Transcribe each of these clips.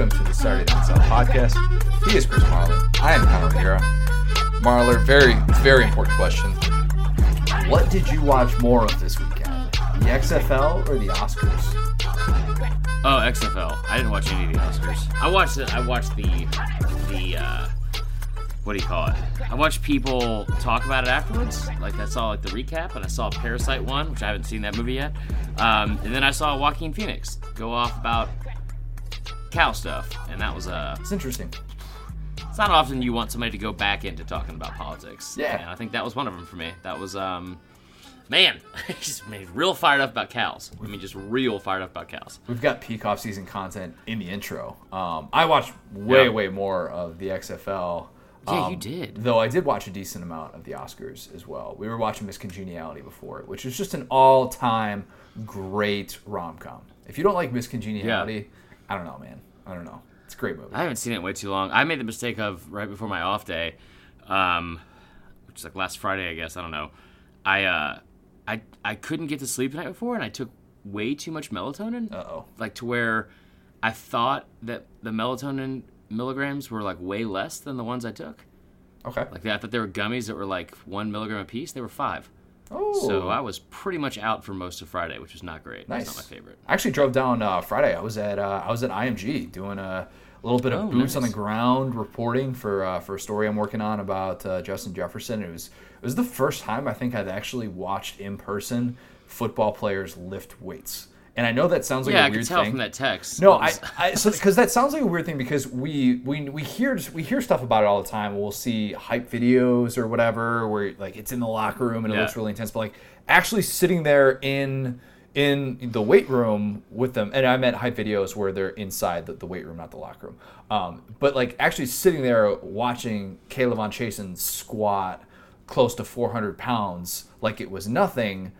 welcome to the Saturday Night South podcast. He is Chris Marler. I am Connor O'Gara. Marler, very, very important question. What did you watch more of this weekend? The XFL or the Oscars? Oh, XFL. I didn't watch any of the Oscars. I watched it. I watched the the uh, what do you call it? I watched people talk about it afterwards. Like I saw like the recap, and I saw Parasite one, which I haven't seen that movie yet. Um, and then I saw Joaquin Phoenix go off about cow stuff, and that was uh, It's interesting. it's not often you want somebody to go back into talking about politics. Yeah. and I think that was one of them for me. That was um, man, just made real fired up about cows. I mean, just real fired up about cows. We've got peak off season content in the intro. Um, I watched way, Yeah. way more of the XFL. Yeah, um, you did. Though I did watch a decent amount of the Oscars as well. We were watching Miss Congeniality before, which is just an all time great rom com. If you don't like Miss Congeniality, I don't know, man. I don't know. It's a great movie. I haven't seen it way too long. I made the mistake of right before my off day, um, which is like last Friday, I guess. I don't know. I uh, I I couldn't get to sleep the night before, and I took way too much melatonin. Uh oh. Like to where I thought that the melatonin milligrams were like way less than the ones I took. Okay. Like that. I thought there were gummies that were like one milligram a piece. They were five. Oh. So I was pretty much out for most of Friday, which was not great. Nice. That's not my favorite. I actually drove down uh, Friday. I was at uh, I was at IMG doing a little bit of Oh, boots on the ground reporting for uh, for a story I'm working on about uh, Justin Jefferson. It was it was the first time I think I've actually watched in person football players lift weights. And I know that sounds like yeah, a I weird could tell thing. from that text. No, I, I so because that sounds like a weird thing because we we we hear we hear stuff about it all the time. We'll see hype videos or whatever where like it's in the locker room and it Yeah. looks really intense, but like actually sitting there in in the weight room with them, and I meant hype videos where they're inside the, the weight room, not the locker room. Um, but like actually sitting there watching K'Lavon Chaisson squat close to 400 pounds like it was nothing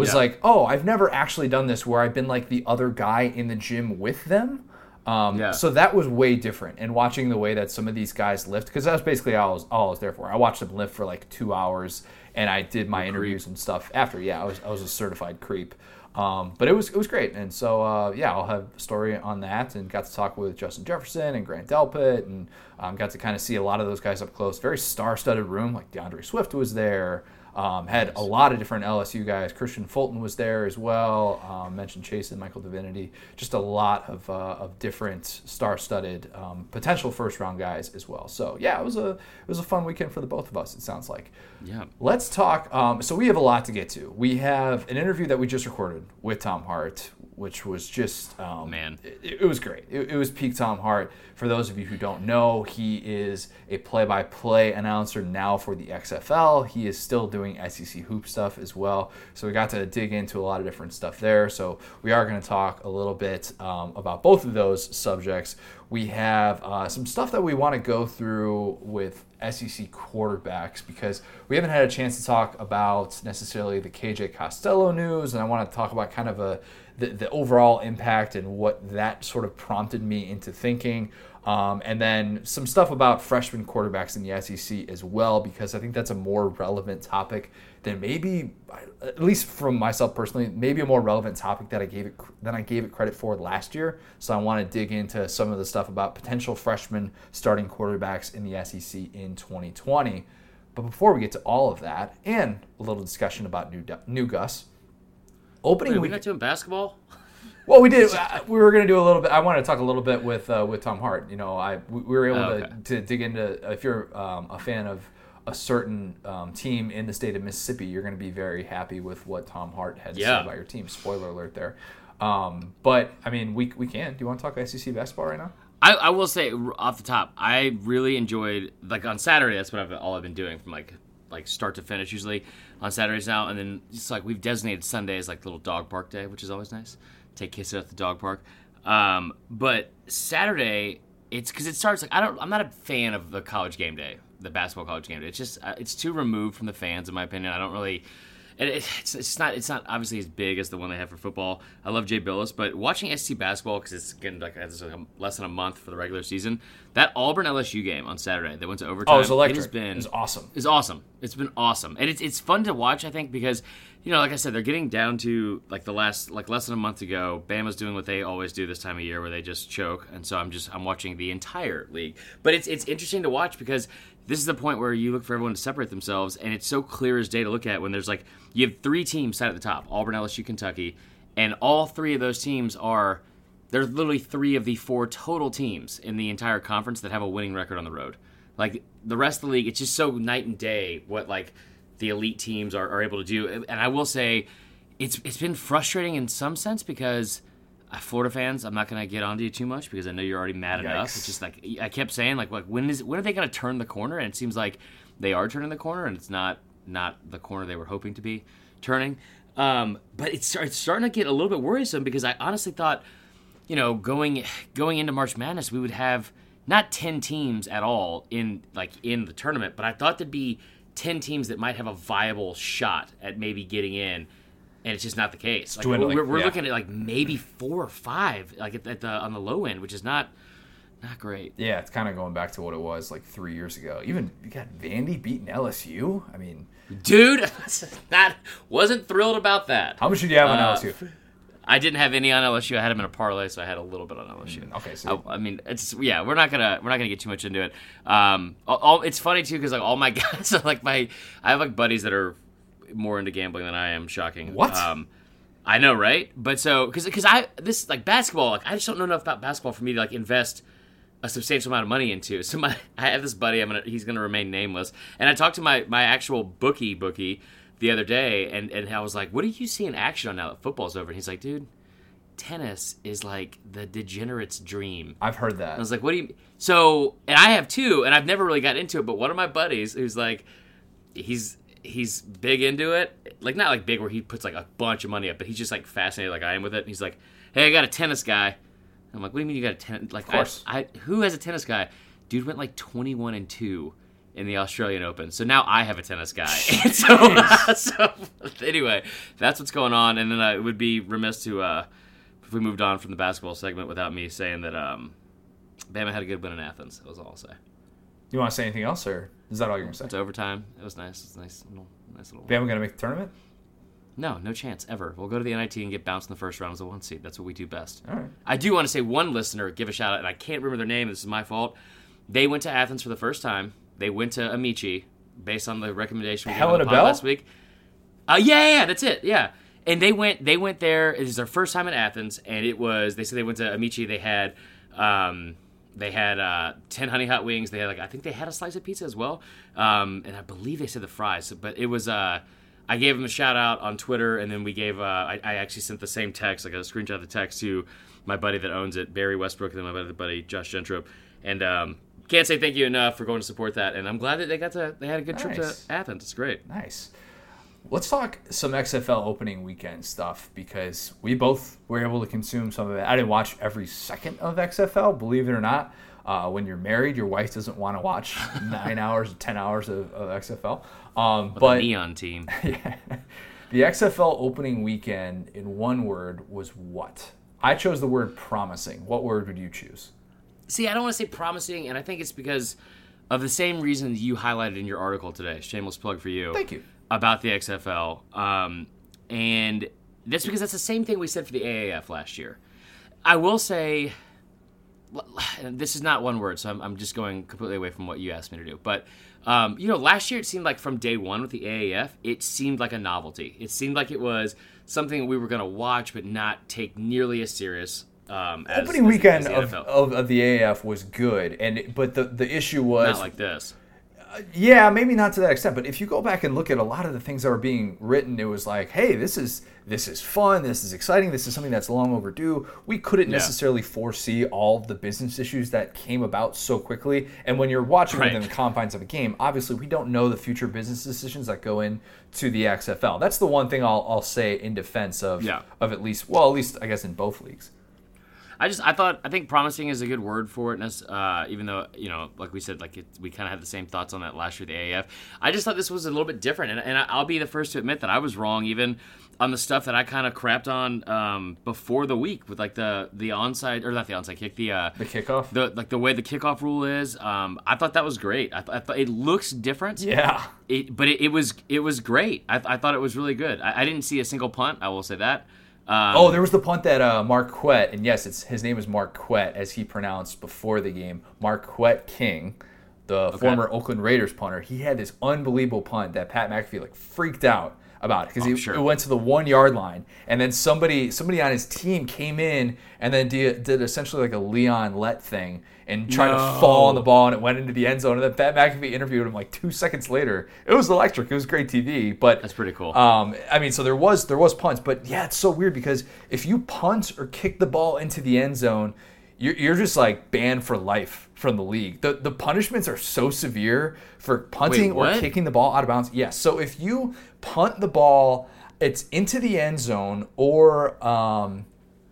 was Yeah. like, oh, I've never actually done this where I've been like the other guy in the gym with them. Um, Yeah. So that was way different. And watching the way that some of these guys lift, because that was basically all I, was, all I was there for. I watched them lift for like two hours, and I did my interviews and stuff after. Yeah, I was I was a certified creep. Um, but it was it was great, and so uh, yeah, I'll have a story on that, and got to talk with Justin Jefferson and Grant Delpit, and um, got to kind of see a lot of those guys up close. Very star-studded room, like D'Andre Swift was there. Um, had a lot of different LSU guys. Kristian Fulton was there as well. Um, mentioned Chase and Michael Divinity. Just a lot of, uh, of different star-studded um, potential first-round guys as well. So yeah, it was a it was a fun weekend for the both of us. It sounds like. yeah. Let's talk. Um, so we have a lot to get to. We have an interview that we just recorded with Tom Hart, which was just um, Man. it, it was great. It, it was peak Tom Hart. For those of you who don't know, he is a play-by-play announcer now for the XFL. He is still doing SEC hoop stuff as well. So we got to dig into a lot of different stuff there. So we are going to talk a little bit um, about both of those subjects. We have uh, some stuff that we want to go through with SEC quarterbacks because we haven't had a chance to talk about necessarily the KJ Costello news, and I want to talk about kind of a the, the overall impact and what that sort of prompted me into thinking. Um, and then some stuff about freshman quarterbacks in the SEC as well, because I think that's a more relevant topic than maybe, at least from myself personally, maybe a more relevant topic that I gave it than I gave it credit for last year. So I want to dig into some of the stuff about potential freshman starting quarterbacks in the SEC in 2020. But before we get to all of that, and a little discussion about new new Gus, opening Wait, we week. got doing basketball. Well, we did. uh, We were going to do a little bit. I wanted to talk a little bit with uh, with Tom Hart. You know, I we we were able Oh, to, okay. to dig into. If you're um, a fan of a certain um, team in the state of Mississippi, you're going to be very happy with what Tom Hart had to say about your team. Spoiler alert there. Um, but I mean, we we can. Do you want to talk SEC basketball right now? I, I will say off the top, I really enjoyed like on Saturday. That's what I've all I've been doing from like like start to finish usually on Saturdays now, and then it's like we've designated Sundays like little dog park day, which is always nice. Take Kissy at the dog park. Um, but Saturday, it's because it starts like I don't. I'm not a fan of the college game day, the basketball college game day. It's just uh, it's too removed from the fans in my opinion. I don't really. And it's, it's not it's not obviously as big as the one they have for football. I love Jay Bilas, but watching SC basketball because it's getting like it's less than a month for the regular season. That Auburn LSU game on Saturday, they went to overtime. Oh, it was electric. It has been It was awesome. It's awesome. It's been awesome, and it's it's fun to watch. I think because you know, like I said, they're getting down to like the last like less than a month ago. Bama's doing what they always do this time of year, where they just choke, and so I'm just I'm watching the entire league. But it's it's interesting to watch because this is the point where you look for everyone to separate themselves, and it's so clear as day to look at when there's like you have three teams sat at the top: Auburn, LSU, Kentucky, and all three of those teams are there's literally three of the four total teams in the entire conference that have a winning record on the road. Like the rest of the league, it's just so night and day what like the elite teams are, are able to do. And I will say, it's it's been frustrating in some sense because Florida fans, I'm not going to get onto you too much because I know you're already mad enough. Yikes. It's just like I kept saying, like, like when is when are they going to turn the corner? And it seems like they are turning the corner, and it's not not the corner they were hoping to be turning. Um, but it's it's starting to get a little bit worrisome because I honestly thought, you know, going going into March Madness, we would have not ten teams at all in like in the tournament, but I thought there'd be ten teams that might have a viable shot at maybe getting in. And it's just not the case. Like, we're we're, yeah. looking at like maybe four or five, like at, at the on the low end, which is not not great. Yeah, it's kind of going back to what it was like three years ago. Even you got Vandy beating LSU. I mean, Dude, that wasn't thrilled about that. how much did you have on Uh, LSU? I didn't have any on LSU. I had them in a parlay, so I had a little bit on LSU. Mm, okay, so- I, I mean, it's yeah, we're not gonna we're not gonna get too much into it. Um, all, all- it's funny too because like all my guys are like my I have like buddies that are more into gambling than I am. Shocking. What? Um, I know, right? But so because because I this like basketball, like I just don't know enough about basketball for me to like invest a substantial amount of money into. So my I have this buddy. I'm gonna he's gonna remain nameless. And I talked to my my actual bookie bookie the other day, and and I was like, "What do you see in action on now that football's over?" And he's like, "Dude, tennis is like the degenerate's dream." I've heard that. I was like, "What do you?" So, and I have two, and I've never really got into it. But one of my buddies, who's like, he's he's big into it, like not like big where he puts like a bunch of money up, but he's just like fascinated, like I am with it. And he's like, "Hey, I got a tennis guy." I'm like, "What do you mean you got a tennis?" Like, Of course. I, I who has a tennis guy? Dude went like 21 and two in the Australian Open. So now I have a tennis guy. So, so anyway, that's what's going on. And then uh, it would be remiss to uh, if we moved on from the basketball segment without me saying that um, Bama had a good win in Athens. That was all I'll say. You want to say anything else, or is that all you're gonna say? It's overtime. It was nice. It's nice little, nice little. Bama gonna make the tournament? No, no chance ever. We'll go to the NIT and get bounced in the first round as a one seed. That's what we do best. All right. I do want to say one listener, give a shout out, and I can't remember their name. This is my fault. They went to Athens for the first time. They went to Amici based on the recommendation we gave on Helena the pod Bell? last week. Uh, yeah, yeah, yeah, that's it. Yeah, and they went. They went there. It was their first time in Athens, and it was. They said they went to Amici. They had. Um, they had uh, ten honey hot wings. They had like I think they had a slice of pizza as well, um, and I believe they said the fries. But it was uh, I gave them a shout out on Twitter, and then we gave uh, I, I actually sent the same text, like a screenshot of the text to my buddy that owns it, Barry Westbrook, and then my other buddy Josh Gentrup, and um, can't say thank you enough for going to support that. And I'm glad that they got to they had a good trip to Athens. It's great. Nice. Let's talk some XFL opening weekend stuff because we both were able to consume some of it. I didn't watch every second of XFL, believe it or not. Uh, when you're married, your wife doesn't want to watch nine hours, ten hours of, of XFL. Um, The but neon team. yeah, the XFL opening weekend, in one word, was what? I chose the word promising. What word would you choose? See, I don't want to say promising, and I think it's because of the same reason you highlighted in your article today. Shameless plug for you. Thank you. About the XFL. Um, and that's because that's the same thing we said for the AAF last year. I will say, this is not one word, so I'm, I'm just going completely away from what you asked me to do. But, um, you know, last year it seemed like from day one with the AAF, it seemed like a novelty. It seemed like it was something we were going to watch, but not take nearly as serious. Um, as, opening weekend as the of, of, of the AAF was good, and but the the issue was not like this. Yeah, maybe not to that extent, but if you go back and look at a lot of the things that were being written, it was like, "Hey, this is this is fun, this is exciting, this is something that's long overdue." We couldn't Yeah. necessarily foresee all the business issues that came about so quickly. And when you're watching Right. within the confines of a game, obviously we don't know the future business decisions that go into the XFL. That's the one thing I'll, I'll say in defense of Yeah. of at least well, at least I guess in both leagues. I just I thought I think promising is a good word for it. Uh, even though you know, like we said, like it, we kind of had the same thoughts on that last year, the AAF. I just thought this was a little bit different, and, and I'll be the first to admit that I was wrong, even on the stuff that I kind of crapped on um, before the week with like the the onside or not the onside kick, the uh, the kickoff, the like the way the kickoff rule is. Um, I thought that was great. I, th- I thought it looks different. Yeah. It, but it, it was it was great. I, I thought it was really good. I, I didn't see a single punt. I will say that. Um, oh, there was the punt that uh, Marquette, and yes, it's his name is Marquette, as he pronounced before the game. Marquette King, the okay. former Oakland Raiders punter, he had this unbelievable punt that Pat McAfee like freaked out about because oh, he sure. went to the one yard line, and then somebody somebody on his team came in and then did, did essentially like a Leon Lett thing and tried no. to fall on the ball, and it went into the end zone. And then Pat McAfee interviewed him like two seconds later. It was electric. It was great TV. But that's pretty cool. Um, I mean, so there was there was punts, but yeah, it's so weird because if you punt or kick the ball into the end zone you're, you're just like banned for life from the league. The the punishments are so severe for punting Wait, or kicking the ball out of bounds. Yes. So if you punt the ball, it's into the end zone, or um,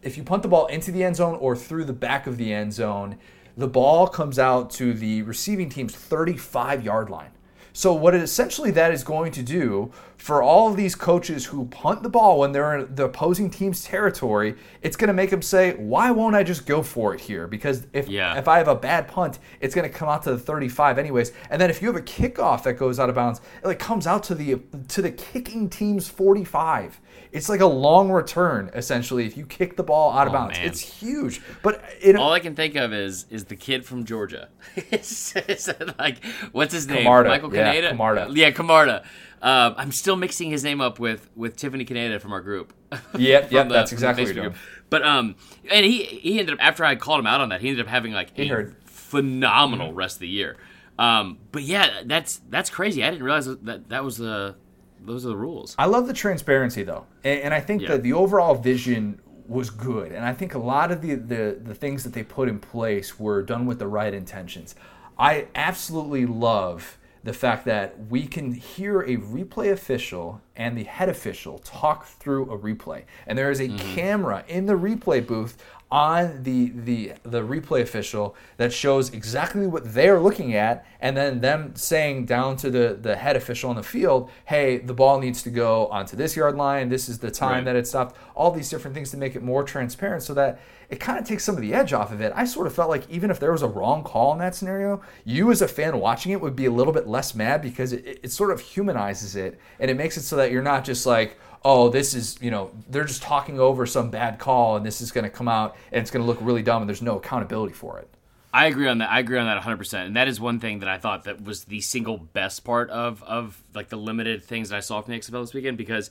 if you punt the ball into the end zone or through the back of the end zone, the ball comes out to the receiving team's 35 yard line. So what it essentially that is going to do for all of these coaches who punt the ball when they're in the opposing team's territory, it's going to make them say, "Why won't I just go for it here?" Because if yeah. if I have a bad punt, it's going to come out to the 35 anyways. And then if you have a kickoff that goes out of bounds, it like comes out to the to the kicking team's 45. It's like a long return essentially if you kick the ball out of oh, bounds. Man. It's huge. But it, all I can think of is is the kid from Georgia. it's, it's like what's his name? Camarda. Michael Canada. Yeah, Camarda. Yeah, Camarda. Uh, I'm still mixing his name up with with Tiffany Kaneda from our group. Yep, yep, that's exactly what you're doing. But um, and he he ended up after I called him out on that, he ended up having like he a phenomenal mm-hmm. rest of the year. Um, but yeah, that's that's crazy. I didn't realize that that was the those are the rules. I love the transparency though, and, and I think yeah. that the overall vision was good, and I think a lot of the, the the things that they put in place were done with the right intentions. I absolutely love the fact that we can hear a replay official and the head official talk through a replay. And there is a mm-hmm. camera in the replay booth on the, the the replay official that shows exactly what they're looking at and then them saying down to the, the head official on the field hey the ball needs to go onto this yard line. This is the time right. that it stopped. All these different things to make it more transparent so that it kind of takes some of the edge off of it. I sort of felt like even if there was a wrong call in that scenario you as a fan watching it would be a little bit less mad because it, it sort of humanizes it and it makes it so that you're not just like oh, this is, you know, they're just talking over some bad call and this is going to come out and it's going to look really dumb and there's no accountability for it. I agree on that. I agree on that 100%. And that is one thing that I thought that was the single best part of of like the limited things that I saw from the XFL this weekend because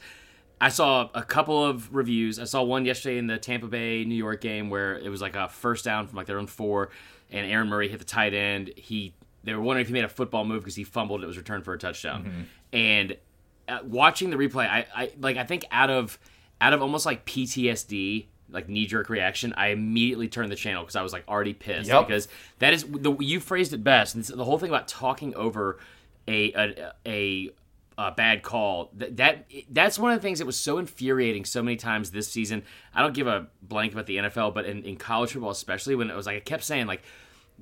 I saw a couple of reviews. I saw one yesterday in the Tampa Bay New York game where it was like a first down from like their own 4 and Aaron Murray hit the tight end. He they were wondering if he made a football move because he fumbled. It was returned for a touchdown. Mm-hmm. And uh, watching the replay, I, I like I think out of out of almost like PTSD, like knee jerk reaction, I immediately turned the channel because I was like already pissed yep. because that is the you phrased it best. And the whole thing about talking over a a, a, a bad call that, that that's one of the things that was so infuriating so many times this season. I don't give a blank about the NFL, but in, in college football especially when it was like I kept saying like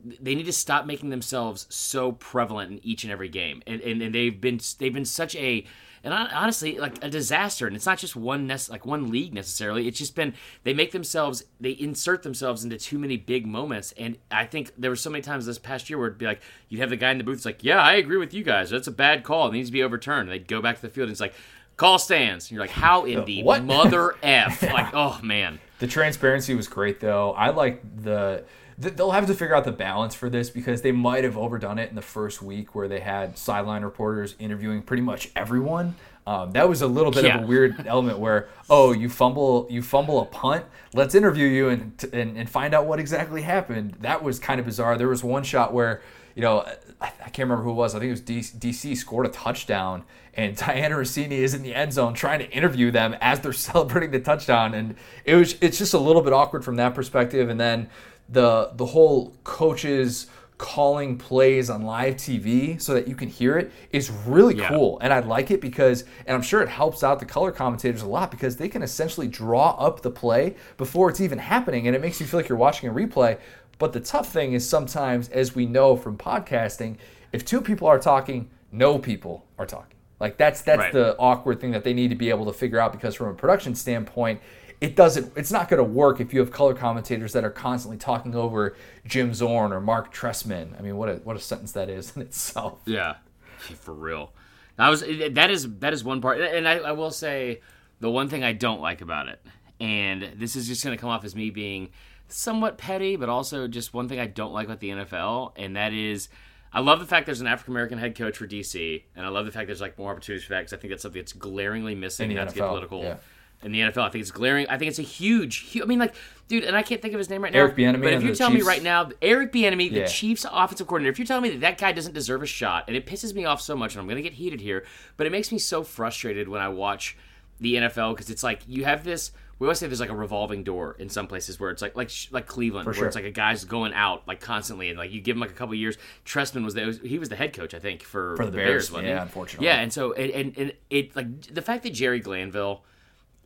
they need to stop making themselves so prevalent in each and every game, and, and, and they've been they've been such a and honestly like a disaster. And it's not just one nec- like one league necessarily. It's just been they make themselves they insert themselves into too many big moments. And i think there were so many times this past year where it'd be like you'd have the guy in the booth like yeah i agree with you guys. That's a bad call. It needs to be overturned. And they'd go back to the field and it's like call stands. And you're like how in uh, the what? mother f? Like oh man. The transparency was great though. I like the they'll have to figure out the balance for this because they might have overdone it in the first week where they had sideline reporters interviewing pretty much everyone. Um, that was a little bit yeah. of a weird element where oh you fumble you fumble a punt let's interview you and, and and find out what exactly happened. That was kind of bizarre. There was one shot where you know I, I can't remember who it was. I think it was DC scored a touchdown and Dianna Russini is in the end zone trying to interview them as they're celebrating the touchdown. And it was it's just a little bit awkward from that perspective. And then the the whole coaches calling plays on live TV so that you can hear it is really Yeah. cool. And I like it because, and I'm sure it helps out the color commentators a lot because they can essentially draw up the play before it's even happening. And it makes you feel like you're watching a replay. But the tough thing is sometimes, as we know from podcasting, if two people are talking, no people are talking. Like that's that's Right. the awkward thing that they need to be able to figure out because from a production standpoint, it doesn't it's not going to work if you have color commentators that are constantly talking over Jim Zorn or Marc Trestman. I mean, what a what a sentence that is in itself. Yeah, for real. That was that is that is one part, and I, I will say the one thing I don't like about it, and this is just going to come off as me being somewhat petty, but also just one thing I don't like about the NFL, and that is. I love the fact there's an African American head coach for DC, and I love the fact there's like more opportunities for that because I think that's something that's glaringly missing. In the not to get NFL, political. yeah. In the NFL, I think it's glaring. I think it's a huge, huge. I mean, like, dude, and I can't think of his name right now. Eric Bieniemy But if you the tell me right now, Eric Bieniemy, Yeah. the Chiefs offensive coordinator, if you're telling me that that guy doesn't deserve a shot, and it pisses me off so much, and I'm going to get heated here, but it makes me so frustrated when I watch the NFL because it's like you have this. We always say there's like a revolving door in some places where it's like like like Cleveland, where sure. it's like a guy's going out like constantly, and like you give him like a couple years. Trestman was the, he was the head coach, I think, for, For the Bears. Bears, wasn't yeah, unfortunately. Yeah, and so and, and and it like the fact that Jerry Glanville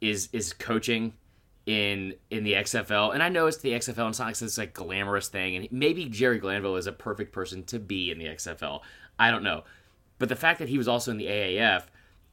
is is coaching in in the XFL, and I know it's the XFL, and it's not like this like glamorous thing, and maybe Jerry Glanville is a perfect person to be in the XFL. I don't know, but the fact that he was also in the AAF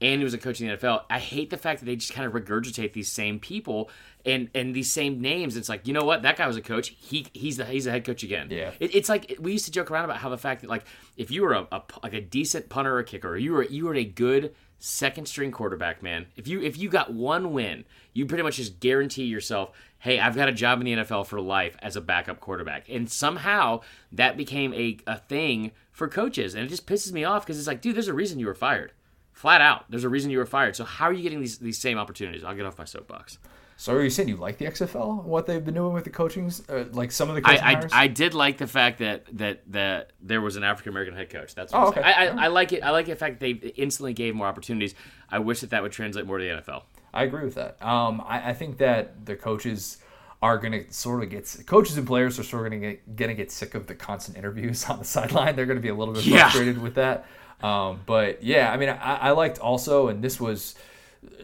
and he was a coach in the NFL, I hate the fact that they just kind of regurgitate these same people and and these same names. It's like you know what, that guy was a coach. He he's the he's the head coach again. Yeah. It, it's like we used to joke around about how the fact that like if you were a, a like a decent punter or kicker, or you were you were a good second string quarterback, man. If you if you got one win, you pretty much just guarantee yourself, hey, I've got a job in the NFL for life as a backup quarterback. And somehow that became a, a thing for coaches, and it just pisses me off because it's like, dude, there's a reason you were fired. Flat out, there's a reason you were fired. So how are you getting these these same opportunities? I'll get off my soapbox. So are you saying you like the XFL? What they've been doing with the coachings, uh, like some of the coaching I, I. I did like the fact that that that there was an African American head coach. That's what Oh, okay. I, I, I like it. I like the fact that they instantly gave more opportunities. I wish that that would translate more to the NFL. I agree with that. Um, I, I think that the coaches are going to sort of get coaches and players are sort of going to get going to get sick of the constant interviews on the sideline. They're going to be a little bit Yeah. frustrated with that. Um, but yeah, I mean, I, I liked also, and this was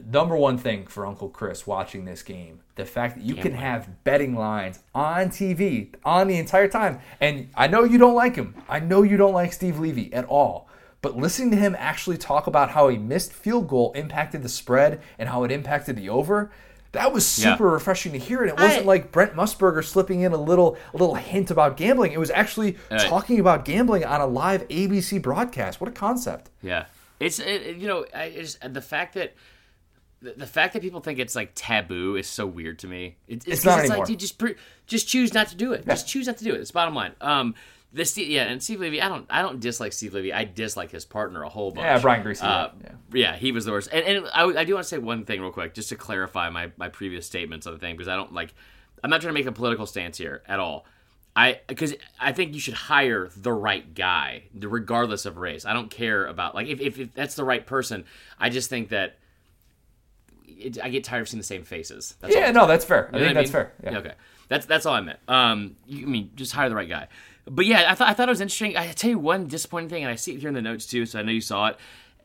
number one thing for Uncle Chris watching this game: the fact that you can have betting lines on TV on the entire time. And I know you don't like him. I know you don't like Steve Levy at all. But listening to him actually talk about how a missed field goal impacted the spread and how it impacted the over, that was Yeah. super refreshing to hear. And it wasn't I- like Brent Musburger slipping in a little a little hint about gambling. It was actually talking about gambling on a live ABC broadcast. What a concept! Yeah, it's it, it- you know I it's, the fact that. The the fact that people think it's like taboo is so weird to me. It, it's, It's not it's anymore. like, dude, just pre- just choose not to do it. Just choose not to do it. It's bottom line. Um, this yeah, and Steve Levy, I don't I don't dislike Steve Levy. I dislike his partner a whole bunch. Yeah, Brian Griese. Uh, yeah. yeah, he was the worst. And, and I, I do want to say one thing real quick, just to clarify my, my previous statements on the thing, because I don't like, I'm not trying to make a political stance here at all. I because I think you should hire the right guy, regardless of race. I don't care about like if, if, if that's the right person. I just think that it, I get tired of seeing the same faces. That's all. Yeah, no, that's fair. I think what that's mean? fair. Yeah. Okay. That's that's all I meant. Um, you, I mean, just hire the right guy. But yeah, I thought I thought it was interesting. I tell you one disappointing thing, and I see it here in the notes too, so I know you saw it.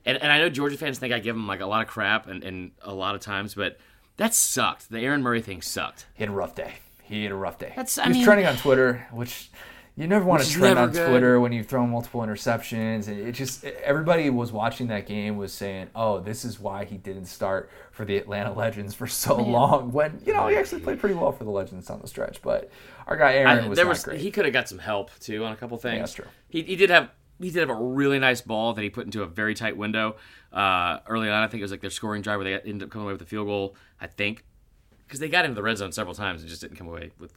And, and I know Georgia fans think I give them like a lot of crap and, and a lot of times, but that sucked. The Aaron Murray thing sucked. He had a rough day. He had a rough day. That's- he I was mean- trending on Twitter, which you never want Which to is trend never on good. Twitter when you've thrown multiple interceptions. And it just everybody was watching that game was saying, "Oh, this is why he didn't start for the Atlanta Legends for so long." When you know he actually played pretty well for the Legends on the stretch, but our guy Aaron I- was there not was great. he could have got some help too on a couple things. that's true. He, he did have he did have a really nice ball that he put into a very tight window uh, early on. I think it was like their scoring drive where they ended up coming away with a field goal. I think because they got into the red zone several times and just didn't come away with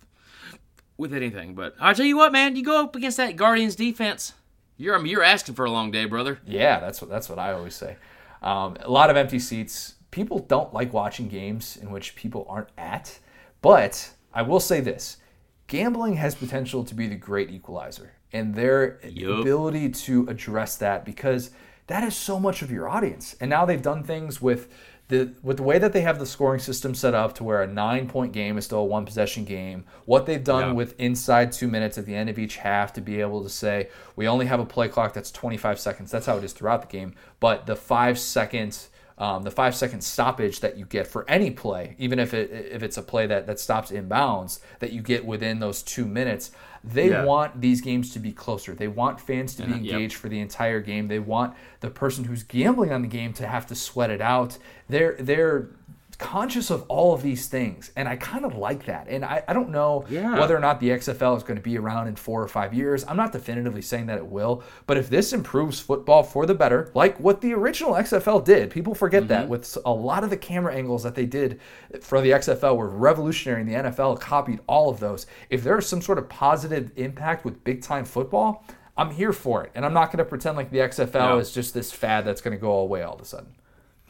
with anything. But I'll tell you what, man, you go up against that Guardians defense, you're um, you're asking for a long day, brother. Yeah, that's what that's what I always say. Um, a lot of empty seats. People don't like watching games in which people aren't at. But I will say this: gambling has potential to be the great equalizer, and their Yup. ability to address that because that is so much of your audience. And now they've done things with the with the way that they have the scoring system set up to where a nine point game is still a one possession game, what they've done Yeah. with inside two minutes at the end of each half to be able to say we only have a play clock that's 25 seconds. That's how it is throughout the game. But the five seconds. Um, the five second stoppage that you get for any play, even if it if it's a play that, that stops inbounds, that you get within those two minutes, they Yeah. want these games to be closer. They want fans to be And, yep. engaged for the entire game. They want the person who's gambling on the game to have to sweat it out. They're they're conscious of all of these things, and I kind of like that. And I, I don't know Yeah. whether or not the XFL is going to be around in four or five years. I'm not definitively saying that it will, but if this improves football for the better, like what the original XFL did, people forget that Mm-hmm. with a lot of the camera angles that they did for the XFL were revolutionary, and the NFL copied all of those. If there is some sort of positive impact with big time football, I'm here for it, and I'm not going to pretend like the XFL No. is just this fad that's going to go away all of a sudden.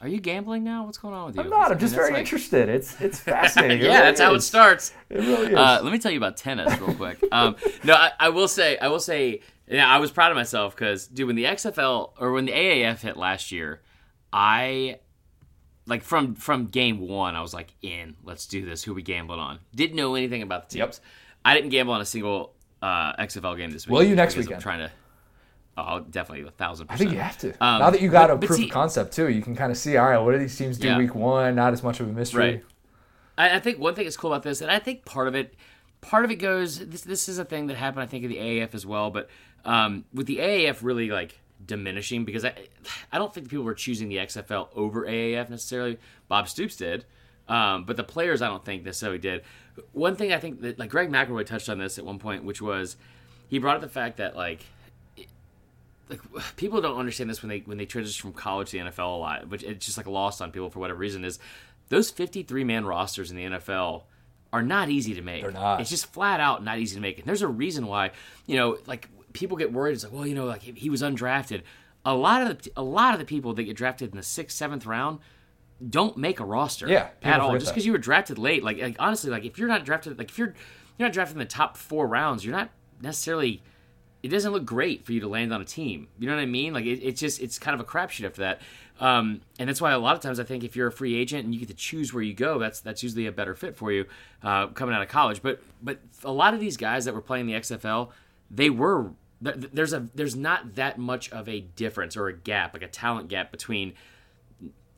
Are you gambling now? What's going on with you? I'm not. I'm I just mean, very like- interested. It's it's fascinating. It yeah, really that's how it starts. It really is. Uh, let me tell you about tennis real quick. Um, no, I, I will say, I will say, yeah, I was proud of myself because, dude, when the XFL or when the AAF hit last year, I like from from game one, I was like, in, let's do this. Who we gambling on? Didn't know anything about the Yep. teams. I didn't gamble on a single uh, XFL game this week. Will you next weekend? I'm trying to. Oh, definitely a thousand I think you have to. Um, now that you got but- a proof see- of concept too, you can kind of see. All right, what do these teams do Yeah. week one? Not as much of a mystery. Right. I, I think one thing that's cool about this, and I think part of it, part of it goes. This this is a thing that happened, I think, in the AAF as well. But um, with the AAF really like diminishing, because I, I don't think people were choosing the XFL over AAF necessarily. Bob Stoops did, um, but the players I don't think necessarily did. One thing I think that like Greg McElroy touched on this at one point, which was he brought up the fact that like like people don't understand this when they when they transition from college to the NFL a lot, which it's just like lost on people for whatever reason. Is those fifty three man rosters in the NFL are not easy to make. They're not. It's just flat out not easy to make. And there's a reason why you know like people get worried. It's like well you know like he, he was undrafted. A lot of the a lot of the people that get drafted in the sixth seventh round don't make a roster Yeah, at all just because you were drafted late like, like honestly like if you're not drafted like if you're you're not drafted in the top four rounds you're not necessarily it doesn't look great for you to land on a team. You know what i mean? Like it, it's just it's kind of a crapshoot after that. Um, and that's why a lot of times i think if you're a free agent and you get to choose where you go that's that's usually a better fit for you uh, coming out of college. But but a lot of these guys that were playing the xfl they were th- th- there's a there's not that much of a difference or a gap like a talent gap between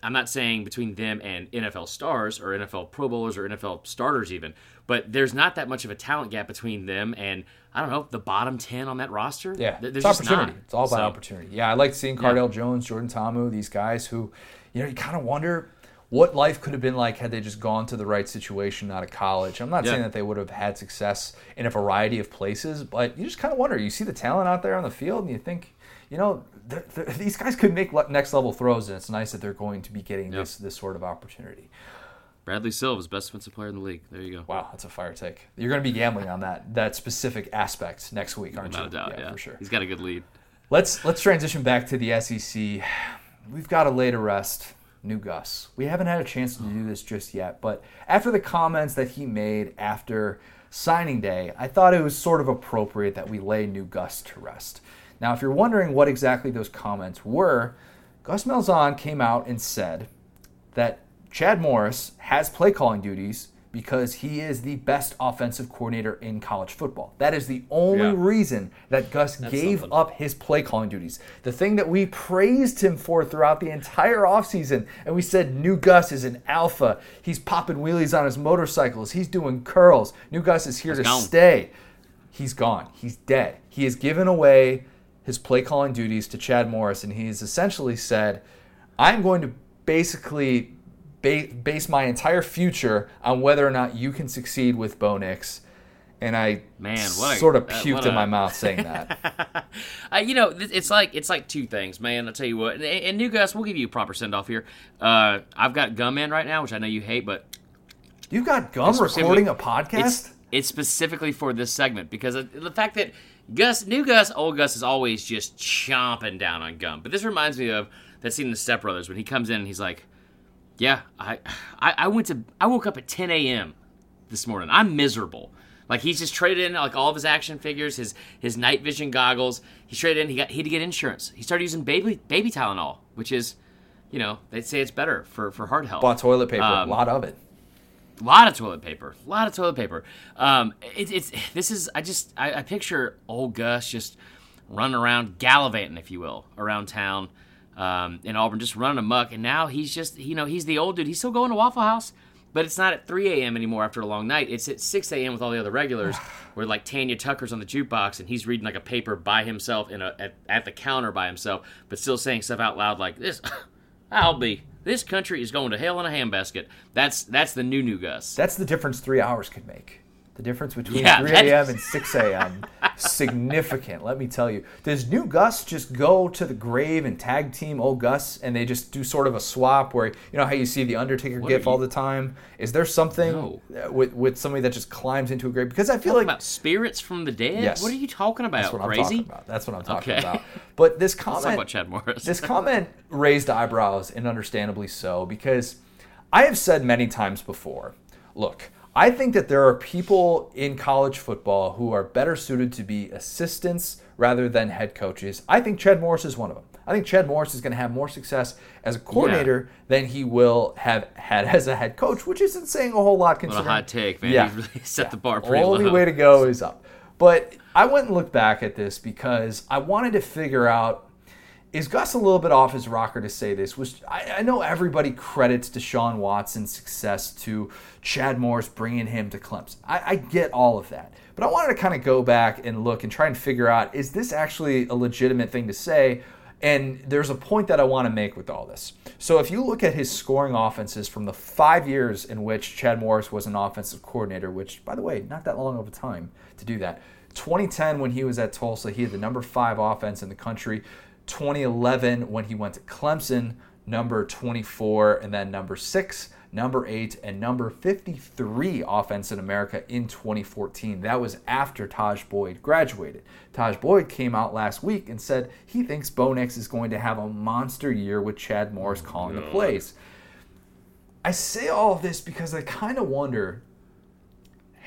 I'm not saying between them and NFL stars or NFL Pro Bowlers or NFL starters even, but there's not that much of a talent gap between them and I don't know the bottom ten on that roster. Yeah, Th- it's there's just opportunity. not. It's all about So, opportunity. Yeah, I like seeing Cardale Jones, Jordan Ta'amu, these guys who, you know, you kind of wonder what life could have been like had they just gone to the right situation out of college. I'm not Yeah. saying that they would have had success in a variety of places, but you just kind of wonder. You see the talent out there on the field, and you think, you know, they're, they're- these guys could make next level throws, and it's nice that they're going to be getting this this sort of opportunity. Bradley Sylve's best defensive player in the league. There you go. Wow, that's a fire take. You're going to be gambling on that that specific aspect next week, aren't Without a you? doubt, yeah, for sure. He's got a good lead. Let's let's transition back to the SEC. We've got to lay to rest New Gus. We haven't had a chance to do this just yet, but after the comments that he made after signing day, I thought it was sort of appropriate that we lay New Gus to rest. Now, if you're wondering what exactly those comments were, Gus Malzahn came out and said that Chad Morris has play calling duties because he is the best offensive coordinator in college football. That is the only Yeah. reason that Gus gave something. up his play calling duties. The thing that we praised him for throughout the entire offseason, and we said new Gus is an alpha. He's popping wheelies on his motorcycles. He's doing curls. New Gus is here to gone. stay. He's gone. He's dead. He has given away his play calling duties to Chad Morris, and he has essentially said, I'm going to basically ba- base my entire future on whether or not you can succeed with Bo Nix. And I Man, what a- sort of puked what in my mouth saying that. Uh, you know, it's like it's like two things, man. I'll tell you what. And, and new Gus, we'll give you a proper send off here. Uh, I've got gum in right now, which I know you hate, but you've got gum recording a podcast? It's it's specifically for this segment because the fact that Gus, new Gus, old Gus is always just chomping down on gum. But this reminds me of that scene in the Step Brothers when he comes in and he's like, "Yeah, I, I, I went to, I woke up at 10 a.m. this morning. I'm miserable. Like he's just traded in like all of his action figures, his his night vision goggles. He traded in. He got he had to get insurance. He started using baby baby Tylenol, which is, you know, they say it's better for for heart health. Bought toilet paper, Um, a lot of it. A lot of toilet paper. A lot of toilet paper. Um, it, it's this is I just I, I picture old Gus just running around gallivanting, if you will, around town um, in Auburn, just running amok. And now he's just you know he's the old dude. He's still going to Waffle House, but it's not at 3 a.m. anymore after a long night. It's at 6 a.m. with all the other regulars, where like Tanya Tucker's on the jukebox and he's reading like a paper by himself in a at, at the counter by himself, but still saying stuff out loud like this. I'll be. This country is going to hell in a handbasket. That's that's the new new Gus. That's the difference three hours could make. The difference between Yeah, 3 a.m. and 6 a.m. significant, let me tell you. Does new Gus just go to the grave and tag team old Gus and they just do sort of a swap where, you know how you see the Undertaker What gif all the time? Is there something No. with, with somebody that just climbs into a grave? Because I feel Talking like about spirits from the dead? Yes. What are you talking about? that's what I'm Crazy? talking about. That's what I'm talking Okay. about. But this comment talk about Chad Morris. this comment raised eyebrows, and understandably so, because I have said many times before look, I think that there are people in college football who are better suited to be assistants rather than head coaches. I think Chad Morris is one of them. I think Chad Morris is going to have more success as a coordinator than he will have had as a head coach, which isn't saying a whole lot What a considering. hot take, man. Yeah. You really set the bar pretty Only low. way to go is up. But I went and looked back at this because I wanted to figure out is Gus a little bit off his rocker to say this? Was I, I know everybody credits Deshaun Watson's success to Chad Morris bringing him to Clemson. I, I get all of that, but I wanted to kind of go back and look and try and figure out is this actually a legitimate thing to say? And there's a point that I want to make with all this. So if you look at his scoring offenses from the five years in which Chad Morris was an offensive coordinator, which by the way, not that long of a time to do that. 2010 when he was at Tulsa, he had the number five offense in the country. 2011 when he went to Clemson, number 24, and then number six, number eight, and number 53 offense in America in 2014. That was after Tajh Boyd graduated. Tajh Boyd came out last week and said he thinks Bo Nix is going to have a monster year with Chad Morris oh, calling the plays. I say all of this because I kind of wonder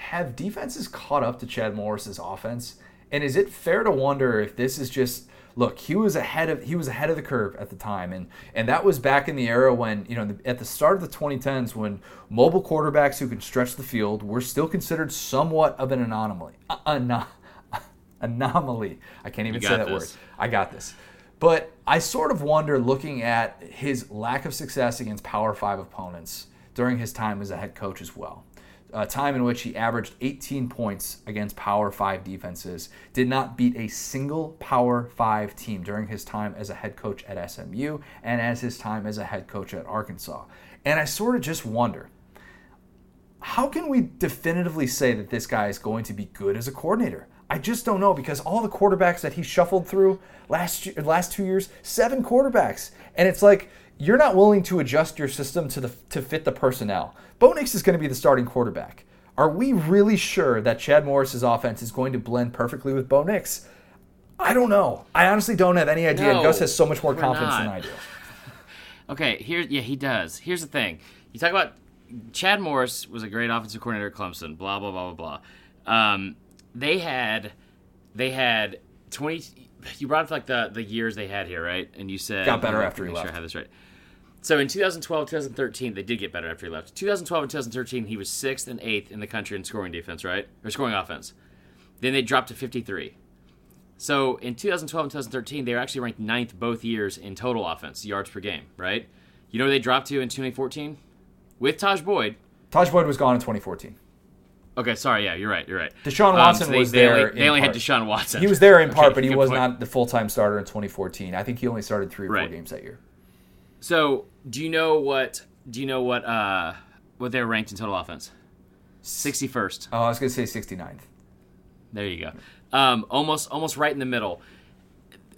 have defenses caught up to Chad Morris's offense? And is it fair to wonder if this is just look, he was ahead of he was ahead of the curve at the time and and that was back in the era when, you know, at the start of the 2010s when mobile quarterbacks who can stretch the field were still considered somewhat of an anomaly. Uh, ano- anomaly. I can't even say that word. I got this. But I sort of wonder looking at his lack of success against Power 5 opponents during his time as a head coach as well. A time in which he averaged 18 points against Power 5 defenses, did not beat a single Power 5 team during his time as a head coach at SMU and as his time as a head coach at Arkansas. And I sort of just wonder how can we definitively say that this guy is going to be good as a coordinator? I just don't know because all the quarterbacks that he shuffled through last year, last two years, seven quarterbacks, and it's like you're not willing to adjust your system to the to fit the personnel. Bo Nix is going to be the starting quarterback. Are we really sure that Chad Morris's offense is going to blend perfectly with Bo Nix? I don't know. I honestly don't have any idea. and No, Gus has so much more confidence than. I do. Okay, here, yeah, he does. Here's the thing. You talk about Chad Morris was a great offensive coordinator at Clemson. Blah blah blah blah blah. Um, they had, they had twenty. You brought up like the the years they had here, right? And you said Got better after he Sure left. I have this right. So in 2012, 2013, they did get better after he left. 2012 and 2013, he was sixth and eighth in the country in scoring defense, right? Or scoring offense. Then they dropped to 53. So in 2012 and 2013, they were actually ranked ninth both years in total offense, yards per game, right? You know where they dropped to in 2014? With Tajh Boyd. Tajh Boyd was gone in 2014. Okay, sorry, yeah, you're right, you're right. Deshaun Um, Watson so they, was they there. Only, they only had. Deshaun Watson. He was there in Okay, part, but he was point. not the full time starter in 2014. I think he only started three or four games that year. So, do you know what? Do you know what? Uh, what they're ranked in total offense? 61st. Oh, I was going to say 69th. There you go. Um, almost, almost right in the middle.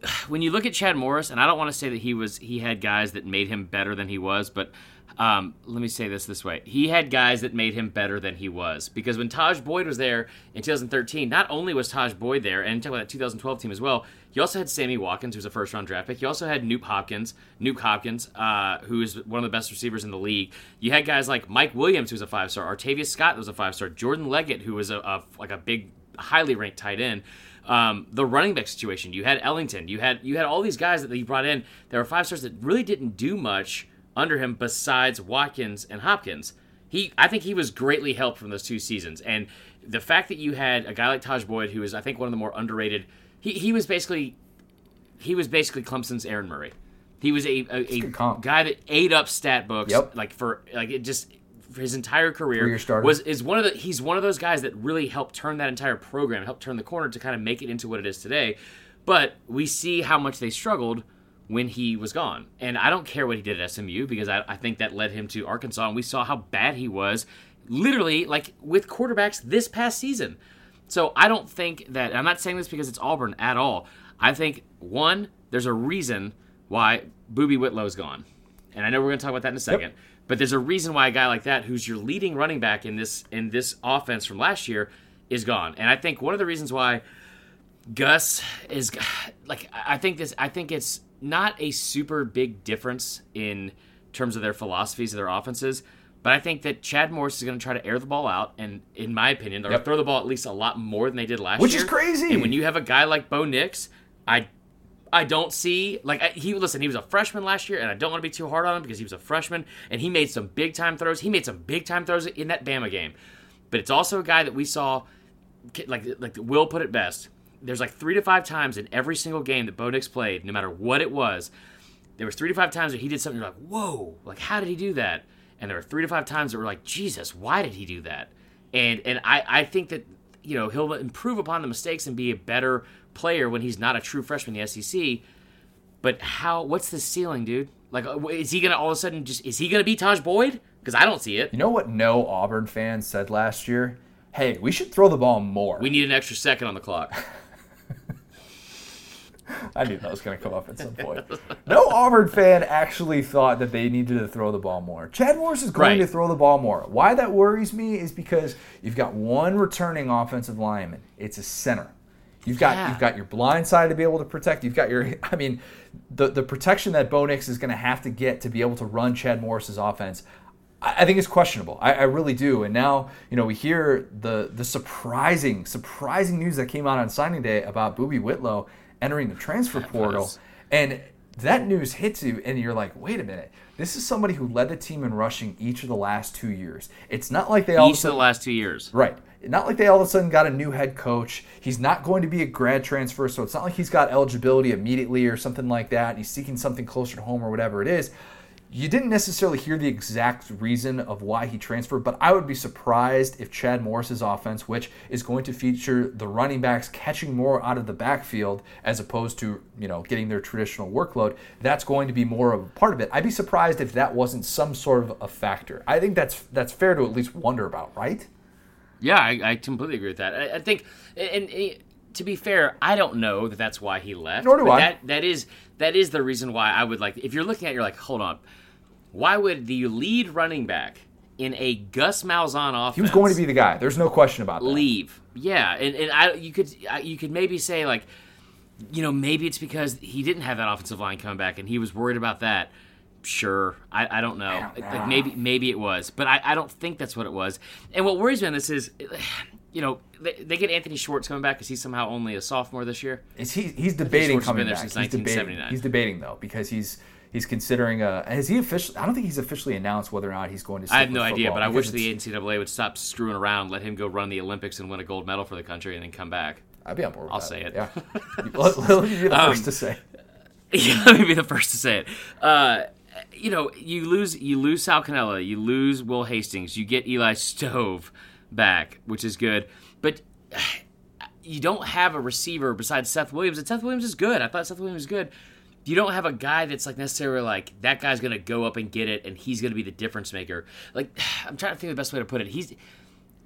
when you look at Chad Morris, and I don't want to say that he was he had guys that made him better than he was, but um, let me say this this way: he had guys that made him better than he was. Because when Tajh Boyd was there in 2013, not only was Tajh Boyd there, and talk about that 2012 team as well, he also had Sammy Watkins, who was a first round draft pick. He also had Nuke Hopkins, Nuke Hopkins, uh, who is one of the best receivers in the league. You had guys like Mike Williams, who was a five star, Artavius Scott, who was a five star, Jordan Leggett, who was a, a like a big, highly ranked tight end. Um, the running back situation. You had Ellington. You had you had all these guys that he brought in. There were five stars that really didn't do much under him besides Watkins and Hopkins. He, I think he was greatly helped from those two seasons, and the fact that you had a guy like Tajh Boyd, who is I think one of the more underrated. He, he was basically he was basically Clemson's Aaron Murray. He was a, a, a guy that ate up stat books Yep. like for like it just for his entire career was is one of the he's one of those guys that really helped turn that entire program, helped turn the corner to kind of make it into what it is today. But we see how much they struggled when he was gone. And I don't care what he did at SMU because I, I think that led him to Arkansas and we saw how bad he was literally like with quarterbacks this past season. So I don't think that I'm not saying this because it's Auburn at all. I think one, there's a reason why Boobie Whitlow's gone. And I know we're going to talk about that in a second. But there's a reason why a guy like that, who's your leading running back in this in this offense from last year, is gone. And I think one of the reasons why Gus is like I think this I think it's not a super big difference in terms of their philosophies of their offenses. But I think that Chad Morris is going to try to air the ball out, and in my opinion, they're going Yep. to throw the ball at least a lot more than they did last Which year. Which is crazy. And when you have a guy like Bo Nix, I I don't see like I- he listen. He was a freshman last year, and I don't want to be too hard on him because he was a freshman and he made some big time throws. He made some big time throws in that Bama game, but it's also a guy that we saw like like Will put it best. There's like three to five times in every single game that Bo Nix played, no matter what it was. There was three to five times that he did something you're like, whoa, like how did he do that? And there were three to five times that were like, Jesus, why did he do that? And and I I think that you know he'll improve upon the mistakes and be a better player when he's not a true freshman in the SEC. But how? What's the ceiling, dude? Like, uh, is he gonna all of a sudden just is he gonna be Tajh Boyd? Because I don't see it. You know what no Auburn fan said last year? Hey, we should throw the ball more. We need an extra second on the clock. I knew that was going to come up at some point. No Auburn fan actually thought that they needed to throw the ball more. Chad Morris is going Right. to throw the ball more. Why that worries me is because you've got one returning offensive lineman. It's a center. You've got Yeah. you've got your blind side to be able to protect. You've got your I mean, the the protection that Bo Nix is going to have to get to be able to run Chad Morris's offense. I I think it's questionable. I, I really do. And now, you know, we hear the the surprising, surprising news that came out on signing day about Boobie Whitlow entering the transfer portal. was. And that news hits you, and you're like, wait a minute. This is somebody who led the team in rushing each of the last two years. It's not like they all Each of the last two years. Right. Not like they all of a sudden got a new head coach. He's not going to be a grad transfer, so it's not like he's got eligibility immediately or something like that. He's seeking something closer to home or whatever it is. You didn't necessarily hear the exact reason of why he transferred, but I would be surprised if Chad Morris's offense, which is going to feature the running backs catching more out of the backfield as opposed to, you know, getting their traditional workload, that's going to be more of a part of it. I'd be surprised if that wasn't some sort of a factor. I think that's that's fair to at least wonder about, right? Yeah, I, I completely agree with that. I, I think, and, and to be fair, I don't know that that's why he left. Nor do but I. That that is that is the reason why I would like. If you're looking at, it, you're like, hold on, why would the lead running back in a Gus Malzahn offense He was going to be the guy. There's no question about that. leave? Yeah, and and I you could I- you could maybe say like, you know, maybe it's because he didn't have that offensive line come back and he was worried about that. Sure, I, I don't know. don't Like maybe maybe it was, but I, I don't think that's what it was. And what worries me on this is, you know, they, they get Anthony Schwartz coming back because he's somehow only a sophomore this year. Is he? He's debating coming been there back. since he's debating. 1979. He's debating though because he's he's considering. Uh, has he officially? I don't think he's officially announced whether or not he's going to. I have no idea, but I wish the NCAA would stop screwing around, let him go run the Olympics and win a gold medal for the country, and then come back. I'd be on board. With I'll that. say it. Yeah. let, let me be the Um, first to say. Yeah, let me be the first to say it. Uh, you know, you lose you lose Sal Cannella, you lose Will Hastings, you get Eli Stove back, which is good, but you don't have a receiver besides Seth Williams, and Seth Williams is good. I thought Seth Williams was good. You don't have a guy that's like necessarily like that guy's gonna go up and get it, and he's gonna be the difference maker. Like I'm trying to think of the best way to put it. He's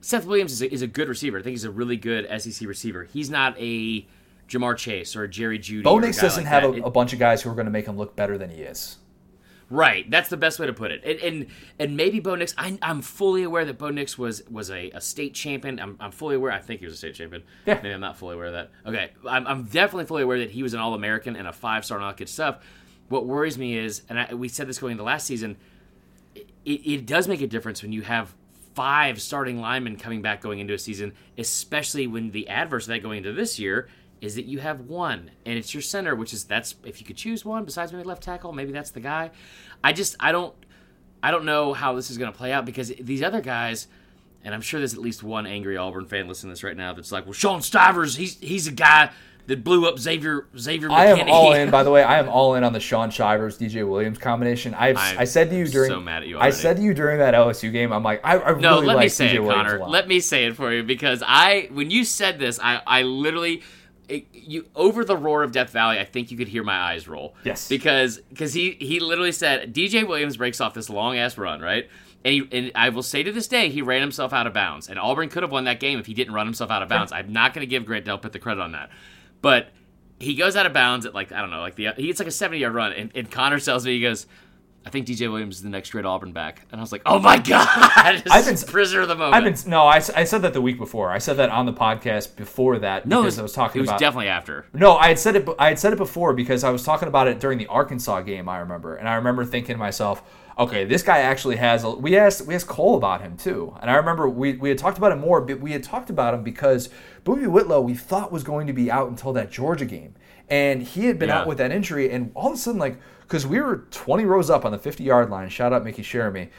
Seth Williams is a, is a good receiver. I think he's a really good SEC receiver. He's not a Ja'Marr Chase or a Jerry Jeudy. Bo Nix doesn't like have a, a bunch of guys who are going to make him look better than he is. Right, that's the best way to put it. And and, and maybe Bo Nix. I, I'm fully aware that Bo Nix was was a, a state champion. I'm, I'm fully aware. I think he was a state champion. Yeah. Maybe I'm not fully aware of that. Okay, I'm, I'm definitely fully aware that he was an All American and a five star and all that good stuff. What worries me is, and I, we said this going into last season, it, it does make a difference when you have five starting linemen coming back going into a season, especially when the adverse of that going into this year is that you have one and it's your center, which is that's if you could choose one besides maybe left tackle, maybe that's the guy. I just I don't I don't know how this is going to play out because these other guys, and I'm sure there's at least one angry Auburn fan listening to this right now that's like, well, Shaun Shivers, he's he's a guy that blew up Xavier Xavier. I am all in. By the way, I am all in on the Sean Shivers DJ Williams combination. I've, I said to you during so mad at you I said to you during that LSU game, I'm like, I, I No, really let like me say DJ it, Williams Connor. Let me say it for you because I, when you said this, I, I literally, it, you over the roar of Death Valley, I think you could hear my eyes roll. Yes. because because he he literally said DJ Williams breaks off this long ass run, right? And, he, and I will say to this day, he ran himself out of bounds. And Auburn could have won that game if he didn't run himself out of bounds. I'm not going to give Grant Delpit the credit on that. But he goes out of bounds at like, I don't know, like the, he gets like a 70 yard run. And, and Connor tells me, he goes, I think DJ Williams is the next great Auburn back. And I was like, oh my God. I've been- prisoner of the moment. I've been no, I, I said that the week before. I said that on the podcast before that no, because was, I was talking it was about definitely after. No, I had said it. I had said it before because I was talking about it during the Arkansas game. I remember, and I remember thinking to myself, "Okay, this guy actually has." A, we asked we asked Cole about him too, and I remember we, we had talked about him more, but we had talked about him because Boobie Whitlow we thought was going to be out until that Georgia game, and he had been Yeah. out with that injury, and all of a sudden, like, because we were twenty rows up on the fifty yard line. Shout out Mickey Jeremy.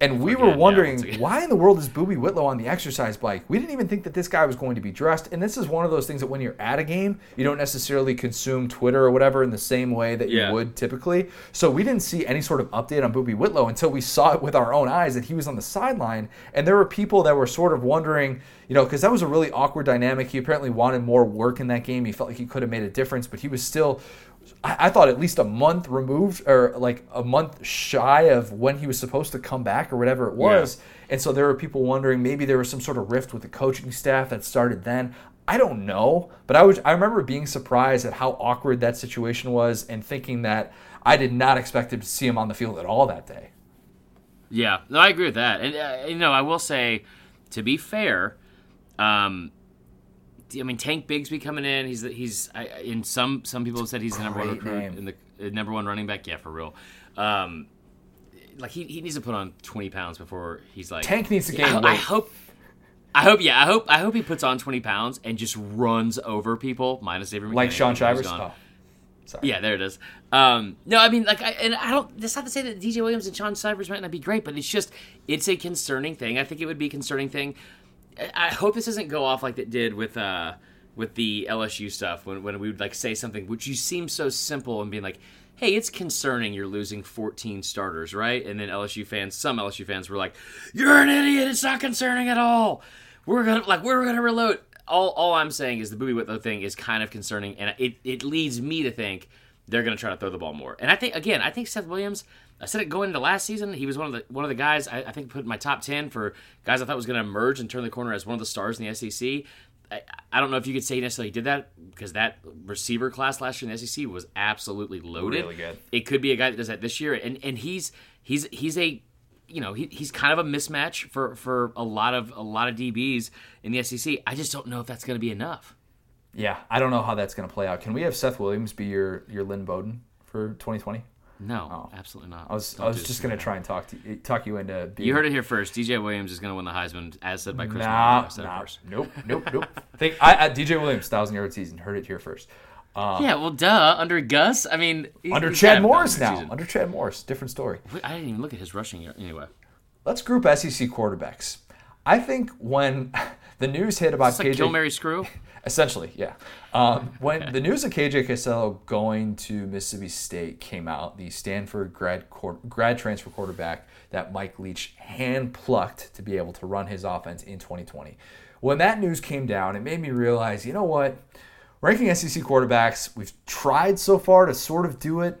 And we Again, were wondering again. why in the world is Boobie Whitlow on the exercise bike? We didn't even think that this guy was going to be dressed. And this is one of those things that when you're at a game, you don't necessarily consume Twitter or whatever in the same way that Yeah. you would typically. So we didn't see any sort of update on Boobie Whitlow until we saw it with our own eyes that he was on the sideline. And there were people that were sort of wondering, you know, because that was a really awkward dynamic. He apparently wanted more work in that game. He felt like he could have made a difference, but he was still I, I thought at least a month removed or like a month shy of when he was supposed to come back or whatever it was. And so there were people wondering maybe there was some sort of rift with the coaching staff that started then. I don't know, but I was I remember being surprised at how awkward that situation was and thinking that I did not expect to see him on the field at all that day. Yeah, no, I agree with that. And uh, you know, I will say, to be fair, um, I mean, Tank Bigsby coming in. He's the, he's I, in some some people have said he's the number one recruit name. in the uh, number one running back. Yeah, for real. Um, like he, he needs to put on twenty pounds before he's like Tank needs to gain I, I weight. hope. I hope, yeah, I hope, I hope he puts on twenty pounds and just runs over people, minus Xavier McKinney. Like Sean Shivers. Oh, sorry. Yeah, there it is. Um, no, I mean, like, I, and I don't. That's not to say that DJ Williams and Sean Shivers might not be great, but it's just, it's a concerning thing. I think it would be a concerning thing. I- hope this doesn't go off like it did with uh with the LSU stuff when when we would like say something which you seem so simple and being like, hey, it's concerning you're losing 14 starters, right? And then LSU fans, some LSU fans were like, you're an idiot. It's not concerning at all. We're gonna like we're gonna reload. All all I'm saying is the Boobie Whitlow thing is kind of concerning, and it it leads me to think they're to try to throw the ball more. And I think again, I think Seth Williams. I said it going into last season. He was one of the one of the guys I, I think put in my top ten for guys I thought was going to emerge and turn the corner as one of the stars in the SEC. I, I don't know if you could say he necessarily did that because that receiver class last year in the SEC was absolutely loaded. Really good. It could be a guy that does that this year, and and he's he's he's a you know he, he's kind of a mismatch for for a lot of a lot of DBs in the SEC. I just don't know if that's going to be enough. Yeah, I don't know how that's going to play out. Can we have Seth Williams be your your Lynn Bowden for 2020? No, oh. absolutely not. I was Don't I was just going to try and talk to talk you into being You heard it here first. DJ Williams is going to win the Heisman, as said by Chris. Nah, Moore. I said it nah, nope, nope, nope. Think I, I, DJ Williams, thousand yard season. Heard it here first. Uh, yeah, well, duh. Under Gus, I mean, he's- Under he's Chad Morris now. season. Under Chad Morris, different story. I didn't even look at his rushing yard. Anyway, Let's group SEC quarterbacks. I think when the news hit about it's like KJ, Kill Mary Screw. essentially, yeah. Um, when the news of KJ Costello going to Mississippi State came out, the Stanford grad grad transfer quarterback that Mike Leach hand plucked to be able to run his offense in 2020. When that news came down, it made me realize, you know what? Ranking SEC quarterbacks, we've tried so far to sort of do it,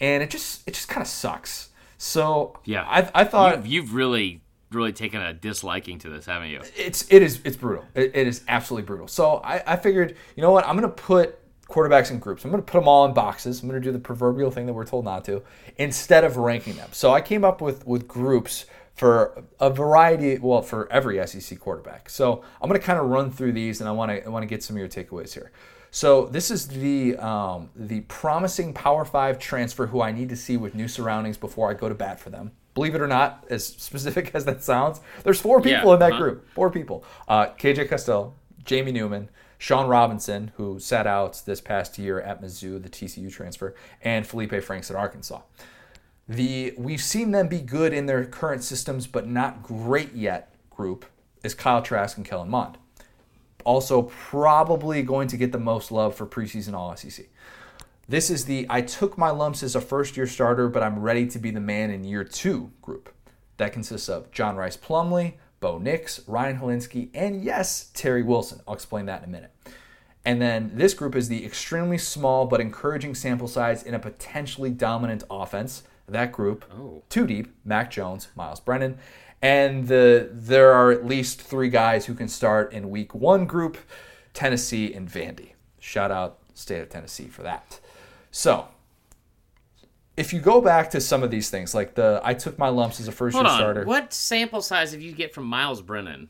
and it just it just kind of sucks. So Yeah. I, I thought You've, you've really really taken a disliking to this, haven't you? It's it is it's brutal. It, it is absolutely brutal. So I, I figured, you know what? I'm gonna put quarterbacks in groups. I'm gonna put them all in boxes. I'm gonna do the proverbial thing that we're told not to, instead of ranking them. So I came up with with groups for a variety. Well, for every SEC quarterback. So I'm gonna kind of run through these, and I want to I want to get some of your takeaways here. So this is the um, the promising Power Five transfer who I need to see with new surroundings before I go to bat for them. Believe it or not, as specific as that sounds, there's four people Yeah, in that huh? group. Four people: uh, KJ Costello, Jamie Newman, Shawn Robinson, who sat out this past year at Mizzou, the TCU transfer, and Feleipe Franks at Arkansas. The we've seen them be good in their current systems, but not great yet. Group is Kyle Trask and Kellen Mond also probably going to get the most love for preseason All SEC. This is the I took my lumps as a first year starter, but I'm ready to be the man in year two group. That consists of John Rhys Plumlee, Bo Nix, Ryan Hilinski, and yes, Terry Wilson. I'll explain that in a minute. And then this group is the extremely small but encouraging sample size in a potentially dominant offense. That group, Oh. two deep, Mac Jones, Myles Brennan. And the there are at least three guys who can start in week one group, Tennessee and Vandy. Shout out State of Tennessee for that. So if you go back to some of these things, like the I took my lumps as a first Hold year on. starter. What sample size did you get from Myles Brennan?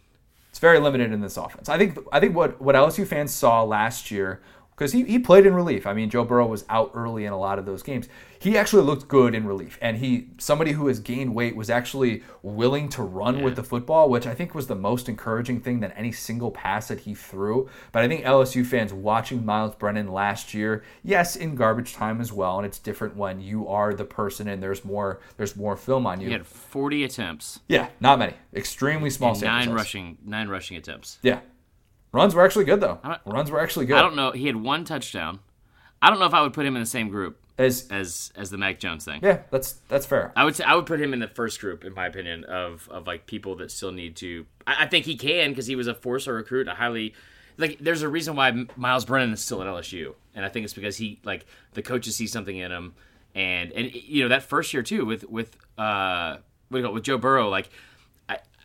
It's very limited in this offense. I think I think what what LSU fans saw last year because he, he played in relief. I mean, Joe Burrow was out early in a lot of those games. He actually looked good in relief, and he somebody who has gained weight was actually willing to run with the football, which I think was the most encouraging thing than any single pass that he threw. But I think LSU fans watching Myles Brennan last year, yes, in garbage time as well, and it's different when you are the person and there's more there's more film on you. He had 40 attempts, yeah, not many, extremely small nine rushing, nine rushing attempts. Yeah. Runs were actually good though. Runs were actually good. I don't know. He had one touchdown. I don't know if I would put him in the same group As as as the Mac Jones thing. yeah, that's that's fair. I would say I would put him in the first group, in my opinion, of of like people that still need to. I, I think he can because he was a four-star recruit, a highly like. There's a reason why Myles Brennan is still at LSU, and I think it's because he like the coaches see something in him, and and you know that first year too with with uh what do you call it, with Joe Burrow, like.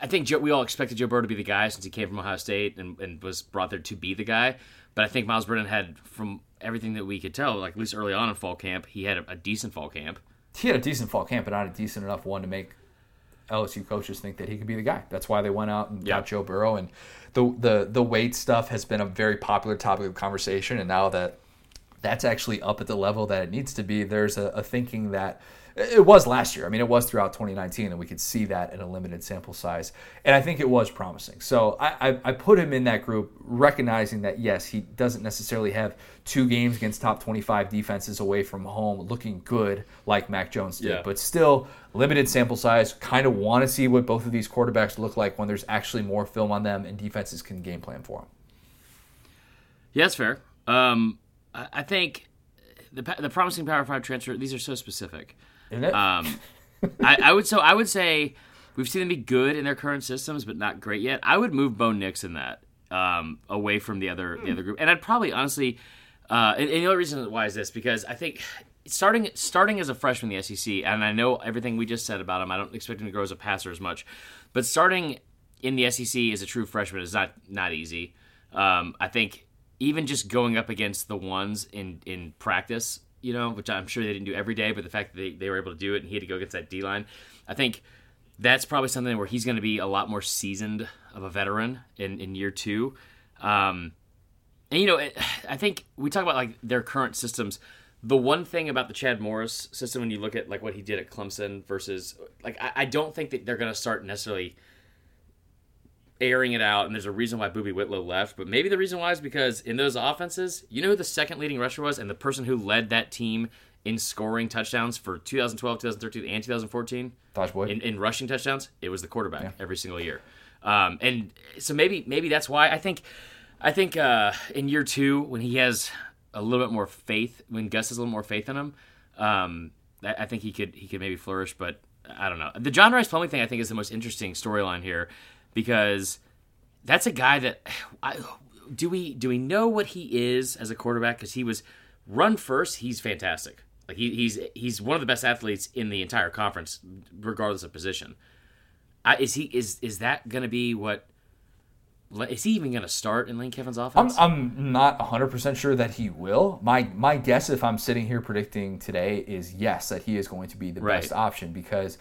I, think Joe, we all expected Joe Burrow to be the guy since he came from Ohio State and, and was brought there to be the guy. But I think Myles Brennan had, from everything that we could tell, like at least early on in fall camp, he had a, a decent fall camp. He had a decent fall camp, but not a decent enough one to make LSU coaches think that he could be the guy. That's why they went out and Yeah. got Joe Burrow. And the the the weight stuff has been a very popular topic of conversation. And now that that's actually up at the level that it needs to be, there's a, a thinking that it was last year. I mean, it was throughout 2019, and we could see that in a limited sample size. And I think it was promising. So I, I, I put him in that group, recognizing that, yes, he doesn't necessarily have two games against top 25 defenses away from home looking good like Mac Jones did, Yeah. but still limited sample size. Kind of want to see what both of these quarterbacks look like when there's actually more film on them and defenses can game plan for them. Yeah, that's fair. Um, I, I think the the promising Power Five transfer. These are so specific. Isn't it? Um, I, I would so I would say we've seen them be good in their current systems, but not great yet. I would move Bo Nix in that um, away from the other the other group, and I'd probably honestly. Uh, and, and the only reason why is this because I think starting starting as a freshman in the SEC, and I know everything we just said about him. I don't expect him to grow as a passer as much, but starting in the SEC as a true freshman is not not easy. Um, I think even just going up against the ones in in practice, you know, which I'm sure they didn't do every day, but the fact that they, they were able to do it and he had to go against that D line, I think that's probably something where he's going to be a lot more seasoned of a veteran in, in year two. Um, and you know, it, I think we talk about like their current systems. The one thing about the Chad Morris system, when you look at like what he did at Clemson versus like, I, I don't think that they're going to start necessarily airing it out. And there's a reason why Boobie Whitlow left, but maybe the reason why is because in those offenses, you know who the second leading rusher was, and the person who led that team in scoring touchdowns for 2012, 2013, and 2014 Tajh Boyd. in, in rushing touchdowns, it was the quarterback every single year. Um, and so maybe maybe that's why I think I think uh, in year two when he has a little bit more faith, when Gus has a little more faith in him, um, I, I think he could he could maybe flourish. But I don't know. The John Rhys Plumlee thing I think is the most interesting storyline here because that's a guy that I, do we do we know what he is as a quarterback because he was run first. He's fantastic. Like he, he's he's one of the best athletes in the entire conference, regardless of position. I, is he is is that going to be what? Is he even going to start in Lane Kiffin's offense? I'm, I'm not 100% sure that he will. My my guess, if I'm sitting here predicting today, is yes, that he is going to be the Right. best option because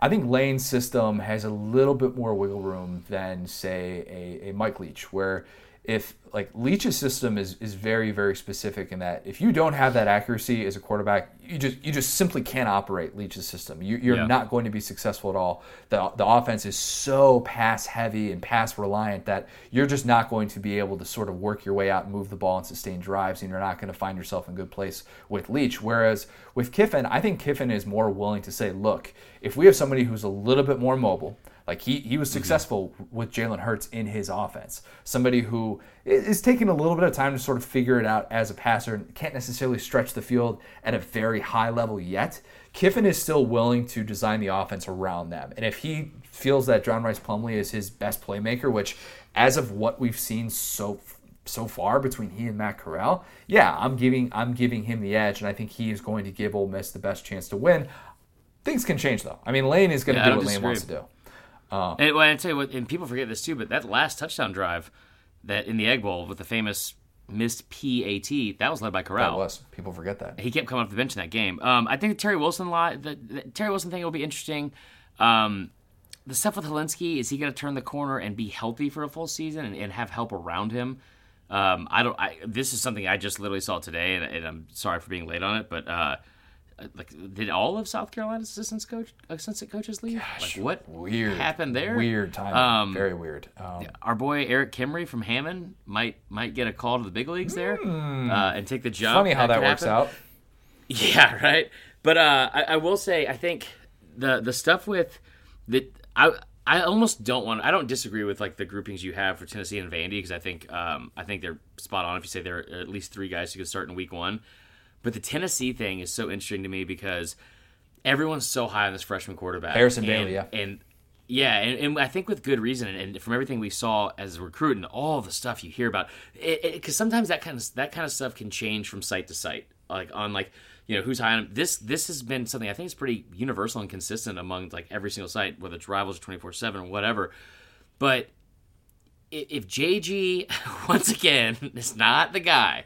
I think Lane's system has a little bit more wiggle room than, say, a, a Mike Leach, where if like Leach's system is is very very specific in that if you don't have that accuracy as a quarterback, you just you just simply can't operate Leach's system. You, you're Yeah. not going to be successful at all. The the offense is so pass heavy and pass reliant that you're just not going to be able to sort of work your way out and move the ball and sustain drives, and you're not going to find yourself in good place with Leach. Whereas with Kiffin, I think Kiffin is more willing to say, look, if we have somebody who's a little bit more mobile. Like he, he was successful with Jalen Hurts in his offense. Somebody who is taking a little bit of time to sort of figure it out as a passer and can't necessarily stretch the field at a very high level yet. Kiffin is still willing to design the offense around them. And if he feels that John Rhys Plumlee is his best playmaker, which as of what we've seen so so far between he and Matt Corral, yeah, I'm giving I'm giving him the edge, and I think he is going to give Ole Miss the best chance to win. Things can change though. I mean, Lane is going to Yeah, do what Lane wants to disagree. Do. And well, I tell you what, and people forget this too, but that last touchdown drive, that in the Egg Bowl with the famous missed PAT, that was led by Corral. That was people forget that. He kept coming off the bench in that game. Um, I think the Terry Wilson lot, the, the Terry Wilson thing will be interesting. Um, the stuff with Hilinski, is he going to turn the corner and be healthy for a full season and, and have help around him? Um, I don't. I, this is something I just literally saw today, and, and I'm sorry for being late on it. But uh, like, did all of South Carolina's assistant coach, assistant coaches leave? like, what Weird happened there? Weird timing. Um, Very weird. Um, our boy Eric Kimrey from Hammond might might get a call to the big leagues there uh, and take the jump. Hmm. funny how that could works happen. out. Yeah, right. But uh, I, I will say, I think the the stuff with the I I almost don't want. I don't disagree with like the groupings you have for Tennessee and Vandy because I think um, I think they're spot on. If you say there are at least three guys who could start in week one, but the Tennessee thing is so interesting to me because everyone's so high on this freshman quarterback, Harrison and, Bailey, yeah. and yeah, and, and I think with good reason, and, from everything we saw as a recruit and all the stuff you hear about, because sometimes that kind of that kind of stuff can change from site to site, like on like you know who's high on him. This this has been something I think is pretty universal and consistent among like every single site, whether it's Rivals or twenty four seven or whatever. But if JG once again is not the guy,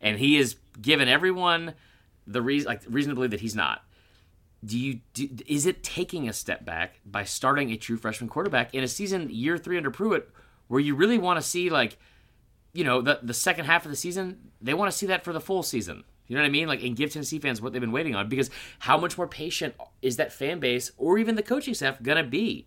and he is given everyone the reason like reason to believe that he's not, do you do, is it taking a step back by starting a true freshman quarterback in a season year three under Pruitt where you really want to see like you know the the second half of the season they want to see that for the full season. You know what I mean? Like and give Tennessee fans what they've been waiting on. Because how much more patient is that fan base or even the coaching staff gonna be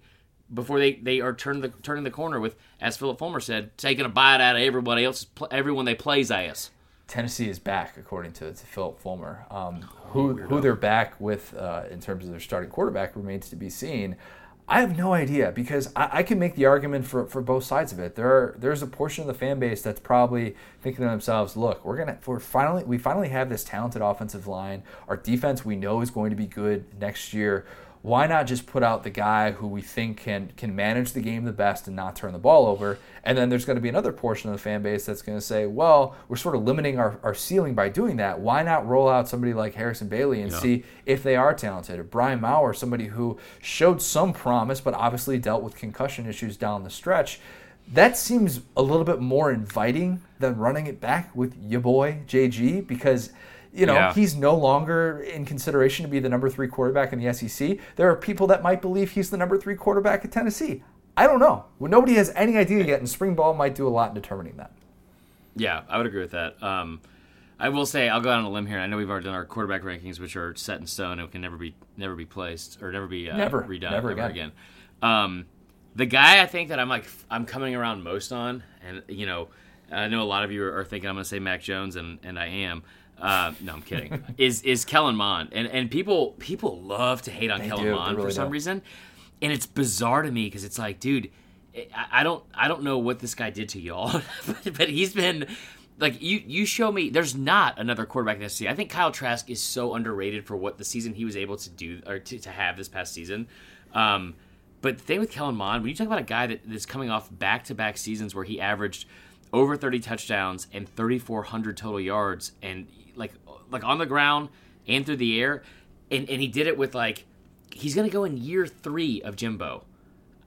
before they, they are turning the turning the corner with as Philip Fulmer said taking a bite out of everybody else's everyone they plays ass Tennessee is back, according to, to Philip Fulmer. Um, who who they're back with uh, in terms of their starting quarterback remains to be seen. I have no idea because I, I can make the argument for, for both sides of it. There are, there's a portion of the fan base that's probably thinking to themselves, "Look, we're gonna we're finally we finally have this talented offensive line. Our defense we know is going to be good next year. Why not just put out the guy who we think can can manage the game the best and not turn the ball over?" And then there's going to be another portion of the fan base that's going to say, "Well, we're sort of limiting our, our ceiling by doing that. Why not roll out somebody like Harrison Bailey and see if they are talented. Or Brian Maurer, somebody who showed some promise, but obviously dealt with concussion issues down the stretch. That seems a little bit more inviting than running it back with your boy JG because you know Yeah. he's no longer in consideration to be the number three quarterback in the SEC. There are people that might believe he's the number three quarterback at Tennessee. I don't know. Well, nobody has any idea yet, and spring ball might do a lot in determining that. Yeah, I would agree with that. Um, I will say I'll go out on a limb here. I know we've already done our quarterback rankings, which are set in stone and can never be never be placed or never be uh, Never. redone Never ever again. again. Um, the guy I think that I'm like I'm coming around most on, and you know, I know a lot of you are thinking I'm going to say Mac Jones, and and I am. Uh, no, I'm kidding. is is Kellen Mond, and and people people love to hate on They Kellen do. Mond really for some do. reason, and it's bizarre to me because it's like, dude, I, I don't I don't know what this guy did to y'all, but, but he's been like you you show me there's not another quarterback in the SEC. I think Kyle Trask is so underrated for what the season he was able to do or to, to have this past season. Um, but the thing with Kellen Mond, when you talk about a guy that's coming off back to back seasons where he averaged over 30 touchdowns and 3,400 total yards, and like on the ground and through the air, and, and he did it with like he's gonna go in year three of Jimbo.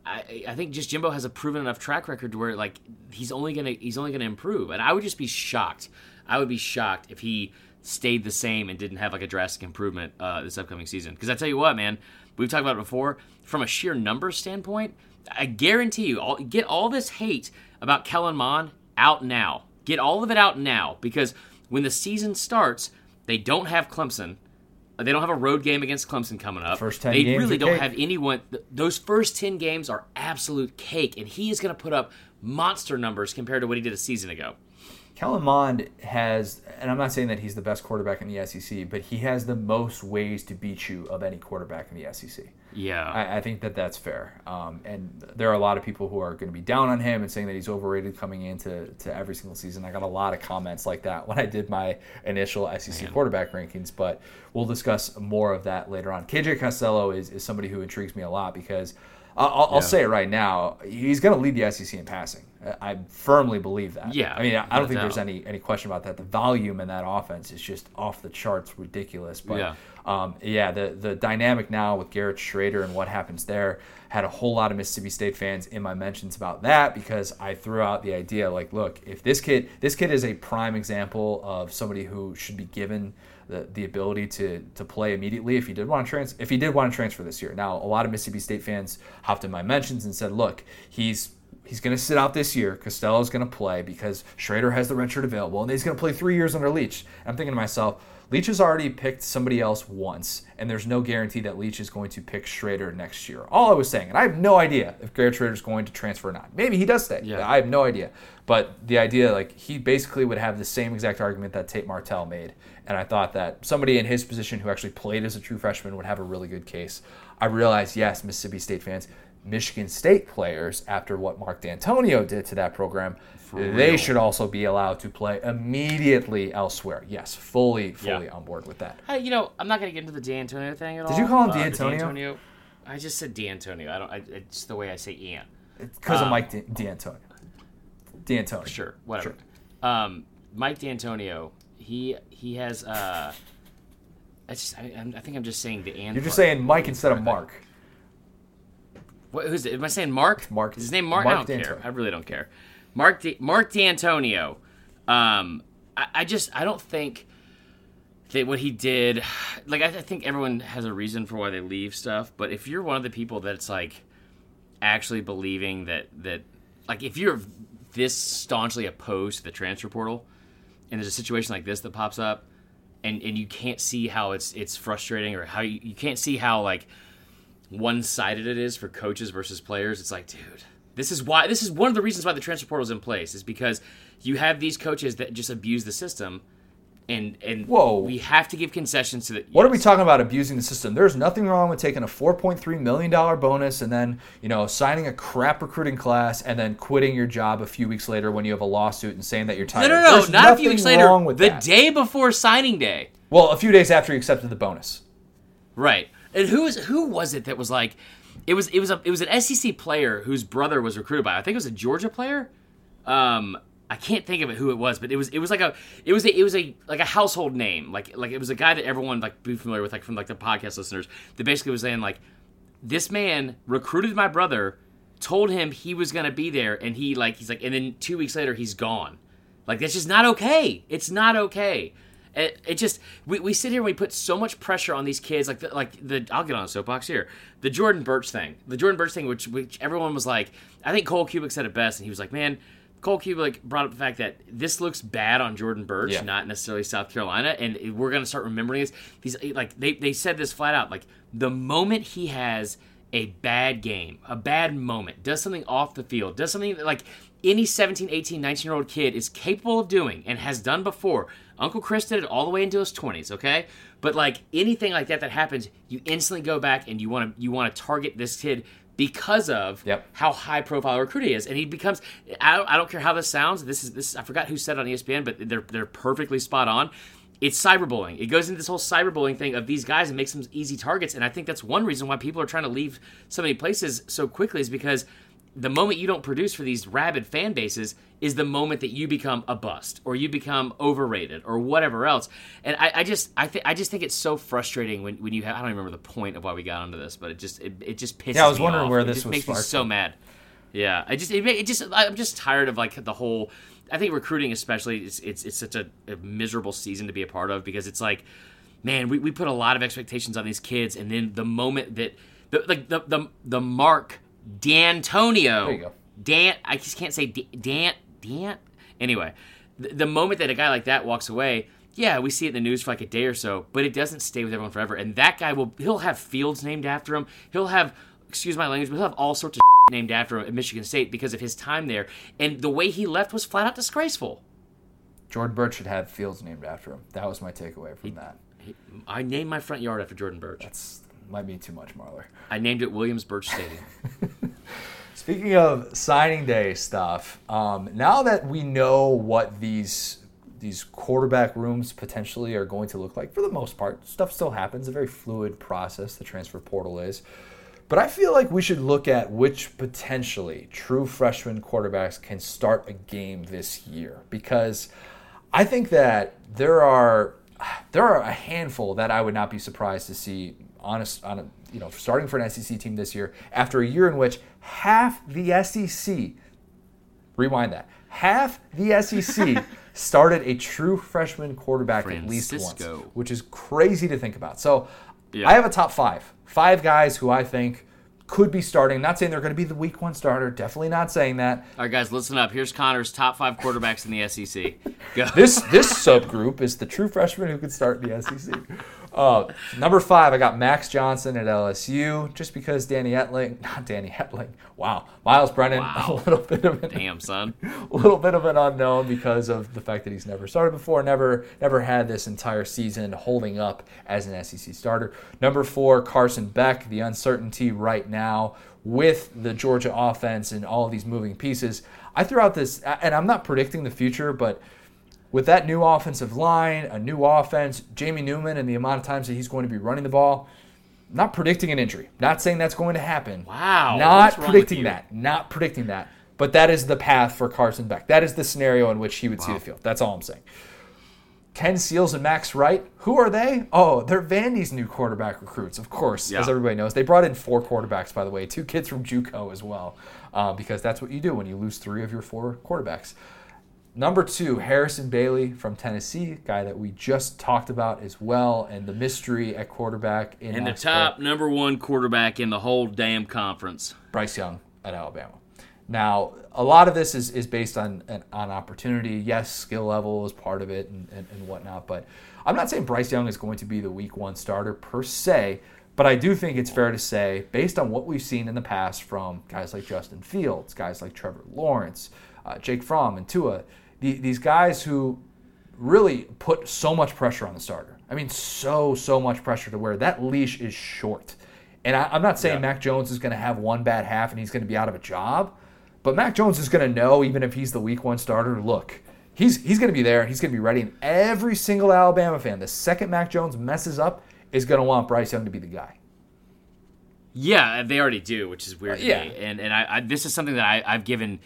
I, I think just Jimbo has a proven enough track record to where like he's only gonna he's only gonna improve, and I would just be shocked. I would be shocked if he stayed the same and didn't have like a drastic improvement uh, this upcoming season. Because I tell you what, man, we've talked about it before. From a sheer number standpoint, I guarantee you, all, get all this hate about Kellen Mond out now. Get all of it out now because when the season starts, they don't have Clemson. They don't have a road game against Clemson coming up. First 10 they games really don't cake. have anyone. Those first 10 games are absolute cake, and he is going to put up monster numbers compared to what he did a season ago. Kellen Mond has, and I'm not saying that he's the best quarterback in the SEC, but he has the most ways to beat you of any quarterback in the SEC. Yeah. I, I think that that's fair. Um, and there are a lot of people who are going to be down on him and saying that he's overrated coming into to every single season. I got a lot of comments like that when I did my initial SEC quarterback rankings, but we'll discuss more of that later on. KJ Costello is, is somebody who intrigues me a lot because I'll, I'll, I'll say it right now, he's going to lead the SEC in passing. I firmly believe that. Yeah, I mean, I don't no think there's any any question about that. The volume in that offense is just off the charts, ridiculous. But Yeah. Um, yeah, the the dynamic now with Garrett Shrader and what happens there had a whole lot of Mississippi State fans in my mentions about that because I threw out the idea like, look, if this kid this kid is a prime example of somebody who should be given the, the ability to to play immediately if he did want to trans if he did want to transfer this year. Now, a lot of Mississippi State fans hopped in my mentions and said, look, he's He's going to sit out this year. Costello's going to play because Schrader has the redshirt available, and he's going to play three years under Leach. I'm thinking to myself, Leach has already picked somebody else once, and there's no guarantee that Leach is going to pick Shrader next year. All I was saying, and I have no idea if Garrett Shrader is going to transfer or not. Maybe he does stay. Yeah. I have no idea. But the idea, like, he basically would have the same exact argument that Tate Martell made. And I thought that somebody in his position who actually played as a true freshman would have a really good case. I realized, yes, Mississippi State fans, Michigan State players, after what Mark D'Antonio did to that program, they real. should also be allowed to play immediately elsewhere. Yes, fully, fully Yeah. on board with that. Hey, you know, I'm not going to get into the D'Antonio thing at all. Did you call him Uh, the D'Antonio? D'Antonio? I just said D'Antonio. I don't. I, it's the way I say Ian. Because of Um, Mike D- D'Antonio. D'Antonio. Sure, whatever. Um, Mike D'Antonio. He he has. Uh, I just. I, I'm- think I'm just saying the and. You're just saying Mike instead of Mark. What, who's it? Am I saying Mark? Mark- Is his name Mark? Mark I don't care. I really don't care. Mark D, Mark D'Antonio. Um, I, I just I don't think that what he did. Like I, I think everyone has a reason for why they leave stuff. But if you're one of the people that's like actually believing that that like if you're this staunchly opposed to the transfer portal, and there's a situation like this that pops up, and and you can't see how it's it's frustrating or how you, you can't see how like one sided it is for coaches versus players. It's like, dude, this is why this is one of the reasons why the transfer portal is in place is because you have these coaches that just abuse the system, and and Whoa. we have to give concessions to the. What are we talking about abusing the system? There's nothing wrong with taking a $4.3 million bonus and then, you know, signing a crap recruiting class and then quitting your job a few weeks later when you have a lawsuit and saying that you're No, tired. no, no, There's not a few weeks later. wrong with the that. day before signing day. Well, a few days after you accepted the bonus. Right. And who was who was it that was like it was it was a it was an SEC player whose brother was recruited by I think it was a Georgia player. Um I can't think of it who it was, but it was it was like a it was a it was a like a household name. Like like it was a guy that everyone like be familiar with like from like the podcast listeners that basically was saying like this man recruited my brother, told him he was gonna be there, and he like he's like and then two weeks later he's gone. Like that's just not okay. It's not okay. It, it just we, we sit here and we put so much pressure on these kids like the, like the I'll get on a soapbox here. The Jordan Burch thing. The Jordan Burch thing which which everyone was like I think Cole Cubelic said it best and he was like man Cole Cubelic brought up the fact that this looks bad on Jordan Burch Yeah. not necessarily South Carolina and we're gonna start remembering this. These like they they said this flat out like the moment he has a bad game, a bad moment, does something off the field, does something like any 17, 18, 19 year old kid is capable of doing and has done before. Uncle Chris did it all the way into his 20s, okay? But like anything like that that happens, you instantly go back and you want to you want to target this kid because of Yep. how high profile a recruit he is, and he becomes. I don't, I don't care how this sounds. This is this. I forgot who said it on ESPN, but they're they're perfectly spot on. It's cyberbullying. It goes into this whole cyberbullying thing of these guys and makes them easy targets. And I think that's one reason why people are trying to leave so many places so quickly is because the moment you don't produce for these rabid fan bases is the moment that you become a bust or you become overrated or whatever else. And I, I just I think I just think it's so frustrating when, when you have I don't even remember the point of why we got onto this, but it just it, it just pisses Yeah, I was wondering off. where It this just was makes me so mad. Yeah, I just it, it just I'm just tired of like the whole. I think recruiting especially it's it's, it's such a, a miserable season to be a part of because it's like, man, we, we put a lot of expectations on these kids, and then the moment that the like the the, the Mark D'Antonio, There you go. Dan, I just can't say D- Dan Dan. Anyway, the, the moment that a guy like that walks away. Yeah, we see it in the news for like a day or so, but it doesn't stay with everyone forever. And that guy will, he'll have fields named after him. He'll have, excuse my language, but he'll have all sorts of named after him at Michigan State because of his time there. And the way he left was flat out disgraceful. Jordan Burch should have fields named after him. That was my takeaway from that. I named my front yard after Jordan Burch. That's might be too much, Marler. I named it Williams Burch Stadium. Speaking of signing day stuff, um, now that we know what these these quarterback rooms potentially are going to look like, for the most part, stuff still happens. A very fluid process. The transfer portal is. But I feel like we should look at which potentially true freshman quarterbacks can start a game this year because I think that there are there are a handful that I would not be surprised to see honest on a you know starting for an SEC team this year after a year in which half the SEC rewind that half the SEC started a true freshman quarterback at least once, which is crazy to think about. So Yeah. I have a top five, five guys who I think could be starting. Not saying they're going to be the week one starter. Definitely not saying that. All right, guys, listen up. Here's Connor's top five quarterbacks in the SEC. Go. This this subgroup is the true freshman who could start in the SEC. Uh, number five, I got Max Johnson at LSU, just because Danny Etling, not Danny Etling, wow, Myles Brennan, Wow. a little bit of an, Damn, son. a little bit of an unknown because of the fact that he's never started before, never never had this entire season holding up as an SEC starter. Number four, Carson Beck. The uncertainty right now with the Georgia offense and all of these moving pieces. I threw out this, and I'm not predicting the future, but with that new offensive line, a new offense, Jamie Newman, and the amount of times that he's going to be running the ball, not predicting an injury. Not saying that's going to happen. Wow, Not what's wrong with predicting that. Not predicting that. But that is the path for Carson Beck. That is the scenario in which he would see the field. That's all I'm saying. Ken Seals and Max Wright, who are they? Oh, they're Vandy's new quarterback recruits, of course, as everybody knows. They brought in four quarterbacks, by the way, two kids from JUCO as well, uh, because that's what you do when you lose three of your four quarterbacks. Number two, Harrison Bailey from Tennessee, guy that we just talked about as well, and the mystery at quarterback in And the top number one quarterback in the whole damn conference. Bryce Young at Alabama. Now, a lot of this is, is based on on opportunity. Yes, skill level is part of it and, and, and whatnot, but I'm not saying Bryce Young is going to be the week one starter per se, but I do think it's fair to say, based on what we've seen in the past from guys like Justin Fields, guys like Trevor Lawrence, uh, Jake Fromm, and Tua, the, these guys who really put so much pressure on the starter. I mean, so, so much pressure to where that leash is short. And I, I'm not saying Yeah. Mac Jones is going to have one bad half and he's going to be out of a job, but Mac Jones is going to know, even if he's the week one starter, look, he's, he's going to be there and he's going to be ready. And every single Alabama fan, the second Mac Jones messes up, is going to want Bryce Young to be the guy. Yeah, they already do, which is weird to yeah. me. And and I, I this is something that I, I've given